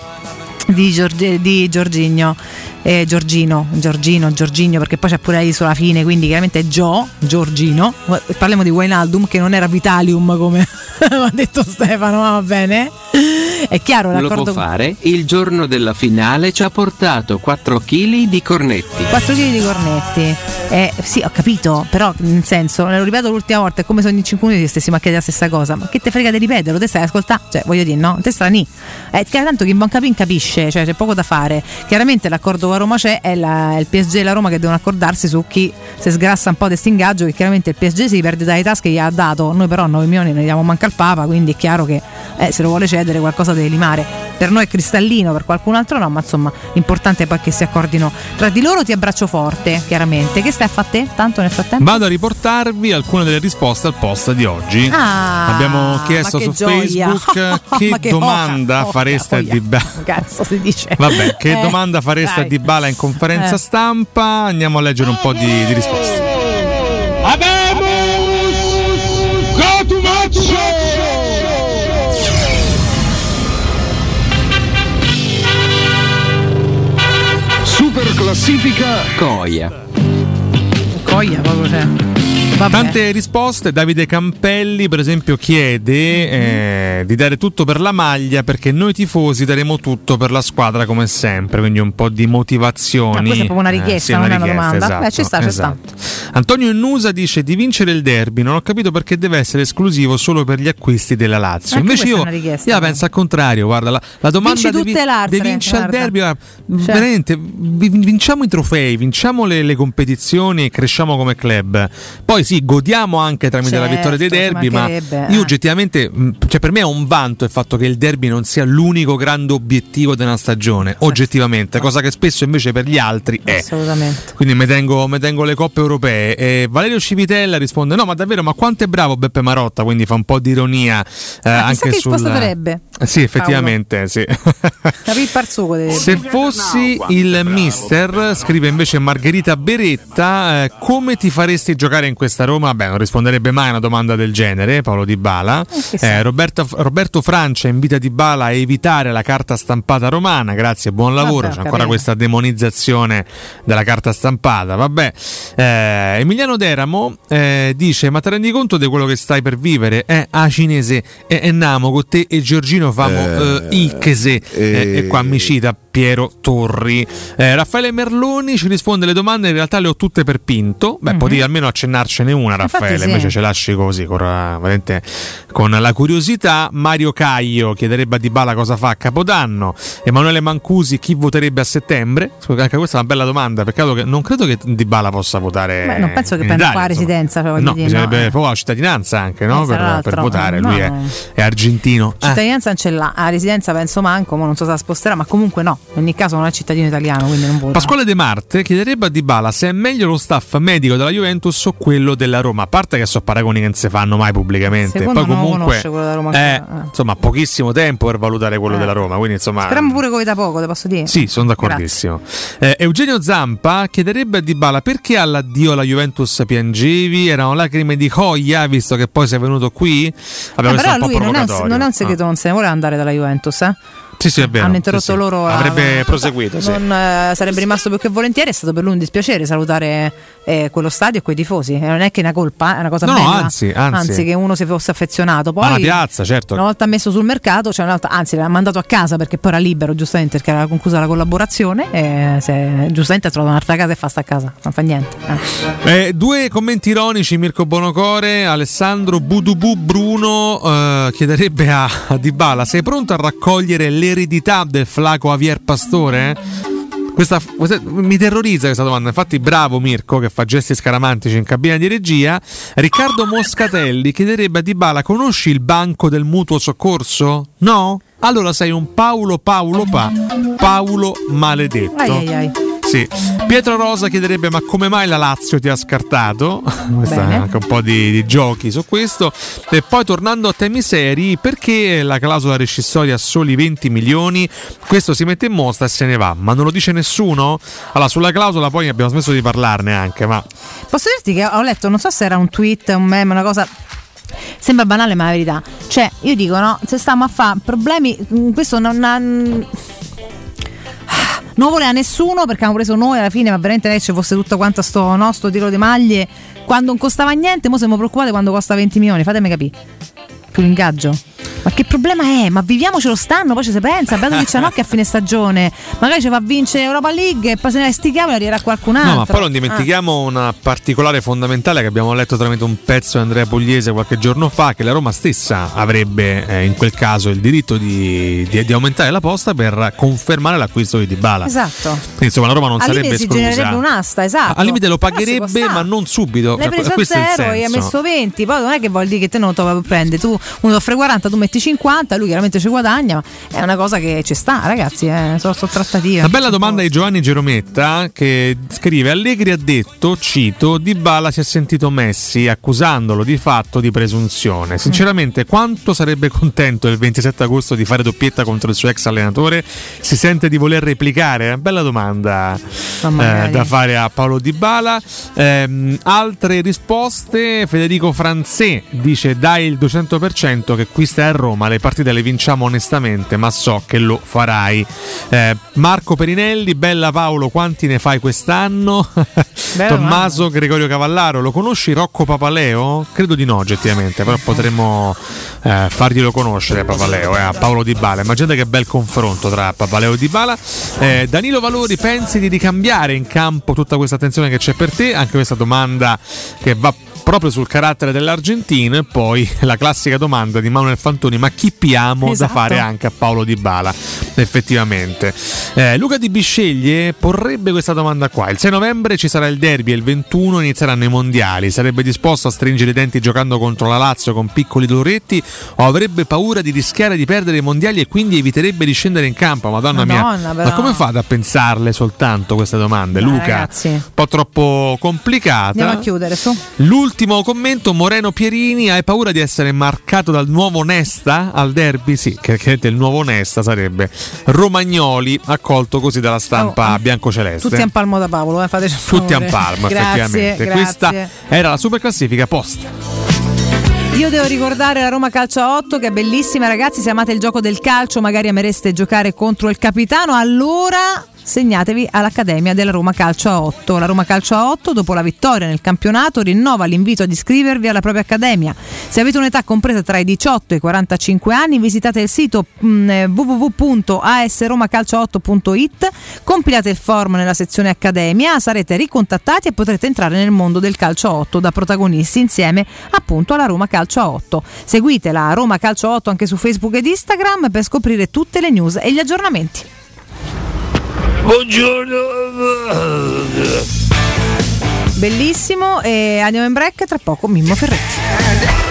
di, Giorgi- di Giorgigno eh, Giorgino Giorgino Giorgino perché poi c'è pure lei sulla fine quindi chiaramente è Gio Giorgino parliamo di Wainaldum che non era Vitalium come ha detto Stefano ma va bene è chiaro Lo può l'accordo fare. Il giorno della finale ci ha portato 4 kg di cornetti. 4 kg di cornetti. Eh, sì, ho capito, però nel senso, lo ripeto l'ultima volta, è come se ogni 5 minuti stessimo a chiedere la stessa cosa. Ma che te frega di ripeterlo? Te stai ascoltando? Cioè, voglio dire, no? Te strani. Eh, che tanto chi in buon capin capisce, cioè c'è poco da fare. Chiaramente l'accordo con la Roma c'è, è, la- è il PSG e la Roma che devono accordarsi su chi si sgrassa un po' di ingaggio, che chiaramente il PSG si perde dalle tasche che gli ha dato. Noi però 9 milioni ne diamo manca al Papa, quindi è chiaro che eh, se lo vuole cedere qualcosa deve limare. Per noi è cristallino, per qualcun altro no, ma insomma l'importante è poi che si accordino tra di loro. Ti abbraccio forte, chiaramente. Che stai a fare te? Tanto nel frattempo? Vado a riportarvi alcune delle risposte al post di oggi. Ah, Abbiamo chiesto su gioia. Facebook che, che domanda oca, oca, fareste a oia. Dybala. Cazzo Basta si dice. Vabbè, che eh, domanda fareste dai. a Dybala in conferenza eh. stampa? Andiamo a leggere un po' di, di risposte. Super classifica Coia. Coia proprio c'è. Vabbè. Tante risposte, Davide Campelli per esempio chiede eh, di dare tutto per la maglia perché noi tifosi daremo tutto per la squadra come sempre, quindi un po' di motivazioni. Ah, questa è proprio una richiesta, Eh, sì, non è una domanda. esatto, Beh, ci sta, ci esatto. Antonio Innusa dice di vincere il derby, non ho capito perché deve essere esclusivo solo per gli acquisti della Lazio. Anche Invece io, una io la però. penso al contrario, guarda, la, la domanda di, vincere al guarda. derby, guarda, Cioè. veramente vi- vinciamo i trofei, vinciamo le, le competizioni e cresciamo come club. Poi sì, godiamo anche tramite la Certo, vittoria dei ci derby, ma io eh. oggettivamente, mh, cioè per me è un vanto il fatto che il derby non sia l'unico grande obiettivo della stagione, oggettivamente, cosa che spesso invece per gli altri è. Assolutamente. Quindi mi tengo, tengo le coppe europee. E Valerio Civitella risponde: No, ma davvero, ma quanto è bravo Beppe Marotta? Quindi fa un po' di ironia eh, Ah, anche che sul. risposta darebbe. Eh, Sì, effettivamente, sì. Se fossi il mister, scrive invece Margherita Beretta, eh, come ti faresti giocare in questa Roma? Beh, non risponderebbe mai a una domanda del genere, Paolo Di Bala. Eh, Roberto, Roberto Francia invita Di Bala a evitare la carta stampata romana, grazie, buon lavoro. Vabbè, C'è ancora carino. questa demonizzazione della carta stampata. Vabbè, Eh, Emiliano Deramo eh, dice: Ma ti rendi conto di quello che stai per vivere? Eh, a cinese, e eh, Namo con te e Giorgino famo eh. Eh, e qua mi cita Piero Torri. Eh, Raffaele Merloni ci risponde le domande, in realtà le ho tutte per Pinto. Beh, Mhm. potevi almeno accennarcene una, Raffaele, sì. invece ce lasci così, con, eh, con la curiosità. Mario Caio chiederebbe a Dybala cosa fa a Capodanno. Emanuele Mancusi chi voterebbe a settembre? Scusa, Anche questa è una bella domanda, peccato che non credo che Dybala possa votare. Beh, non penso che prenda Italia, qua la residenza, cioè, No, dire, bisognerebbe no, eh. la cittadinanza anche no? Eh, per, per votare. no. Lui è, è argentino. Eh. Cittadinanza non ce l'ha, la residenza penso manco, ma non so se la sposterà, ma comunque no. In ogni caso non è cittadino italiano, quindi non vota. Pasquale De Marte chiederebbe a Dybala se è meglio lo staff medico della Juventus o quello della Roma. A parte che so paragoni che non si fanno mai pubblicamente. Secondo Poi comunque conosce quello della Roma eh, eh. insomma, pochissimo tempo per valutare quello della Roma. Quindi insomma. Speriamo pure che da poco, te posso dire. Sì, sono d'accordissimo. Eh, Eugenio Zampa chiederebbe a Dybala perché all'addio alla Juventus piangevi? Erano lacrime di coia, visto che poi sei venuto qui? Eh, però un po' lui non è un, non è un segreto, Ah. non se ne vuole andare dalla Juventus. Eh? Sì, sì, è vero. Hanno interrotto Sì, sì. loro la- Avrebbe proseguito, sì. Non eh, sarebbe rimasto più che volentieri, è stato per lui un dispiacere salutare eh, quello stadio e quei tifosi. Eh, non è che è una colpa, è una cosa No, no, bella. anzi, anzi. che uno si fosse affezionato. Poi Alla piazza, certo. Una volta messo sul mercato, cioè una volta, anzi l'ha mandato a casa perché poi era libero, giustamente, perché era conclusa la collaborazione. E se, giustamente ha trovato un'altra casa e fa sta a casa, non fa niente. eh. Eh, due commenti ironici, Mirko Bonocore, Alessandro Budubu Bruno eh, chiederebbe a, a Dybala sei pronto a raccogliere l'eredità del flaco Javier Pastore? Questa, questa- mi terrorizza questa domanda, infatti bravo Mirko che fa gesti scaramantici in cabina di regia. Riccardo Moscatelli chiederebbe a Dybala conosci il banco del mutuo soccorso? No? Allora sei un Paolo Paolo Pa, Paolo maledetto. Ai, ai, ai. Sì. Pietro Rosa chiederebbe: Ma come mai la Lazio ti ha scartato? Questa Bene. anche un po' di, di giochi su questo. E poi tornando a temi seri, perché la clausola rescissoria a soli 20 milioni? Questo si mette in mostra e se ne va, ma non lo dice nessuno? Allora, sulla clausola poi abbiamo smesso di parlarne anche, ma Posso dirti che ho letto, non so se era un tweet, un meme, una cosa. Sembra banale, ma è la verità. Cioè, io dico, no, se stiamo a fare problemi, mm, questo non ha. Non voleva nessuno perché abbiamo preso noi alla fine, ma veramente che ci fosse tutto quanto sto nostro tiro di maglie. Quando non costava niente, mo siamo preoccupati quando costa 20 milioni. Fatemi capire. Più l'ingaggio. Ma che problema è? Ma viviamoci lo stanno, poi ci si pensa. Bedovic Anocchi a fine stagione. Magari ci fa vincere Europa League e poi se ne stichiamo e arriverà qualcun altro. No, ma poi non Ah. dimentichiamo una particolare fondamentale che abbiamo letto tramite un pezzo di Andrea Pugliese qualche giorno fa, che la Roma stessa avrebbe eh, in quel caso il diritto di, di- di aumentare la posta per confermare l'acquisto di Dybala. Esatto. Quindi, insomma, la Roma non Al sarebbe si esclusa. genererebbe un'asta, esatto. Al limite lo pagherebbe, ma non subito. L'hai preso a Questo zero e hai messo 20, poi non è che vuol dire che te non lo prendi, tu uno offre 40, tu metti 50, lui chiaramente ci guadagna, ma è una cosa che ci sta, ragazzi, eh, sono, sono trattative. Una bella domanda di Giovanni Gerometta che scrive Allegri ha detto, cito, Dybala si è sentito Messi accusandolo di fatto di presunzione. Sinceramente quanto sarebbe contento il 27 agosto di fare doppietta contro il suo ex allenatore? Si sente di voler replicare? Una bella domanda eh, da fare a Paolo Dybala. Ehm, altre risposte, Federico Franzé dice dai il 200% che questa è Roma le partite le vinciamo onestamente, ma so che lo farai. Eh, Marco Perinelli, bella Paolo, quanti ne fai quest'anno? Tommaso Gregorio Cavallaro, lo conosci Rocco Papaleo? Credo di no, oggettivamente, però potremmo eh, farglielo conoscere Papaleo, eh, a Paolo Di Bala. Immaginate che bel confronto tra Papaleo e Di Bala. Eh, Danilo Valori, pensi di ricambiare in campo tutta questa attenzione che c'è per te? Anche questa domanda che va proprio sul carattere dell'argentino e poi la classica domanda di Manuel Fantoni ma chi piamo Esatto. da fare anche a Paolo Di Bala? Effettivamente. Eh, Luca Di Bisceglie porrebbe questa domanda qua. Il 6 novembre ci sarà il derby e il 21 inizieranno i mondiali. Sarebbe disposto a stringere i denti giocando contro la Lazio con piccoli doloretti o avrebbe paura di rischiare di perdere i mondiali e quindi eviterebbe di scendere in campo? Madonna, Madonna, mia però. ma come fate a pensarle soltanto queste domande Dai, Luca? ragazzi. un po' troppo complicata. Andiamo a chiudere su. L'ultimo commento, Moreno Pierini, hai paura di essere marcato dal nuovo Nesta al derby? Sì, che, che il nuovo Nesta sarebbe Romagnoli, accolto così dalla stampa Oh, biancoceleste. Tutti a palmo da Paolo, eh, fateci un Tutti a palmo, Grazie, effettivamente. grazie. Questa era la super classifica post. Io devo ricordare la Roma Calcio a 8 che è bellissima, ragazzi. Se amate il gioco del calcio, magari amereste giocare contro il capitano. Allora segnatevi all'Accademia della Roma Calcio a 8. La Roma Calcio a 8, dopo la vittoria nel campionato, rinnova l'invito ad iscrivervi alla propria accademia. Se avete un'età compresa tra i 18 e i 45 anni, visitate il sito mm, eh, www.asromacalcio8.it, compilate il form nella sezione Accademia, sarete ricontattati e potrete entrare nel mondo del calcio a 8 da protagonisti insieme appunto alla Roma Calcio a 8. Seguite la Roma Calcio a 8 anche su Facebook ed Instagram per scoprire tutte le news e gli aggiornamenti. Buongiorno. Bellissimo e andiamo in break tra poco Mimmo Ferretti.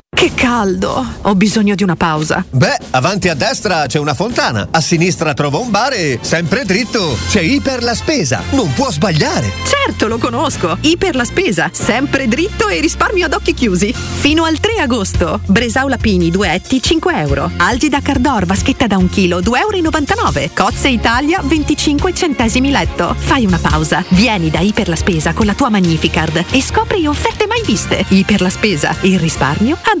Che caldo! Ho bisogno di una pausa. Beh, avanti a destra c'è una fontana, a sinistra trovo un bar e sempre dritto c'è Iper la Spesa. Non può sbagliare. Certo, lo conosco. Iper la spesa, sempre dritto e risparmio ad occhi chiusi. Fino al 3 agosto. Bresaula Pini, duetti, 5 euro. Algida Cardor, vaschetta da un chilo, 2,99 euro. Cozze Italia, 25 centesimi letto. Fai una pausa. Vieni da Iper la Spesa con la tua Magnificard e scopri offerte mai viste. Iper la Spesa, il risparmio ad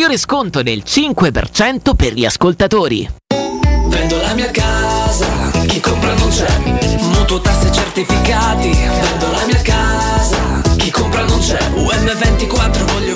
sconto del 5% per gli ascoltatori. Vendo la mia casa, chi compra non c'è. Mutuo tasse certificati, vendo la mia casa, chi compra non c'è. UM24 voglio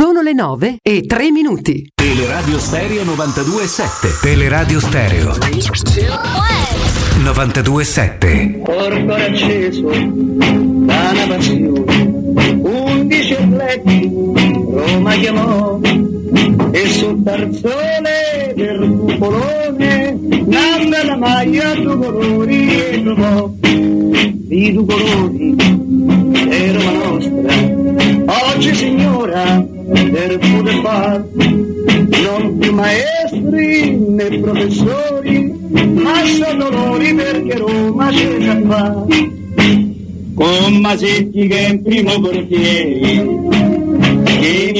Sono le 9 e 3 minuti. Teleradio Stereo 92.7. Teleradio Stereo 92.7. Corpo acceso da una passione, undici atleti Roma chiamò e sul tarzone del cupolone nanda la maglia due colori e trovò di due colori è Roma nostra oggi signora per poter far. Non più maestri né professori ma sono loro perché Roma c'è già fa con Masetti che è in primo portiere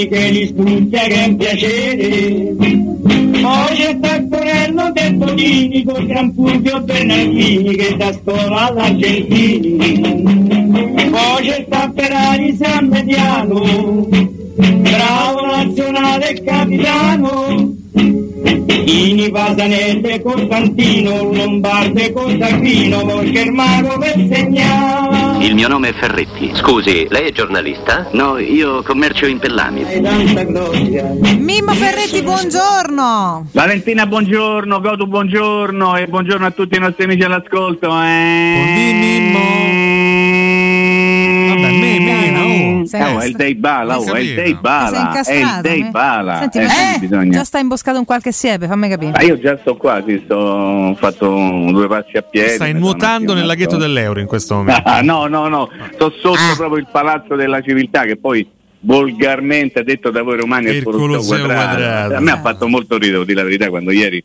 che li studia che è un piacere. Poi c'è Taccorello del Bonini con Gran Fulvio Bernardini che da scuola all'Argentini. Poi c'è sta Ferrari San Mediano bravo nazionale e capitano Ini Pasanelle Costantino Lombarde Costantino perché il mago per segnare Il mio nome è Ferretti. Scusi, lei è giornalista? No, io commercio in pellami. Mimmo Ferretti, buongiorno! Valentina, buongiorno, Godu, buongiorno e buongiorno a tutti i nostri amici all'ascolto. Eh. Vabbè, oh. Oh, è il day bala, oh, è il day Sei bala, è il day eh? bala. Senti, Eh, bisogna- già sta imboscato in qualche siepe, fammi capire. Ma io già sto qua, sì, sto, ho fatto due passi a piedi. Stai nuotando nel laghetto dell'euro in questo momento. Ah, no, no, no, sto sotto Ah. proprio il palazzo della civiltà che poi volgarmente detto da voi romani è il Colosseo Colosseo quadrato. Quadrato. A me ha fatto molto ridere, devo dire la verità, quando ieri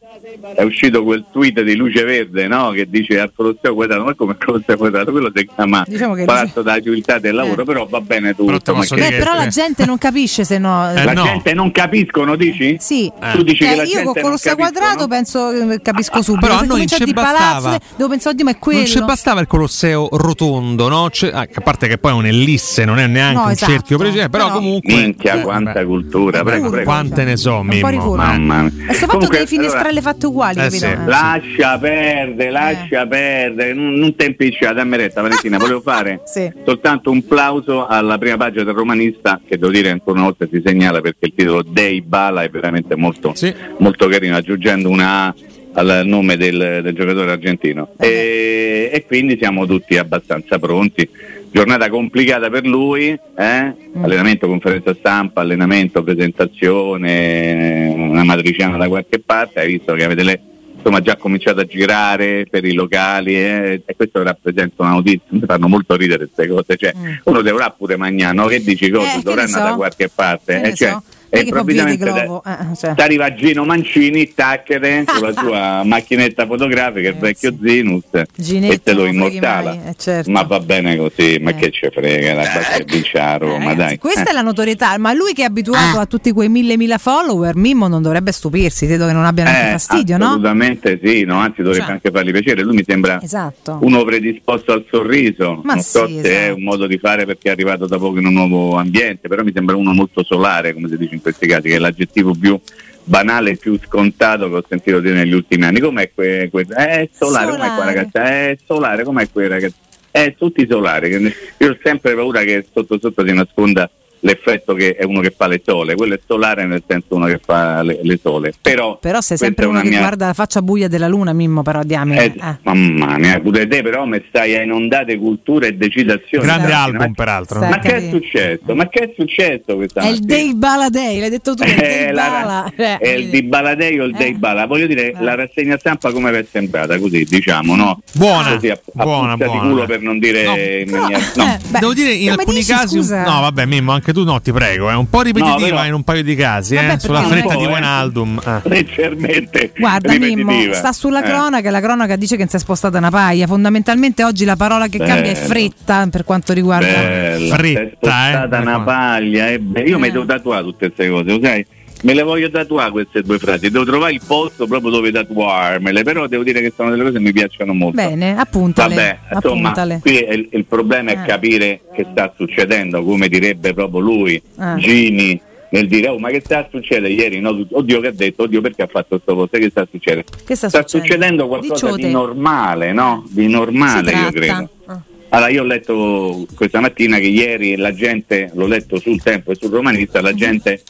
è uscito quel tweet di Luce Verde no? che dice al Colosseo Quadrato, ma come il Colosseo Quadrato? Quello si chiama Diciamo Palazzo della civiltà del lavoro, però va bene tutto. ma che- Beh, però la gente non capisce se no. la gente non capiscono, dici? Sì, Tu dici Eh, che la io gente con Colosseo quadrato penso che capisco subito. Però a se noi comincia ci di bastava- palazzo, devo pensare, oddio, ma è quello. Non ci bastava il Colosseo rotondo, no? C'è- ah, a parte che poi è un'ellisse, non è neanche No, un esatto. cerchio preciso, però, Però- comunque. Minchia, quanta cultura, prego, prego. Quante ne so, Mimmo. Mamma mia. E sto fatto Comunque, delle finestrelle allora- fatte uguali, Eh, sì. Eh. Lascia perdere, lascia perdere, non, non te impicciare, dammi retta Valentina, volevo fare Sì. soltanto un plauso alla prima pagina del romanista che devo dire ancora una volta si segnala perché il titolo Dei Bala è veramente molto, molto carino, aggiungendo una A al nome del, del giocatore argentino e, e quindi siamo tutti abbastanza pronti. Giornata complicata per lui, eh? allenamento, conferenza stampa, allenamento, presentazione, una matriciana da qualche parte, hai visto che avete le, insomma, già cominciato a girare per i locali eh, e questo rappresenta una notizia, mi fanno molto ridere queste cose, cioè uno dovrà pure mangiare, no? che dici cosa? Mm. Eh, dovrà andare so. da qualche parte, eh, cioè, so. E Glovo? da- Eh, cioè. arriva Gino Mancini, tacchere, con la sua macchinetta fotografica, il vecchio Zinus, Ginetto, e te lo immortala. mai, eh, certo. Ma va bene così, ma che ce frega, la vince a Roma, dai. Questa Eh. è la notorietà, ma lui che è abituato a tutti quei mille mila follower, Mimmo non dovrebbe stupirsi, credo che non abbia neanche Eh, fastidio, no? Assolutamente sì, no? anzi dovrebbe Cioè. anche fargli piacere. Lui mi sembra Esatto. uno predisposto al sorriso. Ma non so sì, se è esatto. un modo di fare perché è arrivato da poco in un nuovo ambiente, però mi sembra uno molto solare, come si dice in questi casi, che è l'aggettivo più banale più scontato che ho sentito dire negli ultimi anni. Com'è que, que- eh, è solare, com'è Solare. ragazza? È solare, com'è quei ragazzi? È tutti solari. Io ho sempre paura che sotto sotto si nasconda l'effetto che è uno che fa le sole, quello è solare nel senso uno che fa le, le sole. Però, Però sei sempre uno una che mia- guarda la faccia buia della luna, Mimmo, però diamine. eh, eh. Mamma mia, pure te però mi stai a inondate cultura e decidazione. Grande Ma- album, peraltro. Ma Stai che è successo? Ma che è successo questa È il mattina? Dave Bala Day, l'hai detto tu, è il Eh, la- Bala. Eh, è il di Baladei o il Day Bala? Voglio dire, la rassegna stampa come vi è sembrata? Così diciamo, no? Buona, Così a, a buona, puzza di buona. culo per non dire No, in maniera. No. Devo dire in alcuni dici, casi. scusa? No, vabbè, Mimmo, anche tu no, ti prego. È un po' ripetitiva No, però- in un paio di casi, eh, Vabbè, sulla perché fretta di eh. Wijnaldum. Eh. Leggermente Guarda Mimmo, sta sulla Eh. cronaca e la cronaca dice che non si è spostata una paia. Fondamentalmente oggi la parola che cambia è Bello. fretta per quanto riguarda... Bella, Fretta, è spostata eh, una paglia. eh, io mi devo tatuare tutte queste cose, lo sai? Me le voglio tatuare queste due frasi, devo trovare il posto proprio dove tatuarmele, però devo dire che sono delle cose che mi piacciono molto. Bene, appuntale. Vabbè, insomma, appuntale. qui il, il problema è Eh. capire che sta succedendo, come direbbe proprio lui, Ah. Gini, nel dire, oh ma che sta succedendo ieri? No, oddio che ha detto, oddio perché ha fatto questo posto, che sta succedendo? Che sta, succedendo qualcosa Diciote. di normale, no? Di normale io credo. Ah. Allora, io ho letto questa mattina che ieri la gente, l'ho letto sul tempo e sul romanista, la gente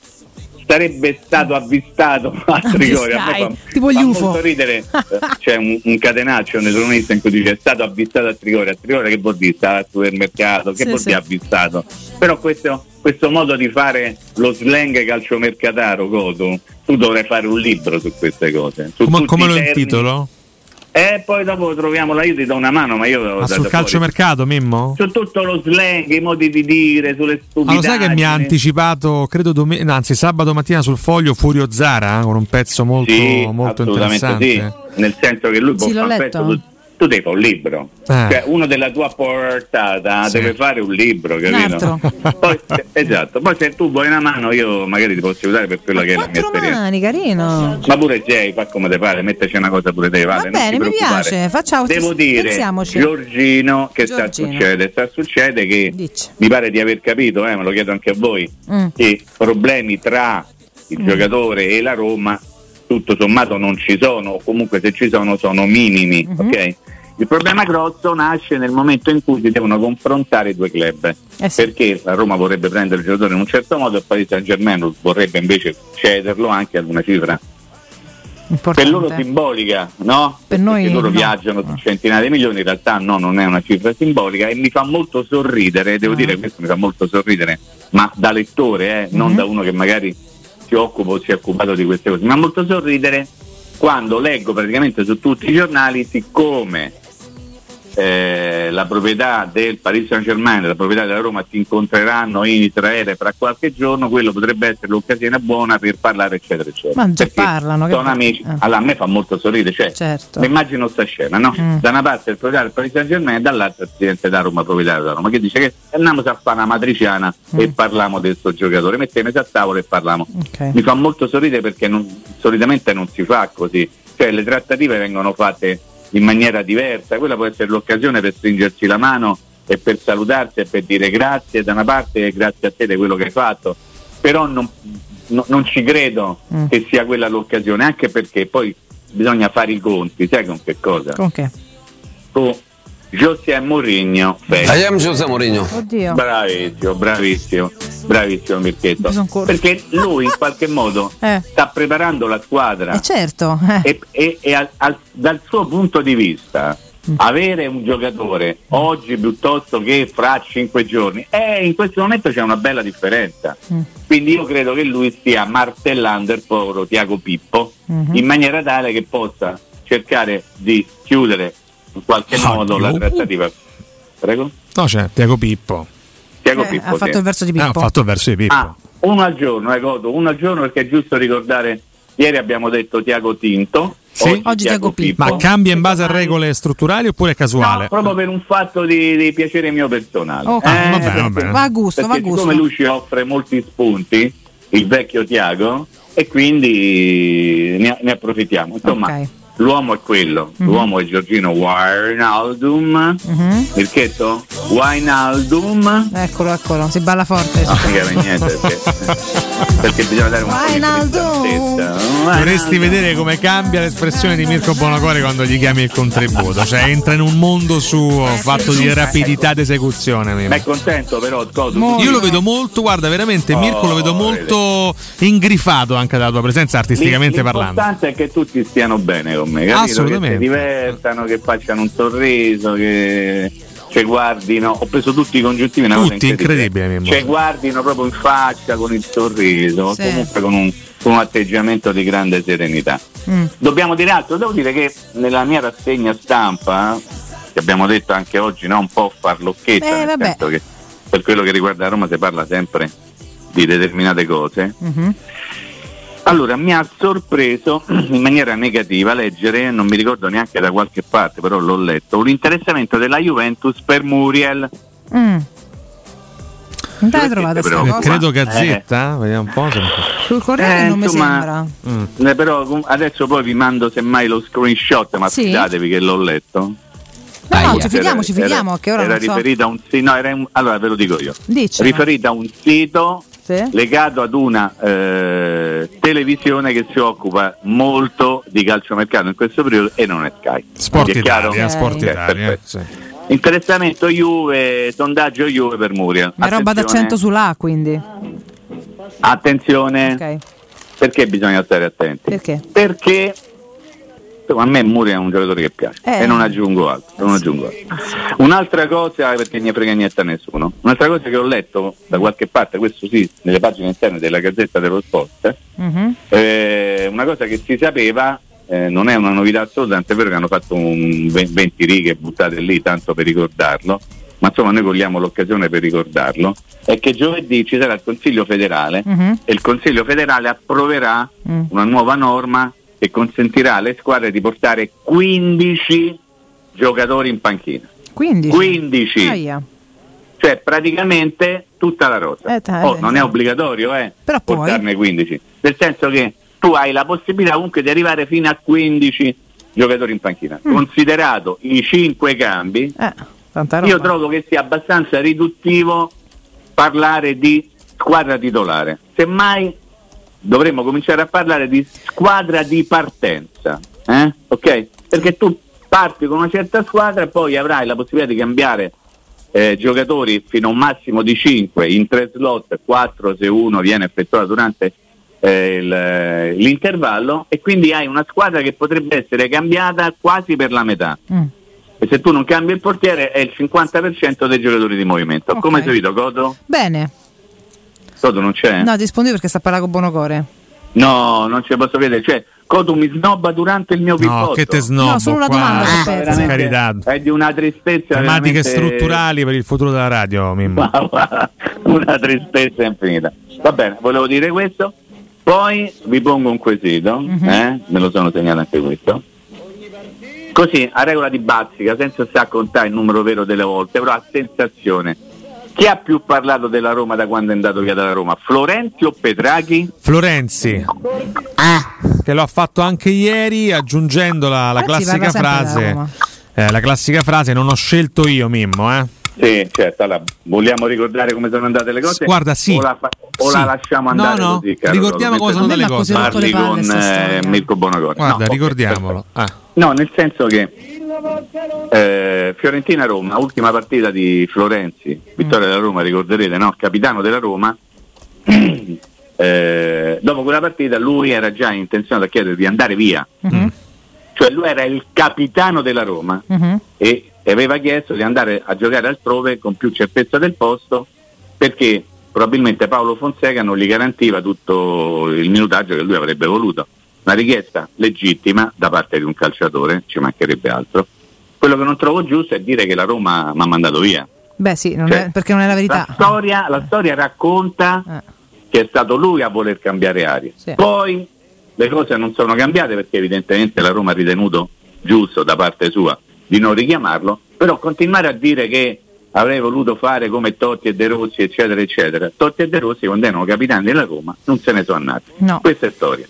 sarebbe stato avvistato a Trigori. A me fa, tipo gli fa UFO. molto ridere, Eh, c'è un, un catenaccio nel romanista in cui dice è stato avvistato a Trigori. A Trigori che vuol dire? Stava al supermercato, che Sì, vuol sì. dire avvistato? Però questo, questo modo di fare lo slang calciomercataro, Coto, tu dovrai fare un libro su queste cose. Su Come, come lo termini. intitolo? E poi dopo troviamo la io ti do una mano, ma io ho Ma dato sul calciomercato, Mimmo? su tutto lo slang, i modi di dire, sulle Ah, stupidaggini. lo sai che mi ha anticipato, credo, dome- no, anzi, sabato mattina sul foglio Furio Zara con un pezzo molto, Sì, molto interessante. sì, nel senso che lui può Sì, l'ho fare un pezzo, tu, devi fare un libro. Eh. Cioè, uno della tua portata Sì. deve fare un libro, capito? Poi, esatto, poi se tu vuoi una mano io magari ti posso aiutare per quella che è la mia esperienza. mani, carino. Ma pure Jay, fa come te pare, metteci una cosa pure te, vale, Va bene, ti mi piace. Facciamo Devo dire, pensiamoci. Giorgino, che sta Giorgino. succede? Sta succede che Dici. mi pare di aver capito, eh, me lo chiedo anche a voi, Mm. che problemi tra il Mm. giocatore e la Roma tutto sommato non ci sono, o comunque se ci sono sono minimi, Mhm. ok? Il problema grosso nasce nel momento in cui si devono confrontare i due club, Eh sì. perché la Roma vorrebbe prendere il giocatore in un certo modo e il Paris Saint Germain vorrebbe invece cederlo anche ad una cifra per loro Importante. simbolica, no? Per noi Perché loro no. viaggiano su centinaia di milioni, in realtà no, non è una cifra simbolica e mi fa molto sorridere, devo Ah. dire questo mi fa molto sorridere, ma da lettore, eh, non Mhm. da uno che magari si occupa o si è occupato di queste cose, mi fa molto sorridere quando leggo praticamente su tutti i giornali, siccome eh, la proprietà del Paris Saint Germain e la proprietà della Roma si incontreranno in Israele fra qualche giorno, quello potrebbe essere l'occasione buona per parlare eccetera eccetera. Ma già Perché parlano, che Sono bello. amici, Eh. allora a me fa molto sorridere, cioè Certo. mi immagino sta scena, no? Mm. Da una parte il proprietario del Paris Saint Germain e dall'altra il presidente da Roma, proprietario da Roma, che dice che andiamo a fare una matriciana e parliamo del suo giocatore, mettiamo a tavola e parliamo. Ok. Mi fa molto sorridere perché non- solitamente non si fa così, cioè le trattative vengono fatte in maniera diversa, quella può essere l'occasione per stringersi la mano e per salutarsi e per dire grazie da una parte e grazie a te di quello che hai fatto, però non, no- non ci credo Mm. che sia quella l'occasione, anche perché poi bisogna fare i conti, sai con che cosa? Con che? Con José Mourinho. I am José Mourinho. Oddio. Bravissimo, bravissimo, bravissimo Mirchetto. Perché lui in qualche modo Eh. sta preparando la squadra Eh certo. eh. e, e- e al- al- dal suo punto di vista avere un giocatore oggi piuttosto che fra cinque giorni eh, in questo momento c'è una bella differenza Mm. quindi io credo che lui stia martellando il povero Tiago Pippo Mhm. in maniera tale che possa cercare di chiudere in qualche Ah, modo la Dio. trattativa prego No, c'è Tiago Pippo. Tiago Eh, Pippo ha fatto sì. il verso di Pippo. ha fatto il verso di Pippo. Ah, uno al giorno, eh, Godo, uno al giorno perché è giusto ricordare, ieri abbiamo detto Tiago Tinto, Sì? oggi, Tiago Pippo. Ma cambia in base a regole strutturali oppure è casuale? No, proprio per un fatto di, di piacere mio personale. Ok. Eh, va bene, perché- va bene. Va a gusto, va a gusto. siccome lui ci offre molti spunti, il vecchio Tiago, e quindi ne, ne approfittiamo. Insomma, Ok. L'uomo è quello, Mhm. l'uomo è Giorgino Wijnaldum, Mhm. Mirchetto? Wijnaldum. Eccolo, eccolo, si balla forte. No, mica per niente, perché, perché bisogna dare un po' di. Dovresti vedere come cambia l'espressione di Mirko Bonocore quando gli chiami il contributo, cioè entra in un mondo suo fatto di rapidità d'esecuzione. Mimmo. Ma è contento però, Godu. Io lo vedo molto, guarda, veramente Mirko lo vedo Oh, molto ingrifato anche dalla tua presenza artisticamente parlando. L'importante è che tutti stiano bene me, capito? Assolutamente. Che si divertano, che facciano un sorriso, che ci guardino. Ho preso tutti i congiuntivi, una cosa Tutti, incredibile, Mimmo. Ci guardino proprio in faccia con il sorriso, Sì. comunque con un, con un atteggiamento di grande serenità. Mm. Dobbiamo dire altro, devo dire che nella mia rassegna stampa, che abbiamo detto anche oggi, no, un po' farlocchetta, Eh, nel vabbè. senso che per quello che riguarda Roma si parla sempre di determinate cose. Mhm. Allora, mi ha sorpreso in maniera negativa leggere, non mi ricordo neanche da qualche parte, però l'ho letto, un interessamento della Juventus per Muriel. Mm. Non te l'hai trovata sta però- cosa? Credo Gazzetta, vediamo un po'. Sul Corriere Eh, non mi insomma, sembra. Eh, però adesso poi vi mando semmai lo screenshot, ma Sì? fidatevi che l'ho letto. No, no, ci fidiamo, ci fidiamo, era- che ora era non so. riferita a un sì, no, era un- allora ve lo dico io. Dicelo. Riferita a un sito Sì? legato ad una eh, televisione che si occupa molto di calciomercato in questo periodo e non è Sky. Sport Quindi è chiaro? Italia, Sport Eh, Italia. sì. Interessamento Juve, sondaggio Juve per Muriel. Ma roba d'accento sull'A, quindi. Attenzione, Ok. perché bisogna stare attenti? Perché? Perché insomma, a me Muriel è un giocatore che piace Eh. e non aggiungo altro. non aggiungo altro. Un'altra cosa, perché ne frega niente a nessuno, un'altra cosa che ho letto da qualche parte, questo sì, nelle pagine interne della Gazzetta dello Sport, Mhm. eh, una cosa che si sapeva, eh, non è una novità assoluta, tant'è vero che hanno fatto un ve- 20 righe buttate lì tanto per ricordarlo, ma insomma noi cogliamo l'occasione per ricordarlo, è che giovedì ci sarà il Consiglio federale Mhm. e il Consiglio federale approverà Mm. una nuova norma che consentirà alle squadre di portare 15 giocatori in panchina. 15. 15, Aia. cioè praticamente tutta la rosa. Eh, Oh, non è obbligatorio eh, Però poi- portarne 15, nel senso che tu hai la possibilità comunque di arrivare fino a 15 giocatori in panchina. Mm. Considerato i 5 cambi, Eh, tanta roba. io trovo che sia abbastanza riduttivo parlare di squadra titolare. Semmai dovremmo cominciare a parlare di squadra di partenza, eh? ok? Perché tu parti con una certa squadra e poi avrai la possibilità di cambiare eh, giocatori fino a un massimo di 5 in 3 slot, 4 se uno viene effettuato durante eh, il- l'intervallo e quindi hai una squadra che potrebbe essere cambiata quasi per la metà. Mm. E se tu non cambi il portiere è il 50% dei giocatori di movimento. Ok. Come hai seguito Godo? Bene. Godo non c'è? No, rispondi perché sta parlando con Bonocore. No, non ce posso credere. Cioè, Cotu mi snobba durante il mio pippotto. No, che te snobbo No, solo una domanda, Ah, per per carità. È di una tristezza Tematiche veramente- strutturali per il futuro della radio, Mimmo. una tristezza infinita. Va bene, volevo dire questo. Poi vi pongo un quesito, Mhm. eh? me lo sono segnato anche questo. Così, a regola di bazzica, senza stare a contare il numero vero delle volte, però a sensazione. Chi ha più parlato della Roma da quando è andato via dalla Roma? Florenzi o Petraghi? Florenzi, che lo ha fatto anche ieri, aggiungendo la, la Florenzi classica frase. Eh, la classica frase: Non ho scelto io, Mimmo. Eh. Sì, certo. Allora, vogliamo ricordare come sono andate le cose? Guarda, sì. O la, fa- o Sì. la lasciamo No, andare no, così, caro ricordiamo come sono andate le cose. Parli con eh. Mirko Bonocore. Guarda, No, ricordiamolo. Ah. No, nel senso che eh, Fiorentina-Roma, ultima partita di Florenzi, vittoria della Roma, ricorderete, no? Capitano della Roma. eh, dopo quella partita lui era già intenzionato a chiedere di andare via, Mhm. cioè lui era il capitano della Roma Mhm. e aveva chiesto di andare a giocare altrove con più certezza del posto perché probabilmente Paolo Fonseca non gli garantiva tutto il minutaggio che lui avrebbe voluto. Una richiesta legittima da parte di un calciatore, ci mancherebbe altro. Quello che non trovo giusto è dire che la Roma mi ha mandato via. Beh, sì, non Cioè, è- perché non è la verità. La storia, la storia racconta Eh. perché è stato lui a voler cambiare aria. Poi le cose non sono cambiate perché evidentemente la Roma ha ritenuto giusto da parte sua di non richiamarlo, però continuare a dire che avrei voluto fare come Totti e De Rossi, eccetera, eccetera. Totti e De Rossi, quando erano capitani della Roma, non se ne sono andati. No. Questa è storia.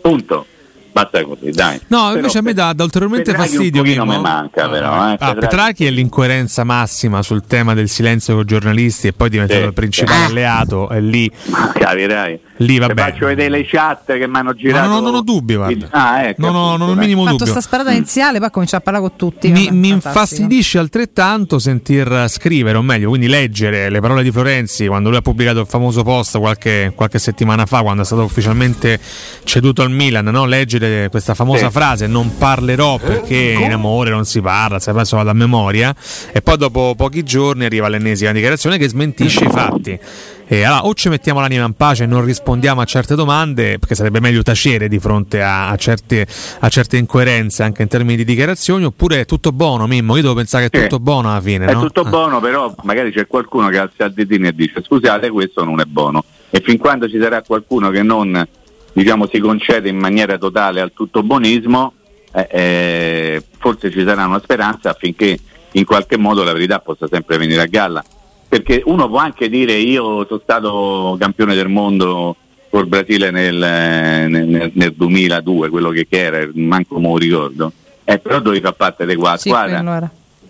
Punto. Basta così, dai. No, Però invece a me dà, dà ulteriormente Petraghi fastidio. Un mi manca, però. Eh. Ah, Petraghi- è l'incoerenza massima sul tema del silenzio con i giornalisti e poi è diventato Sì. il principale Eh. alleato e lì, Ma capirai. Lì Ti vabbè. faccio vedere le chat che mi hanno Ma girato. non, non ho dubbi, guarda. Ah, ecco, non ho, non ho il minimo fatto dubbio. sta sparata iniziale, poi ha cominciato a parlare con tutti. Mi, mi infastidisce altrettanto sentir scrivere, o meglio, quindi leggere le parole di Florenzi quando lui ha pubblicato il famoso post qualche, qualche settimana fa, quando è stato ufficialmente ceduto al Milan. No? Leggere questa famosa Sì. frase: Non parlerò perché in amore non si parla, se penso vado a memoria. E poi dopo pochi giorni arriva l'ennesima dichiarazione che smentisce i fatti. E allora, o ci mettiamo l'anima in pace e non rispondiamo a certe domande, perché sarebbe meglio tacere di fronte a, a certe, a certe incoerenze anche in termini di dichiarazioni, oppure è tutto buono, Mimmo. Io devo pensare che è tutto buono alla fine. È no? tutto Ah. buono, però magari c'è qualcuno che alza il ditino e dice scusate, questo non è buono. E fin quando ci sarà qualcuno che non diciamo, si concede in maniera totale al tutto buonismo, eh, eh, forse ci sarà una speranza affinché in qualche modo la verità possa sempre venire a galla. Perché uno può anche dire io sono stato campione del mondo col Brasile nel, nel- nel- nel 2002, quello che, che era, manco me lo ricordo. Eh, però dovevi far parte di quella Sì, squadra.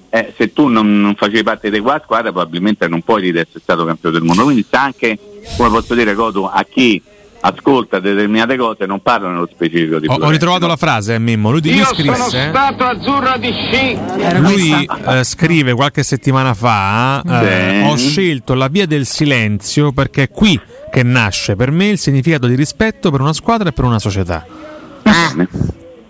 Eh, se tu non, non facevi parte di quella squadra probabilmente non puoi dire di essere stato campione del mondo quindi sta anche come posso dire Cotu, a chi ascolta determinate cose non parla nello specifico di Ho, ho ritrovato la frase, eh, Mimmo. Lui, Io scrisse. sono stato azzurro di sci. Lui eh, scrive qualche settimana fa: eh. Ho scelto la via del silenzio perché è qui che nasce per me il significato di rispetto per una squadra e per una società. Va bene,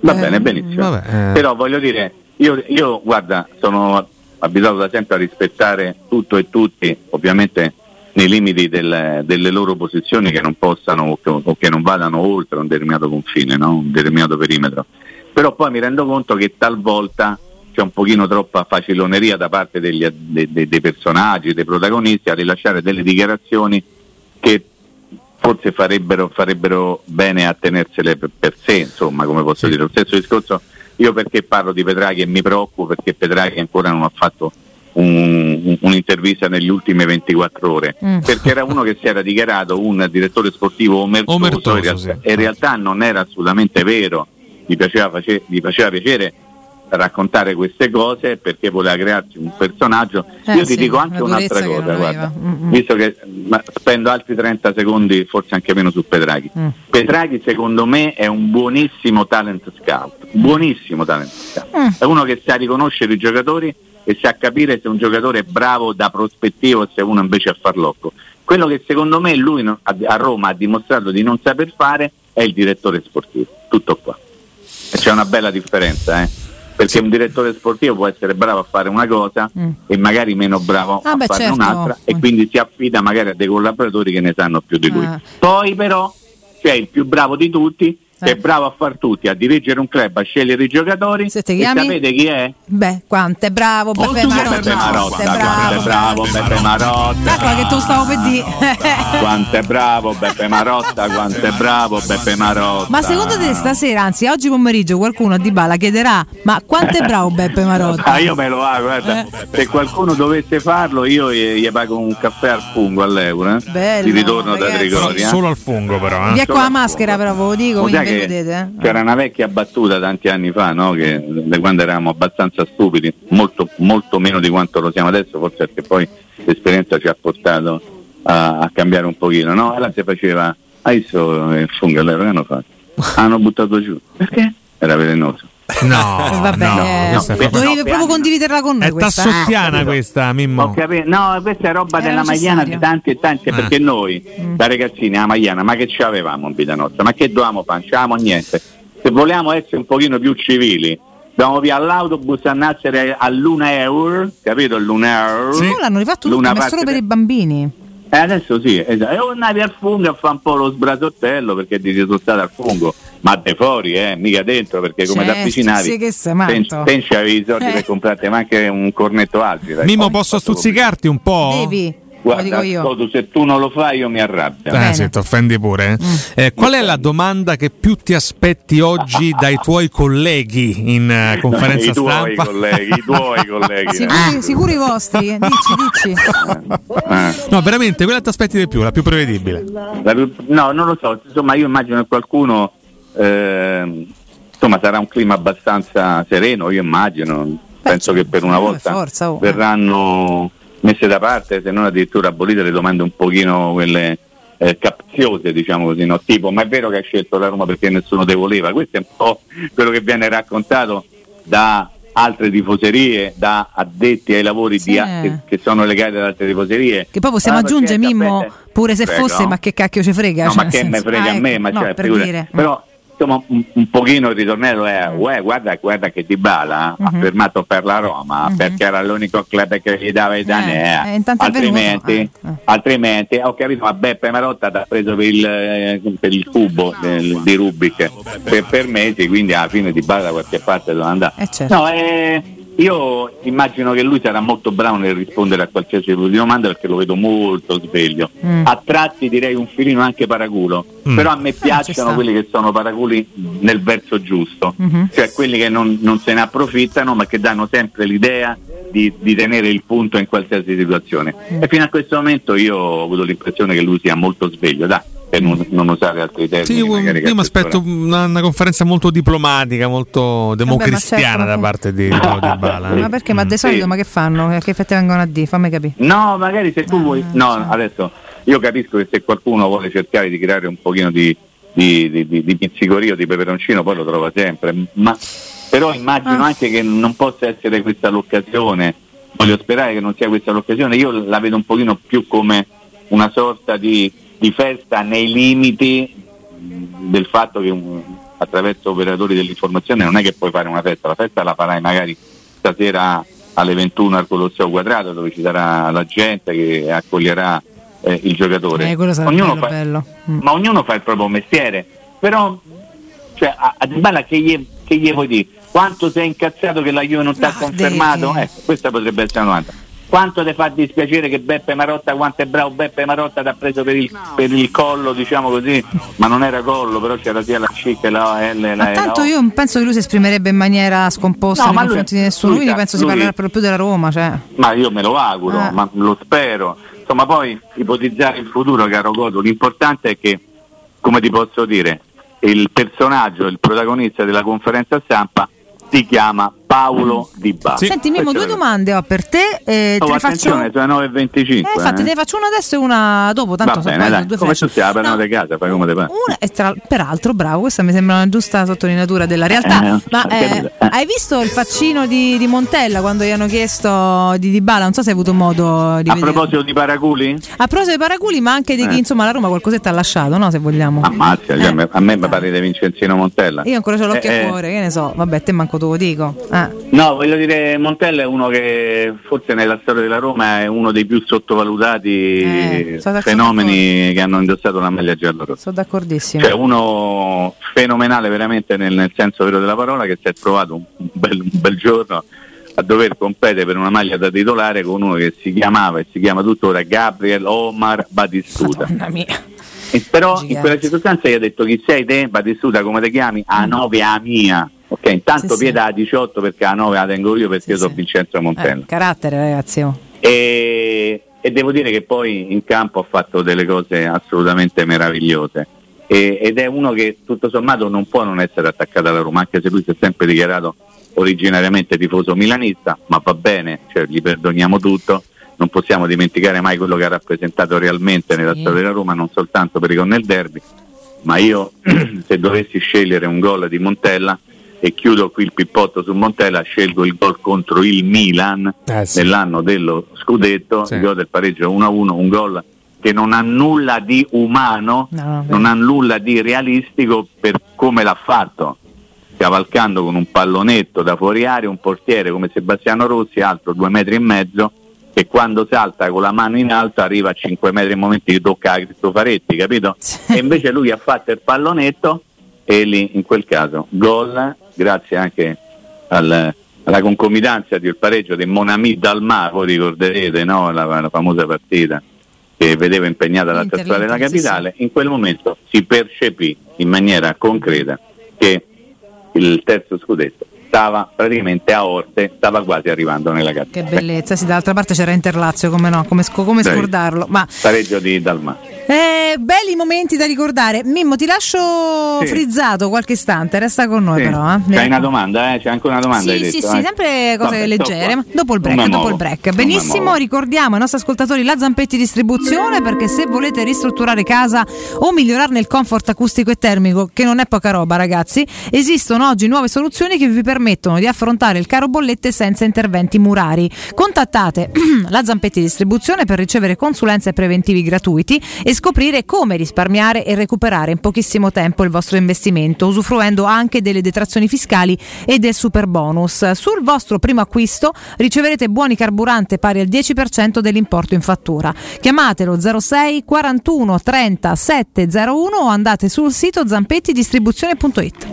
va bene, benissimo. vabbè, eh. Però voglio dire, io, io, guarda, sono abituato da sempre a rispettare tutto e tutti, ovviamente nei limiti del- delle loro posizioni che non possano o che, non vadano oltre un determinato confine, no? un determinato perimetro. Però poi mi rendo conto che talvolta c'è un pochino troppa faciloneria da parte degli- de- de- dei personaggi, dei protagonisti a rilasciare delle dichiarazioni che forse farebbero, farebbero bene a tenersele per, per sé, insomma, come posso dire. Lo stesso discorso, io perché parlo di Petraghi e mi preoccupo perché Petraghi ancora non ha fatto un- un- un'intervista negli ultime 24 ore, Mm. perché era uno che si era dichiarato un direttore sportivo omertoso, Omertoso, in, realtà, sì. in realtà non era assolutamente vero, gli piaceva, face- gli faceva piacere raccontare queste cose perché voleva crearsi un personaggio. Eh, Io ti sì, dico anche una un'altra cosa, guarda. Mm, mm. visto che ma, spendo altri 30 secondi, forse anche meno su Petraghi. Mm. Petraghi secondo me è un buonissimo talent scout, buonissimo talent scout. Mm. È uno che sa riconoscere i giocatori e sa capire se un giocatore è bravo da prospettivo o se uno invece è farlocco. Quello che secondo me lui a Roma ha dimostrato di non saper fare è il direttore sportivo, tutto qua. E c'è una bella differenza, eh? perché un direttore sportivo può essere bravo a fare una cosa Mm. e magari meno bravo Ah, a beh, fare certo. un'altra e quindi si affida magari a dei collaboratori che ne sanno più di lui. Ah. Poi però c'è il più bravo di tutti, che è bravo a far tutti, a dirigere un club, a scegliere i giocatori. ti e chiami? sapete chi è? Beh, quanto è bravo Beppe Beppe Marotta. Marotta, Quanto è è bravo. Beppe Marotta. Ecco che tu stavo per dire. Quanto è bravo Beppe Marotta, quanto è bravo Beppe Marotta. Ma secondo te stasera, anzi oggi pomeriggio qualcuno a Dybala chiederà ma quanto è bravo Beppe Marotta? Ah, io me lo hago, guarda. Eh. Se qualcuno dovesse farlo, io gli, gli pago un caffè al fungo all'euro. Eh? Bello, Di ritorno da ragazzi. Trigoria. Solo al fungo, però. Eh. Via con la maschera però ve lo dico, quindi che vedete. eh. C'era una vecchia battuta tanti anni fa, no? che, da quando eravamo abbastanza stupidi, molto, molto meno di quanto lo siamo adesso, forse perché poi l'esperienza ci ha portato a, a cambiare un pochino. No? Allora si faceva, hai visto il fungo all'euro che hanno fatto? Hanno buttato giù. Perché? Era velenoso. No, Eh, Vabbè, no, eh, questa è proprio- dovevi proprio condividerla con noi È questa. eh. tassottiana questa, Mimmo. Ho capito. No, questa è roba Era della Magliana di tanti e tanti, Eh. perché noi, da ragazzini, a Magliana, ma che ci avevamo in vita nostra? Ma che dovevamo fare? Non c'avevamo niente. Se volevamo essere un pochino più civili, dovevamo via all'autobus a nascere all'una euro, capito? L'una euro. Sì. l'hanno rifatto tutto, L'una ma è solo per i bambini. Eh, adesso sì, esatto. E o andavi al fungo a fare un po' lo sbrasottello perché ti sei stato al fungo, ma de fuori, eh, mica dentro, perché come ti Certo, avvicinavi, che sei matto. pensi avevi i soldi Eh. per comprarti ma anche un cornetto altri. dai. Mimmo, posso stuzzicarti un po'? Devi. Guarda, dico io. Toto, se tu non lo fai io mi arrabbio. Eh, sì, ti offendi pure. eh. Eh, qual è la domanda che più ti aspetti oggi dai tuoi colleghi in eh, conferenza I tuoi stampa? colleghi, i tuoi colleghi. Sicuri, sicuri i vostri? Dici, dici. Eh. No, veramente, quella ti aspetti di più, la più prevedibile. La più- No, non lo so, insomma io immagino che qualcuno, ehm, insomma sarà un clima abbastanza sereno, io immagino, penso che per una volta forza, oh. verranno messe da parte, se non addirittura abolite le domande un pochino quelle eh, capziose, diciamo così, no? tipo ma è vero che hai scelto la Roma perché nessuno te voleva, questo è un po' quello che viene raccontato da altre tifoserie, da addetti ai lavori Sì. di a- che, sono legati ad altre tifoserie. Che poi possiamo Ah, aggiungere, Mimmo, sapete- pure se Prego. fosse, ma che cacchio ci frega? No, cioè, ma che me senso- frega Ah, a me, ecco, ma no, cioè, per dire. Però insomma un, un pochino il ritornello è uè, guarda, guarda che Dybala Mhm. ha firmato per la Roma Mhm. perché era l'unico club che gli dava i Danea. eh, è venuto, altrimenti, altrimenti ho capito, ma Beppe Marotta ti ha preso per il, eh, per il cubo del- di Rubik per, per mesi, quindi alla fine Dybala da qualche parte dove andare. Eh, certo. No, eh, io immagino che lui sarà molto bravo nel rispondere a qualsiasi tipo di domanda perché lo vedo molto sveglio. Mm. A tratti direi un filino anche paraculo, Mm. però a me ci piacciono quelli che sono paraculi nel verso giusto, Mhm. cioè quelli che non, non se ne approfittano ma che danno sempre l'idea di, di tenere il punto in qualsiasi situazione. Mm. E fino a questo momento io ho avuto l'impressione che lui sia molto sveglio, dai, per non, non usare altri termini. Sì, io, mi aspetto una, una conferenza molto diplomatica, molto democristiana certo, da parte di Di Bala. Ma perché? Ma di solito ma che fanno? Che effetti vengono a dire? Fammi capire. No, magari se tu vuoi. No, adesso io capisco che se qualcuno vuole cercare di creare un pochino di, di, di, di, di pizzicorio, di peperoncino, poi lo trova sempre. Ma però immagino anche che non possa essere questa l'occasione. Voglio sperare che non sia questa l'occasione. Io la vedo un pochino più come una sorta di, di festa nei limiti del fatto che un- attraverso operatori dell'informazione non è che puoi fare una festa, la festa la farai magari stasera alle 21 al Colosseo Quadrato dove ci sarà la gente che accoglierà eh, il giocatore. Eh, Ognuno bello, fa- bello. Mm. Ma ognuno fa il proprio mestiere, però cioè, a, a Dybala che gli, che gli vuoi dire? Quanto sei incazzato che la Juve non ti ha confermato? devi- Ecco, questa potrebbe essere una domanda. Quanto ti fa dispiacere che Beppe Marotta, quanto è bravo Beppe Marotta, ti ha preso per il, per il collo, diciamo così, ma non era collo, però c'era sia la C che la L, la Ma E, tanto io penso che lui si esprimerebbe in maniera scomposta No, nei ma lui- confronti di nessuno, lui penso si lui- parlerà per lo più della Roma. Cioè. Ma io me lo auguro, Eh. ma lo spero. Insomma, poi ipotizzare il futuro, caro Godo, l'importante è che, come ti posso dire, il personaggio, il protagonista della conferenza stampa si chiama Paolo Di Bala. Senti Mimmo, due domande ho per te. eh, te Oh, faccio... attenzione, sono 9.25. Eh, infatti, te eh. ne faccio una adesso e una dopo. Tanto Va bene, dai, due come tu stai parlando di casa, fai come te pare. Una, e tra- peraltro, bravo, questa mi sembra una giusta sottolineatura della realtà. Eh, ma eh. Eh. hai visto il faccino di, di Montella quando gli hanno chiesto di Dybala? Non so se hai avuto modo di A vedere. proposito di paraculi? A proposito dei paraculi, ma anche di chi Eh. insomma la Roma qualcosetta ha lasciato, no? Se vogliamo. Ammazza, cioè, a me mi pare di Vincenzino Montella. Io ancora ho l'occhio Eh, a eh, cuore, che ne so. Vabbè, te manco te lo dico. Eh. No, voglio dire, Montella è uno che forse nella storia della Roma è uno dei più sottovalutati Eh, fenomeni che hanno indossato la maglia giallorossa. Sono d'accordissimo. Cioè uno fenomenale veramente nel, nel senso vero della parola che si è trovato un bel, un bel giorno a dover competere per una maglia da titolare con uno che si chiamava e si chiama tuttora Gabriel Omar Batistuta. Mamma mia. E però in Gigante. quella circostanza gli ha detto chi sei te, Batistuta, come ti chiami? A 9 a mia. Ok, intanto Sì, sì. pieda a 18 perché a 9 la tengo io perché io sono Vincenzo Montella. Eh, carattere, ragazzi. oh. E, e devo dire che poi in campo ha fatto delle cose assolutamente meravigliose. E- ed è uno che tutto sommato non può non essere attaccato alla Roma, anche se lui si è sempre dichiarato originariamente tifoso milanista, ma va bene, cioè, gli perdoniamo tutto. Non possiamo dimenticare mai quello che ha rappresentato realmente nella storia della Roma, non soltanto per i gol nel derby, ma io se dovessi scegliere un gol di Montella e chiudo qui il pippotto su Montella, scelgo il gol contro il Milan Eh, sì. nell'anno dello scudetto, il gol del pareggio 1-1, un gol che non ha nulla di umano, No, non ha nulla di realistico per come l'ha fatto, cavalcando con un pallonetto da fuori area, un portiere come Sebastiano Rossi, altro due metri e mezzo, che quando salta con la mano in alto arriva a 5 metri in momenti di tocca a Cristofaretti, capito? E invece lui ha fatto il pallonetto e lì in quel caso gol, grazie anche al- alla concomitanza del pareggio di Monami Dalmà, voi ricorderete no? la, la famosa partita che vedeva impegnata la statuale della capitale, in quel momento si percepì in maniera concreta che il terzo scudetto stava praticamente a Orte, stava quasi arrivando nella Che bellezza, sì, dall'altra parte c'era Interlazio, come no, come, come scordarlo. Ma... Pareggio di Dalma. Eh, belli momenti da ricordare. Mimmo, ti lascio sì. frizzato qualche istante, resta con noi sì. però. Eh. C'è una domanda, eh? c'è anche una domanda. Sì, sì, detto, sì, eh? sempre cose Vabbè, leggere. Dopo il break, dopo il break. Benissimo, ricordiamo ai nostri ascoltatori la Zampetti Distribuzione perché se volete ristrutturare casa o migliorarne il comfort acustico e termico, che non è poca roba, ragazzi, esistono oggi nuove soluzioni che vi permettono di affrontare il caro bollette senza interventi murari. Contattate la Zampetti Distribuzione per ricevere consulenze preventivi gratuiti e scoprire come risparmiare e recuperare in pochissimo tempo il vostro investimento, usufruendo anche delle detrazioni fiscali e del super bonus. Sul vostro primo acquisto riceverete buoni carburante pari al 10% dell'importo in fattura. Chiamatelo 06 41 30 701 o andate sul sito zampettidistribuzione.it.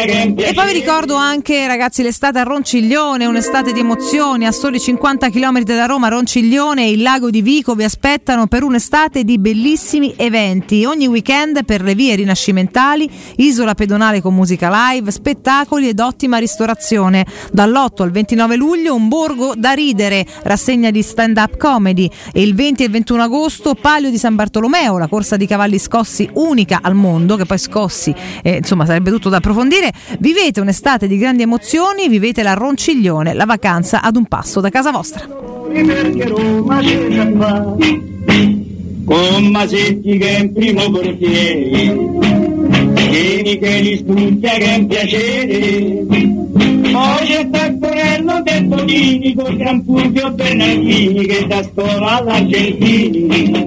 E poi vi ricordo anche, ragazzi, l'estate a Ronciglione, un'estate di emozioni a soli 50 km da Roma. Ronciglione e il lago di Vico vi aspettano per un'estate di bellissimi eventi. Ogni weekend per le vie rinascimentali, isola pedonale con musica live, spettacoli ed ottima ristorazione. Dall'8 al 29 luglio un borgo da ridere, rassegna di stand-up comedy. E il 20 e 21 agosto Palio di San Bartolomeo, la corsa di cavalli scossi unica al mondo, che poi scossi, eh, insomma, sarebbe tutto da approfondire. Vivete un'estate di grandi emozioni, vivete la Ronciglione, la vacanza ad un passo da casa vostra. Con Masetti che è in primo portiere, Vieni che li che è un piacere, poi c'è Taccorello del Tonini Gran Fulvio Bernardini che da scuola all'Argentini.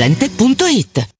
otticasalvagente.com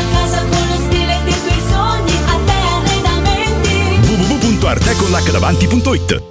www.artecollacdavanti.it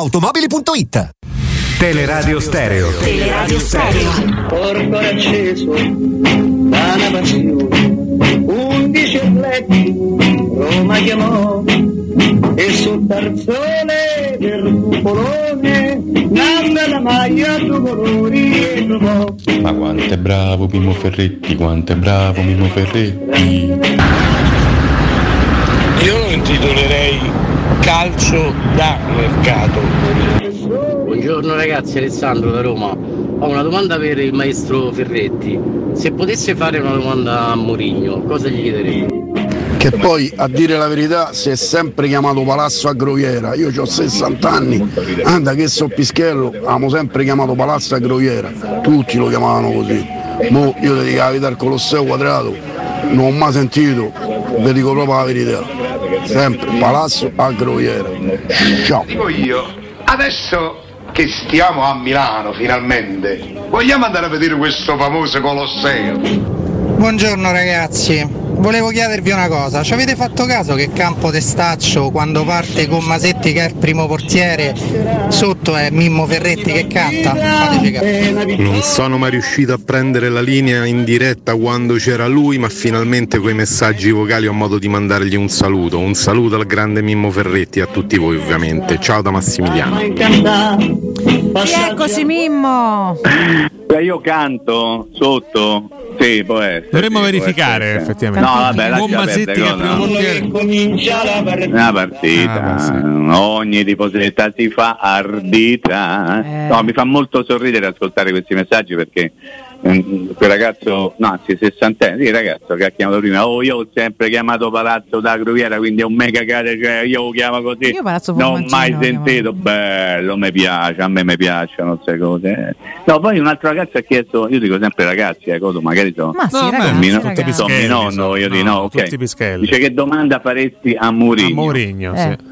ValentinoAutomobili.it Teleradio Stereo. Teleradio Stereo. Porto acceso da una passione, undici letti, Roma chiamò, e sul tarzone del cupolone, nanda la maglia due colori e trovò. Ma quanto è bravo Mimmo Ferretti, quanto è bravo Mimmo Ferretti. Io lo intitolerei calcio da mercato. Buongiorno ragazzi, Alessandro da Roma. Ho una domanda per il maestro Ferretti. Se potesse fare una domanda a Mourinho, cosa gli chiederei? Che poi, a dire la verità, si è sempre chiamato Palazzo a Groviera. Io ho 60 anni, anda che so Pischello, abbiamo sempre chiamato Palazzo a Groviera. Tutti lo chiamavano così. Mo io ti dico la verità al Colosseo Quadrato, non ho mai sentito, vi dico proprio la verità. Sempre Palazzo a Groviera. Ciao. Dico io, adesso che stiamo a Milano finalmente, vogliamo andare a vedere questo famoso Colosseo? Buongiorno ragazzi, volevo chiedervi una cosa, ci avete fatto caso che Campo Testaccio quando parte con Masetti che è il primo portiere, sotto è Mimmo Ferretti che canta? Non sono mai riuscito a prendere la linea in diretta quando c'era lui, ma finalmente coi messaggi vocali ho modo di mandargli un saluto. Un saluto al grande Mimmo Ferretti e a tutti voi ovviamente. Ciao da Massimiliano. Eccoci Mimmo. Beh, io canto sotto. Sì, può essere. Dovremmo sì, verificare essere. effettivamente. No, vabbè, Masetti perdere, che primo no. portiere. Comincia la partita. Una partita, ogni tiposetta si fa ardita. No, mi fa molto sorridere ascoltare questi messaggi perché quel ragazzo, no, anzi sessantenne, il ragazzo che ha chiamato prima, oh io ho sempre chiamato Palazzo da Gruviera, quindi è un mega care, cioè io lo chiamo così. Io Palazzo non ho mai sentito, bello, mi piace, a me mi piacciono queste cose. No, poi un altro ragazzo ha chiesto, io dico sempre ragazzi, eh, cosa, magari sono Ma sì, No, ragazzi, beh, mi, tutti ragazzi. sono pischelli, mi nonno, sono. voglio dire, No, no, ok. Dice che domanda faresti a Mourinho? A Mourinho, Eh. sì.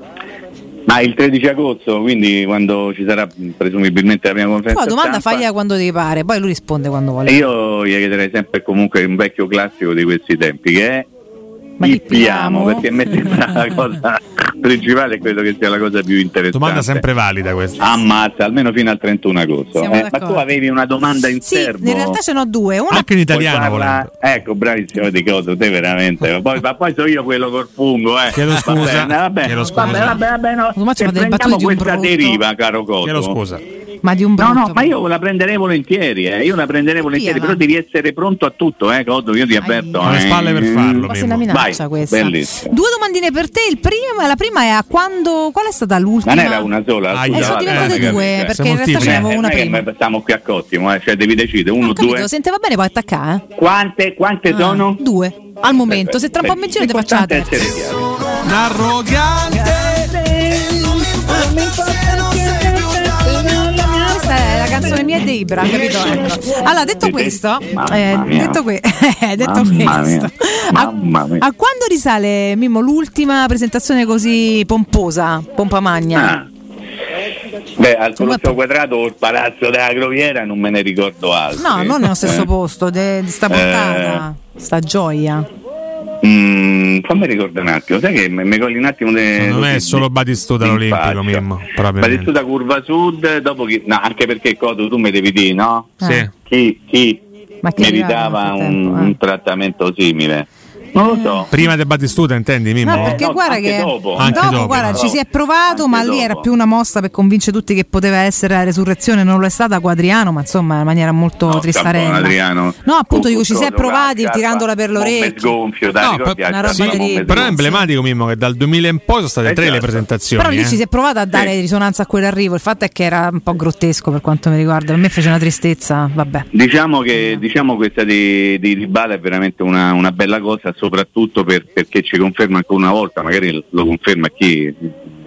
Ma il 13 agosto, quindi quando ci sarà presumibilmente la prima conferenza la domanda stampa, faglia quando ti pare, poi lui risponde quando vuole. io gli chiederei sempre comunque un vecchio classico di questi tempi che è Ma il chi piamo? piamo, perché a me sembra la cosa principale e credo che sia la cosa più interessante. Domanda sempre valida questa. Ammazza, almeno fino al 31 agosto. Eh, ma tu avevi una domanda in Sì, serbo? in realtà ce n'ho due. Una Anche in italiano volendo. Ecco, bravissimo di cosa, te veramente. Ma poi, ma poi so io quello col fungo, eh. Chiedo Va scusa, bene, vabbè, chiedo scusa. vabbè, vabbè, vabbè, no. Se prendiamo questa deriva, caro Coto. Chiedo scusa. Ma di un No, brutto. no, ma io la prenderei volentieri, eh. io la prenderei volentieri, Via, però va. devi essere pronto a tutto, eh, Coto, io ti avverto. Ho le eh. spalle per farlo, Mimmo. una minaccia Vai, questa. bellissimo. Due domandine per te. Il prima, la prima è a quando. Qual è stata l'ultima? Ma non era una sola, Ah, Eh, sono diventate eh, due, eh, perché siamo in realtà ce n'avevo eh, una non che prima. stiamo qui a cottimo, eh, cioè devi decidere uno, capito, due. se va bene puoi attaccare. eh? Quante, quante sono? Due. Al momento, se tra un po' mi giro te faccio la L'importante è terza. essere chiari. Arrogante. È la canzone mia e dei Ibra, capito? Ecco. Allora, detto questo, eh, mia. detto, que- eh, detto questo, mia. a quando risale Mimmo l'ultima presentazione così pomposa, pompa magna? Ah. Beh, al Colosseo Quadrato o il Palazzo della Groviera non me ne ricordo altro. No, non nello stesso Eh. posto, di sta portata, sta gioia. Mm, fammi ricordare un attimo, sai che mi cogli un attimo de, Secondo me è solo Batistuta all'Olimpico. Mimmo. Batistuta curva sud, dopo chi, no, anche perché Coto tu mi devi dire, no? Sì. Chi, chi meritava un, frattempo, eh? un trattamento simile? Non lo so. Prima del Batistuta, intendi, Mimmo? No, perché no, guarda anche che dopo. Anche dopo, dopo. guarda, ci si è provato, Anche ma lì dopo. era più una mossa per convincere tutti che poteva essere la resurrezione, non lo è stata Quadriano, ma insomma in maniera molto No, tristarella. Adriano. No, appunto dico, ci si è provati tirandola per l'orecchio. sgonfio, dai, No, a una roba di- Momme Però è emblematico, Mimmo, che dal 2000 in poi sono state tre le Esatto. presentazioni. Però lì eh. ci si è provato a dare risonanza a quell'arrivo. Il fatto è che era un po' grottesco per quanto mi riguarda. Per me fece una tristezza, vabbè. Diciamo che diciamo questa di, di Dybala è veramente una, una bella cosa, soprattutto per- perché ci conferma ancora una volta, magari lo conferma chi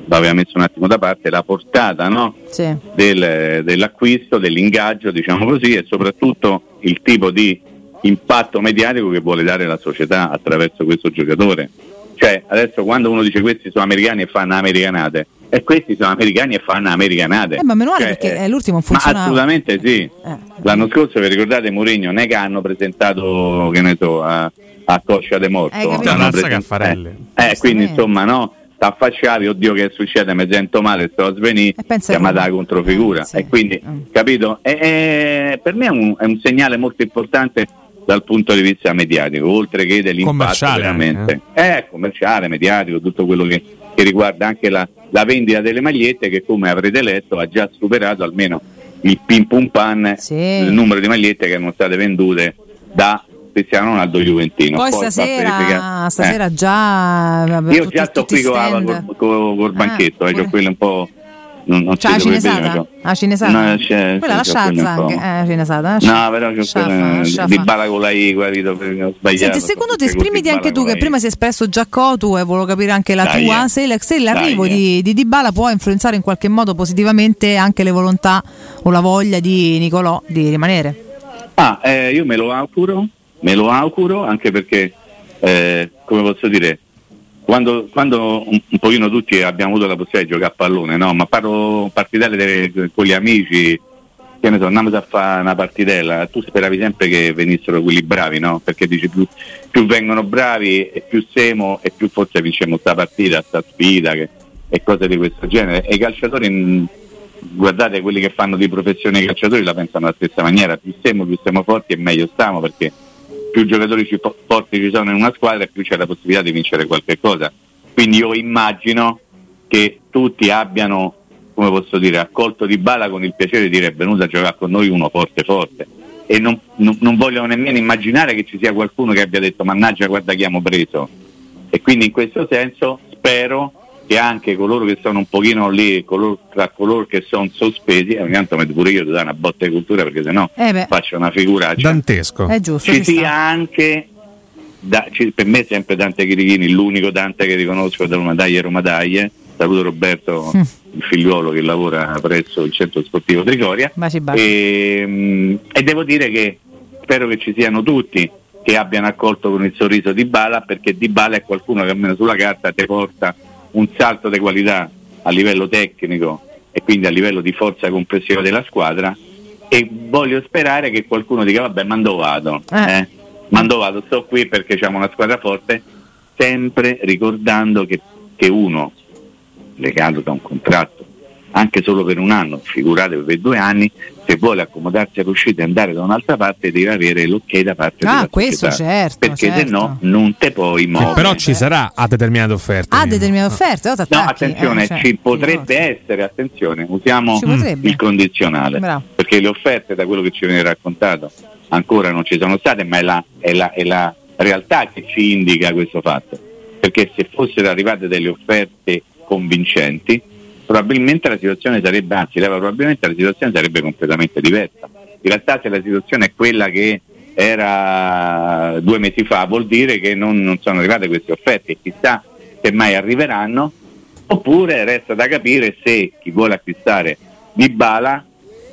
l'aveva messo un attimo da parte, la portata no? Sì. del- dell'acquisto, dell'ingaggio, diciamo così, e soprattutto il tipo di impatto mediatico che vuole dare la società attraverso questo giocatore. Cioè, adesso quando uno dice questi sono americani e fanno americanate, e questi sono americani e fanno americanate. Eh, ma meno male Cioè, perché eh, eh, l'ultimo non ma assolutamente sì. Eh. L'anno scorso, vi ricordate, Mourinho non è che hanno presentato, che ne so, a, a Coscia de Morto. Razza presentato- Caffarelli. eh, eh, quindi insomma, no? Sta affacciavi, oddio che succede, mi sento male, sto a svenire, chiamata la controfigura. Eh, sì. E quindi, Mm. capito? E- e per me è un, è un segnale molto importante dal punto di vista mediatico, oltre che dell'impatto Commerciale veramente. Eh, commerciale, mediatico, tutto quello che, che riguarda anche la, la vendita delle magliette che come avrete letto ha già superato almeno il pim pum pan Sì. il numero di magliette che erano state vendute da Cristiano Ronaldo Juventino. Poi Poi stasera, stasera eh. già Io già sto qui con stand. col, col, col banchetto, eh, pure. c'ho quello un po'. Non, non C'ha la cinesata? La cinesata? No, c'è- Quella la c'è sciazza anche. Eh, cinesata. eh, No, però c'è sciaffa, quella sciaffa. di bala con la I, guarito, sbagliato. Senti, secondo te esprimiti anche tu, con che prima si è espresso già Cotu e volevo capire anche la Dai, tua, eh. se, se l'arrivo Dai, di, di Dybala può influenzare in qualche modo positivamente anche le volontà o la voglia di Nicolò di rimanere. Ah, eh, io me lo auguro, me lo auguro anche perché, eh, come posso dire, quando, quando un, un pochino tutti abbiamo avuto la possibilità di giocare a pallone, no? ma parlo partitelle delle- con gli amici, che ne so, andiamo a fare una partitella, tu speravi sempre che venissero quelli bravi, no? Perché dici più, più vengono bravi e più siamo e più forse vinciamo sta partita, sta sfida che- e cose di questo genere. E i calciatori, mh, guardate quelli che fanno di professione i calciatori la pensano alla stessa maniera, più siamo, più siamo forti e meglio stiamo perché più giocatori ci- forti ci sono in una squadra più c'è la possibilità di vincere qualche cosa. Quindi io immagino che tutti abbiano, come posso dire, accolto di bala con il piacere di dire è venuto a giocare con noi uno forte forte. E non, non, non voglio nemmeno immaginare che ci sia qualcuno che abbia detto mannaggia guarda chi abbiamo preso. E quindi in questo senso spero che anche coloro che sono un pochino lì, coloro- tra coloro che sono sospesi, e ogni tanto mi pure io devo dare una botta di cultura perché sennò Eh beh. faccio una figuraccia Dantesco. È giusto. ci ci sta. sia anche da- ci- per me è sempre Dante Chirichini l'unico Dante che riconosco da Roma Daglie Roma Daglie saluto Roberto Mm. il figliuolo che lavora presso il centro sportivo Trigoria Baci, baci. e, mm, e devo dire che spero che ci siano tutti che abbiano accolto con il sorriso di Bala perché Di Bala è qualcuno che almeno sulla carta ti porta un salto di qualità a livello tecnico e quindi a livello di forza complessiva della squadra e voglio sperare che qualcuno dica vabbè mando vado Eh. eh. mando vado sto qui perché abbiamo una squadra forte sempre ricordando che, che uno legato da un contratto anche solo per un anno, figuratevi per due anni, se vuole accomodarsi all'uscita e andare da un'altra parte deve avere l'ok da parte Ah, della questo società, certo, perché certo. se no non te puoi Che muovere. però ci sarà a determinate offerte. Mimmo. determinate offerte, o No, t'attacchi, attenzione, eh, cioè, ci potrebbe essere, attenzione, usiamo il condizionale, Bravo. perché le offerte da quello che ci viene raccontato ancora non ci sono state, ma è la, è la- è la realtà che ci indica questo fatto, perché se fossero arrivate delle offerte convincenti, probabilmente la situazione sarebbe, anzi probabilmente la situazione sarebbe completamente diversa. In realtà se la situazione è quella che era due mesi fa, vuol dire che non, non sono arrivate queste offerte e chissà se mai arriveranno, oppure resta da capire se chi vuole acquistare Di Bala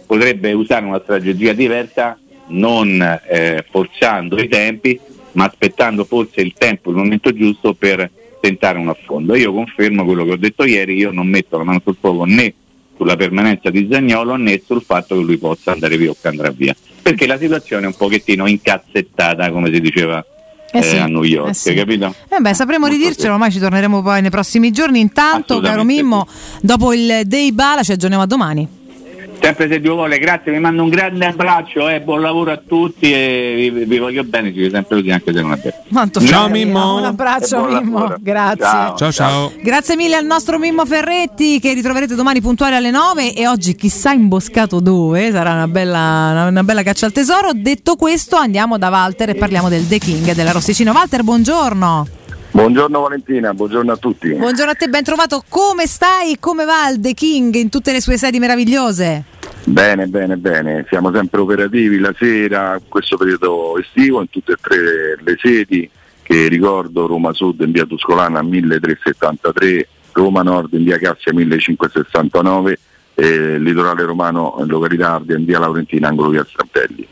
potrebbe usare una strategia diversa, non eh, forzando i tempi, ma aspettando forse il tempo, il momento giusto per tentare un affondo. Io confermo quello che ho detto ieri, io non metto la mano sul fuoco né sulla permanenza di Zagnolo né sul fatto che lui possa andare via o che andrà via, perché la situazione è un pochettino incazzettata, come si diceva Eh sì, eh, a New York, eh sì. capito? Eh beh, sapremo ridircelo, ormai ci torneremo poi nei prossimi giorni. Intanto, caro Mimmo, dopo il Day Bala ci aggiorniamo a domani. Sempre se Dio vuole, grazie, vi mando un grande abbraccio, eh, buon lavoro a tutti e vi, vi voglio bene, ci sempre così anche se non è. Quanto Ciao, bello, Mimmo. Un abbraccio E Mimmo, lavoro. grazie. Ciao. Ciao, ciao. Grazie mille al nostro Mimmo Ferretti che ritroverete domani puntuale alle 9 e oggi chissà imboscato dove, sarà una bella, una- una bella caccia al tesoro. Detto questo andiamo da Walter e parliamo del The King della Rossicino. Walter, buongiorno. Buongiorno Valentina, buongiorno a tutti. Buongiorno a te, ben trovato. Come stai? Come va il The King in tutte le sue sedi meravigliose? Bene, bene, bene, siamo sempre operativi la sera, in questo periodo estivo, in tutte e tre le sedi, che ricordo Roma Sud in via Tuscolana 1373, Roma Nord in via Cassia 1569 e Litorale Romano in località Ardea in via Laurentina, angolo via Strampelli.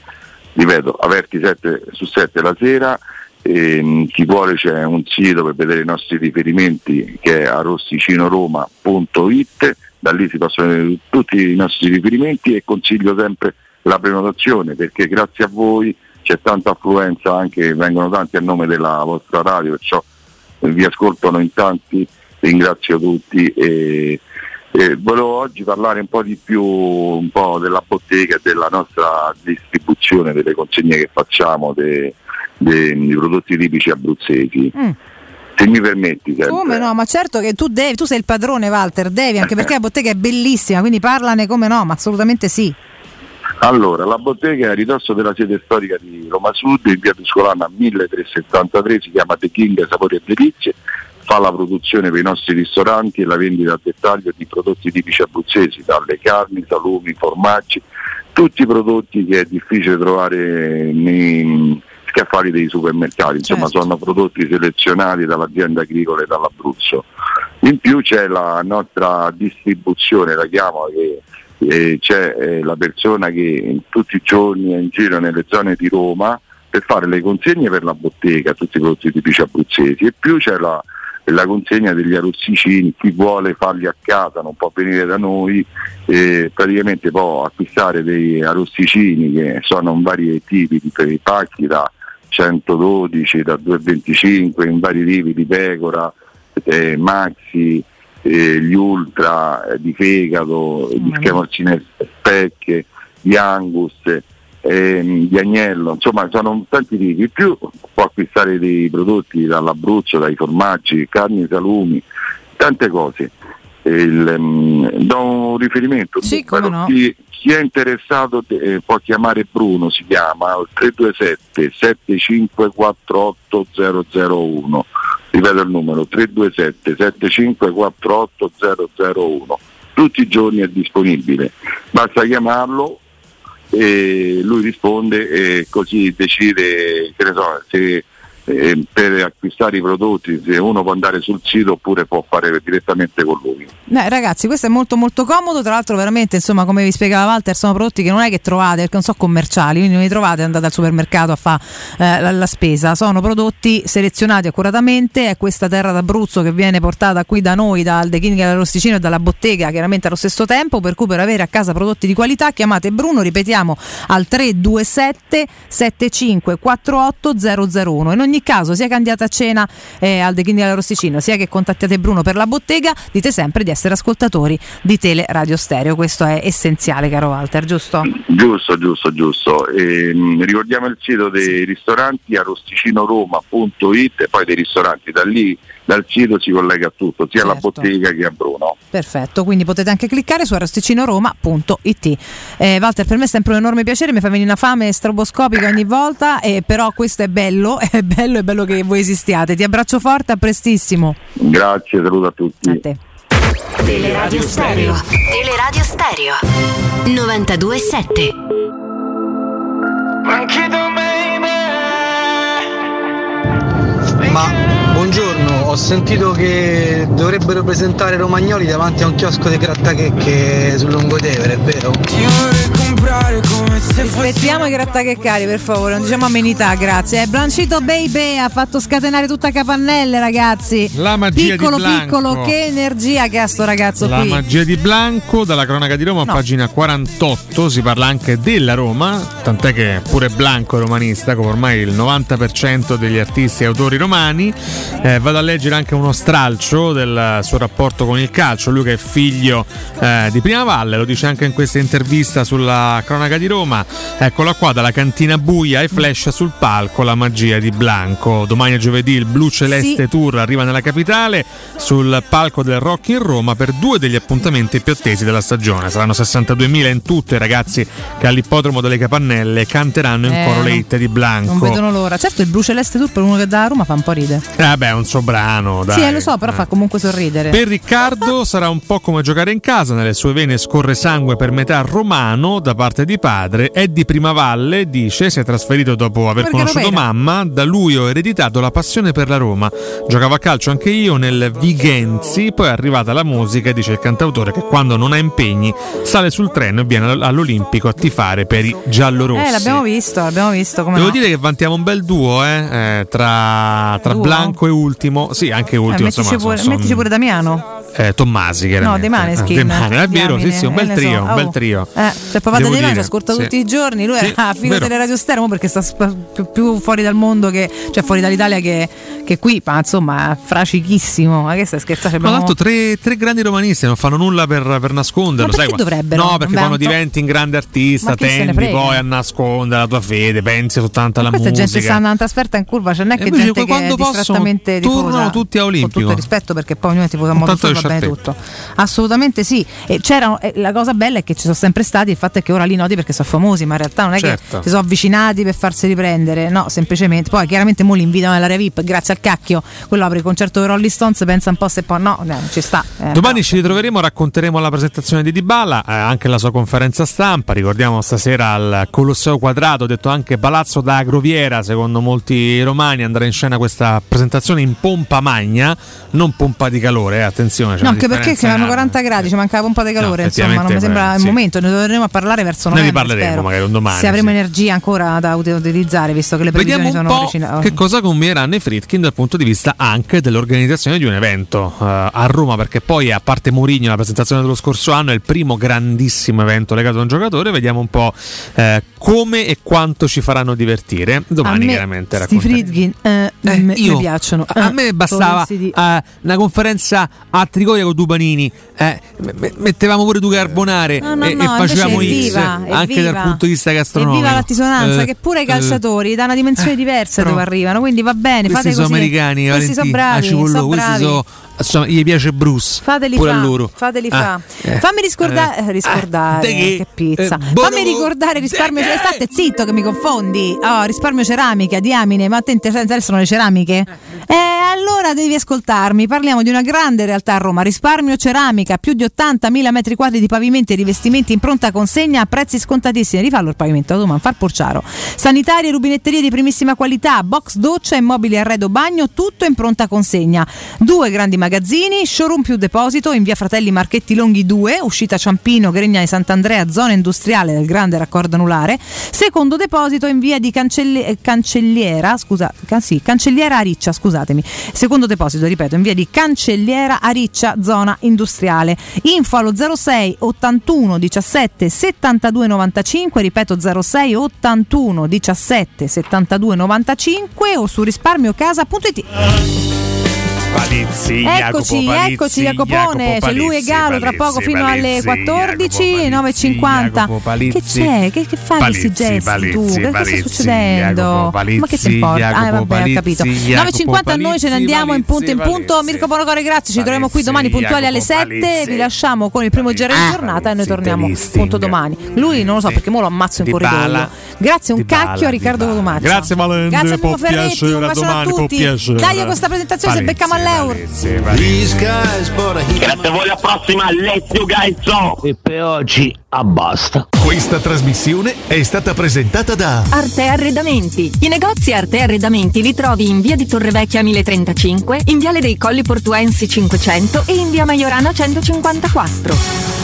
Ripeto, aperti 7 su 7 la sera, e, chi vuole c'è un sito per vedere i nostri riferimenti che è a rossicinoroma.it, da lì si possono vedere tutti i nostri riferimenti e consiglio sempre la prenotazione perché grazie a voi c'è tanta affluenza anche, vengono tanti a nome della vostra radio, perciò vi ascoltano in tanti, ringrazio tutti e, e volevo oggi parlare un po' di più po' della bottega della nostra distribuzione, delle consegne che facciamo de- dei prodotti tipici abruzzesi. Mm. Se mi permetti, sempre. Come no? Ma certo che tu devi, tu sei il padrone, Walter, devi, anche perché la bottega è bellissima, quindi parlane come no, ma assolutamente sì. Allora, la bottega è a ridosso della sede storica di Roma Sud, in via Tuscolana 1373, si chiama The King Sapori e Delizie, fa la produzione per i nostri ristoranti e la vendita a dettaglio di prodotti tipici abruzzesi, dalle carni, salumi, formaggi, tutti i prodotti che è difficile trovare nei scaffali dei supermercati, insomma sono prodotti selezionati dall'azienda agricola e dall'Abruzzo. In più c'è la nostra distribuzione, la chiamo, che eh, c'è eh, la persona che tutti i giorni è in giro nelle zone di Roma per fare le consegne per la bottega, tutti i prodotti tipici abruzzesi. E più c'è la, la consegna degli arrossicini, chi vuole farli a casa non può venire da noi, eh, praticamente può acquistare dei arrossicini che sono in vari tipi di per i pacchi da 112 da 225 in vari tipi di pecora, eh, maxi, eh, gli ultra eh, di fegato, di scamozzine specche, di angus, ehm, di agnello, insomma sono tanti tipi. In più può acquistare dei prodotti dall'Abruzzo, dai formaggi, carni, salumi, tante cose. Il, ehm, do un riferimento, Sì, no. chi, chi è interessato eh, può chiamare Bruno, si chiama al 327 7548 001 ripeto il numero 327 7548 001 tutti i giorni è disponibile. Basta chiamarlo e lui risponde e così decide che ne so, se eh, per acquistare i prodotti se uno può andare sul sito oppure può fare direttamente con lui. Eh, ragazzi, questo è molto molto comodo, tra l'altro veramente, insomma, come vi spiegava Walter, sono prodotti che non è che trovate, perché non sono commerciali, quindi non li trovate andate al supermercato a fare la, la spesa, sono prodotti selezionati accuratamente, è questa terra d'Abruzzo che viene portata qui da noi, dal The King Arrosticino e dalla bottega, chiaramente allo stesso tempo, per cui per avere a casa prodotti di qualità chiamate Bruno, ripetiamo, al 327 75 48 001. In ogni caso, sia che andiate a cena eh, al The King Arrosticino, sia che contattiate Bruno per la bottega, dite sempre di essere ascoltatori di Tele Radio Stereo, questo è essenziale, caro Walter, giusto? Giusto, giusto, giusto. Ehm, ricordiamo il sito dei ristoranti arrosticinoroma.it e poi dei ristoranti, da lì dal sito si collega a tutto, sia alla bottega che a Bruno. Perfetto, quindi potete anche cliccare su arrosticinoroma.it. Eh, Walter, per me è sempre un enorme piacere, mi fa venire una fame stroboscopica ogni volta, eh, però questo è bello, è bello, è bello che voi esistiate. Ti abbraccio forte, a prestissimo. Grazie, saluto a tutti. A te. Teleradio Stereo. Teleradio Stereo. 92.7. Ma buongiorno, ho sentito che dovrebbero presentare Romagnoli davanti a un chiosco di grattachecche sul Lungotevere, è vero? Rispettiamo i grattacheccari per favore, non diciamo amenità, grazie. Eh, Blancito Baby ha fatto scatenare tutta Capannelle, ragazzi. La magia piccolo di Blanco. piccolo, che energia che ha sto ragazzo La qui. magia di Blanco dalla cronaca di Roma, No. pagina 48, si parla anche della Roma, tant'è che pure Blanco è romanista, come ormai il 90% degli artisti e autori romani. Eh, vado a leggere anche uno stralcio del suo rapporto con il calcio, lui che è figlio eh, di Prima Valle, lo dice anche in questa intervista sulla cronaca di Roma. Eccola qua, dalla cantina buia ai flash sul palco, la magia di Blanco. Domani è giovedì il Blu Celeste Sì. Tour arriva nella capitale sul palco del Rock in Roma per due degli appuntamenti più attesi della stagione. Saranno 62.000 in tutto i ragazzi che all'ippodromo delle Capannelle canteranno in Eh, coro le hit di Blanco. Non vedono l'ora. Certo, il Blu Celeste Tour per uno che da Roma fa un po' ridere. Eh, vabbè, un sobrano, dai. Sì, eh, lo so, però Eh. fa comunque sorridere. Per Riccardo sarà un po' come giocare in casa, nelle sue vene scorre sangue per metà romano da parte di padre, è di Primavalle, dice, si è trasferito dopo aver Perché conosciuto mamma, da lui ho ereditato la passione per la Roma. Giocavo a calcio anche io nel Vigenzi, poi è arrivata la musica dice il cantautore che quando non ha impegni sale sul treno e viene all- all'Olimpico a tifare per i giallorossi. Eh, l'abbiamo visto, l'abbiamo visto. Devo no? dire che vantiamo un bel duo eh, eh, tra, tra? Blanco e Ultimo. Sì, anche Eh, Ultimo. mettici, insomma, pure, son- mettici pure Damiano. eh, Tommasi, chiaramente. No, dei Maneskin. Eh, dei Maneskin, è vero, sì, sì, un bel eh, trio, so. un bel Oh. trio. Eh, cioè papà De Mano dire, ci ascolta sì. tutti i giorni, lui Sì, era a filo vero. teleradio stereo perché sta più, fuori dal mondo che cioè fuori dall'Italia che, che qui, ma insomma, fracichissimo. Ma che stai scherzando? Abbiamo- l'altro tre, tre grandi romanisti non fanno nulla per, per nasconderlo. Ma sai, dovrebbero? No, perché quando diventi un grande artista Ma tendi poi a nascondere la tua fede, pensi soltanto alla Questa musica. gente sta andando trasferta in curva, cioè non è che gente che quando possono, distrattamente tifosa. tornano tutti a Con Olimpico. tutto il rispetto perché poi ognuno è tifoso a modo suo, va bene tutto. Assolutamente sì. E c'era, eh, la cosa bella è che ci sono sempre stati, il fatto è che ora li noti perché sono famosi, ma in realtà non è Certo. che si sono avvicinati per farsi riprendere, no, semplicemente. Poi chiaramente mo li invitano nell'area VIP, grazie al cacchio, quello apre il concerto dei Rolling Stones, pensa un po' se poi no, no, ci sta. eh, Domani ci ritroveremo, racconteremo la presentazione di Dybala, eh, anche la sua conferenza stampa. Ricordiamo stasera al Colosseo Quadrato, detto anche Palazzo da Groviera, secondo molti romani, andrà in scena questa presentazione in pompa magna, non pompa di calore, eh, attenzione. No, anche perché differenza erano enorme. 40 gradi, ci mancava un po' di calore, No, insomma, non mi sembra il sì. momento, ne dovremo a parlare verso Ne novembre. riparleremo spero. magari un domani, Se avremo sì. energia ancora da ut- utilizzare, visto che le previsioni Vediamo sono vicine- che cosa combineranno i Fritkin dal punto di vista anche dell'organizzazione di un evento eh, a Roma, perché poi a parte Mourinho la presentazione dello scorso anno è il primo grandissimo evento legato a un giocatore, vediamo un po' eh, come e quanto ci faranno divertire. Domani chiaramente sti racconteremo. Friedkin eh, io- mi piacciono. A Eh, me bastava si dice? eh, una conferenza a Trigoria con Dubanini, eh, me- mettevamo pure due carbonare No, no, e, no, e facevamo invece X evviva, anche evviva. dal punto di vista gastronomico. Evviva l'altisonanza, Eh, che pure i eh, calciatori da una dimensione diversa però- dove arrivano, quindi va bene, questi fate sono così. americani, questi sono Valentino, bravi, ah, sono questi bravi. sono- insomma, gli piace Bruce. Fateli pure fa, a loro. fateli Ah, fa. eh, Fammi riscordare, eh, eh, riscordare de che- che pizza. eh, Fammi ricordare risparmio. eh, State zitto che mi confondi. Oh, risparmio ceramica, diamine, ma attenti, adesso sono le ceramiche. Eh, allora devi ascoltarmi. Parliamo di una grande realtà a Roma. Risparmio ceramica, più di 80.000 metri quadri di pavimenti e rivestimenti in pronta consegna a prezzi scontatissimi. Rifallo il pavimento, domani, far porciaro. Sanitarie, rubinetterie di primissima qualità, box doccia, immobili arredo bagno, tutto in pronta consegna. Due grandi magazzini, showroom più deposito in via Fratelli Marchetti Longhi 2, uscita Ciampino, Gregna di Sant'Andrea, zona industriale del grande raccordo anulare. Secondo deposito in via di Cancelle- eh, Cancelliera, scusa, can- sì, Cancelliera Ariccia, scusatemi. Secondo deposito, ripeto, in via di Cancelliera Ariccia, zona industriale. Info allo 06 81 17 72 95, ripeto 06 81 17 72 95 o su risparmiocasa.it. Palizzi, Eccoci, Jacopo eccoci Palizzi, Jacopone, Jacopo c'è lui e Palizzi, Galo tra Palizzi, poco fino alle Palizzi, 14, Jacopo 9.50. Jacopo Che Palizzi. c'è? Che, che fai questi Palizzi, gesti tu? Palizzi, Che, Palizzi, sta succedendo? Palizzi, Ma che ti importa? Ah, vabbè, ho capito. Palizzi, 9.50 a noi ce ne andiamo in punto in Palizzi, punto. Mirko Bonocore, grazie. Ci troviamo qui domani Palizzi, puntuali alle Jacopo 7. Palizzi. Vi lasciamo con il primo giro di giornata e noi torniamo appunto domani. Lui non lo so perché mo lo ammazzo in corridoio. Grazie un cacchio a Riccardo Cotomaccio. Grazie Valente, Grazie a Ferretti, un bacione a domani, tutti. Dai, questa presentazione se Palizzi, becchiamo all'euro. Grazie a voi, alla prossima, let's you guys so. E per oggi abbasta. Questa trasmissione è stata presentata da Arte Arredamenti. I negozi Arte Arredamenti li trovi in via di Torrevecchia 1035, in viale dei Colli Portuensi 500 e in via Maiorana 154.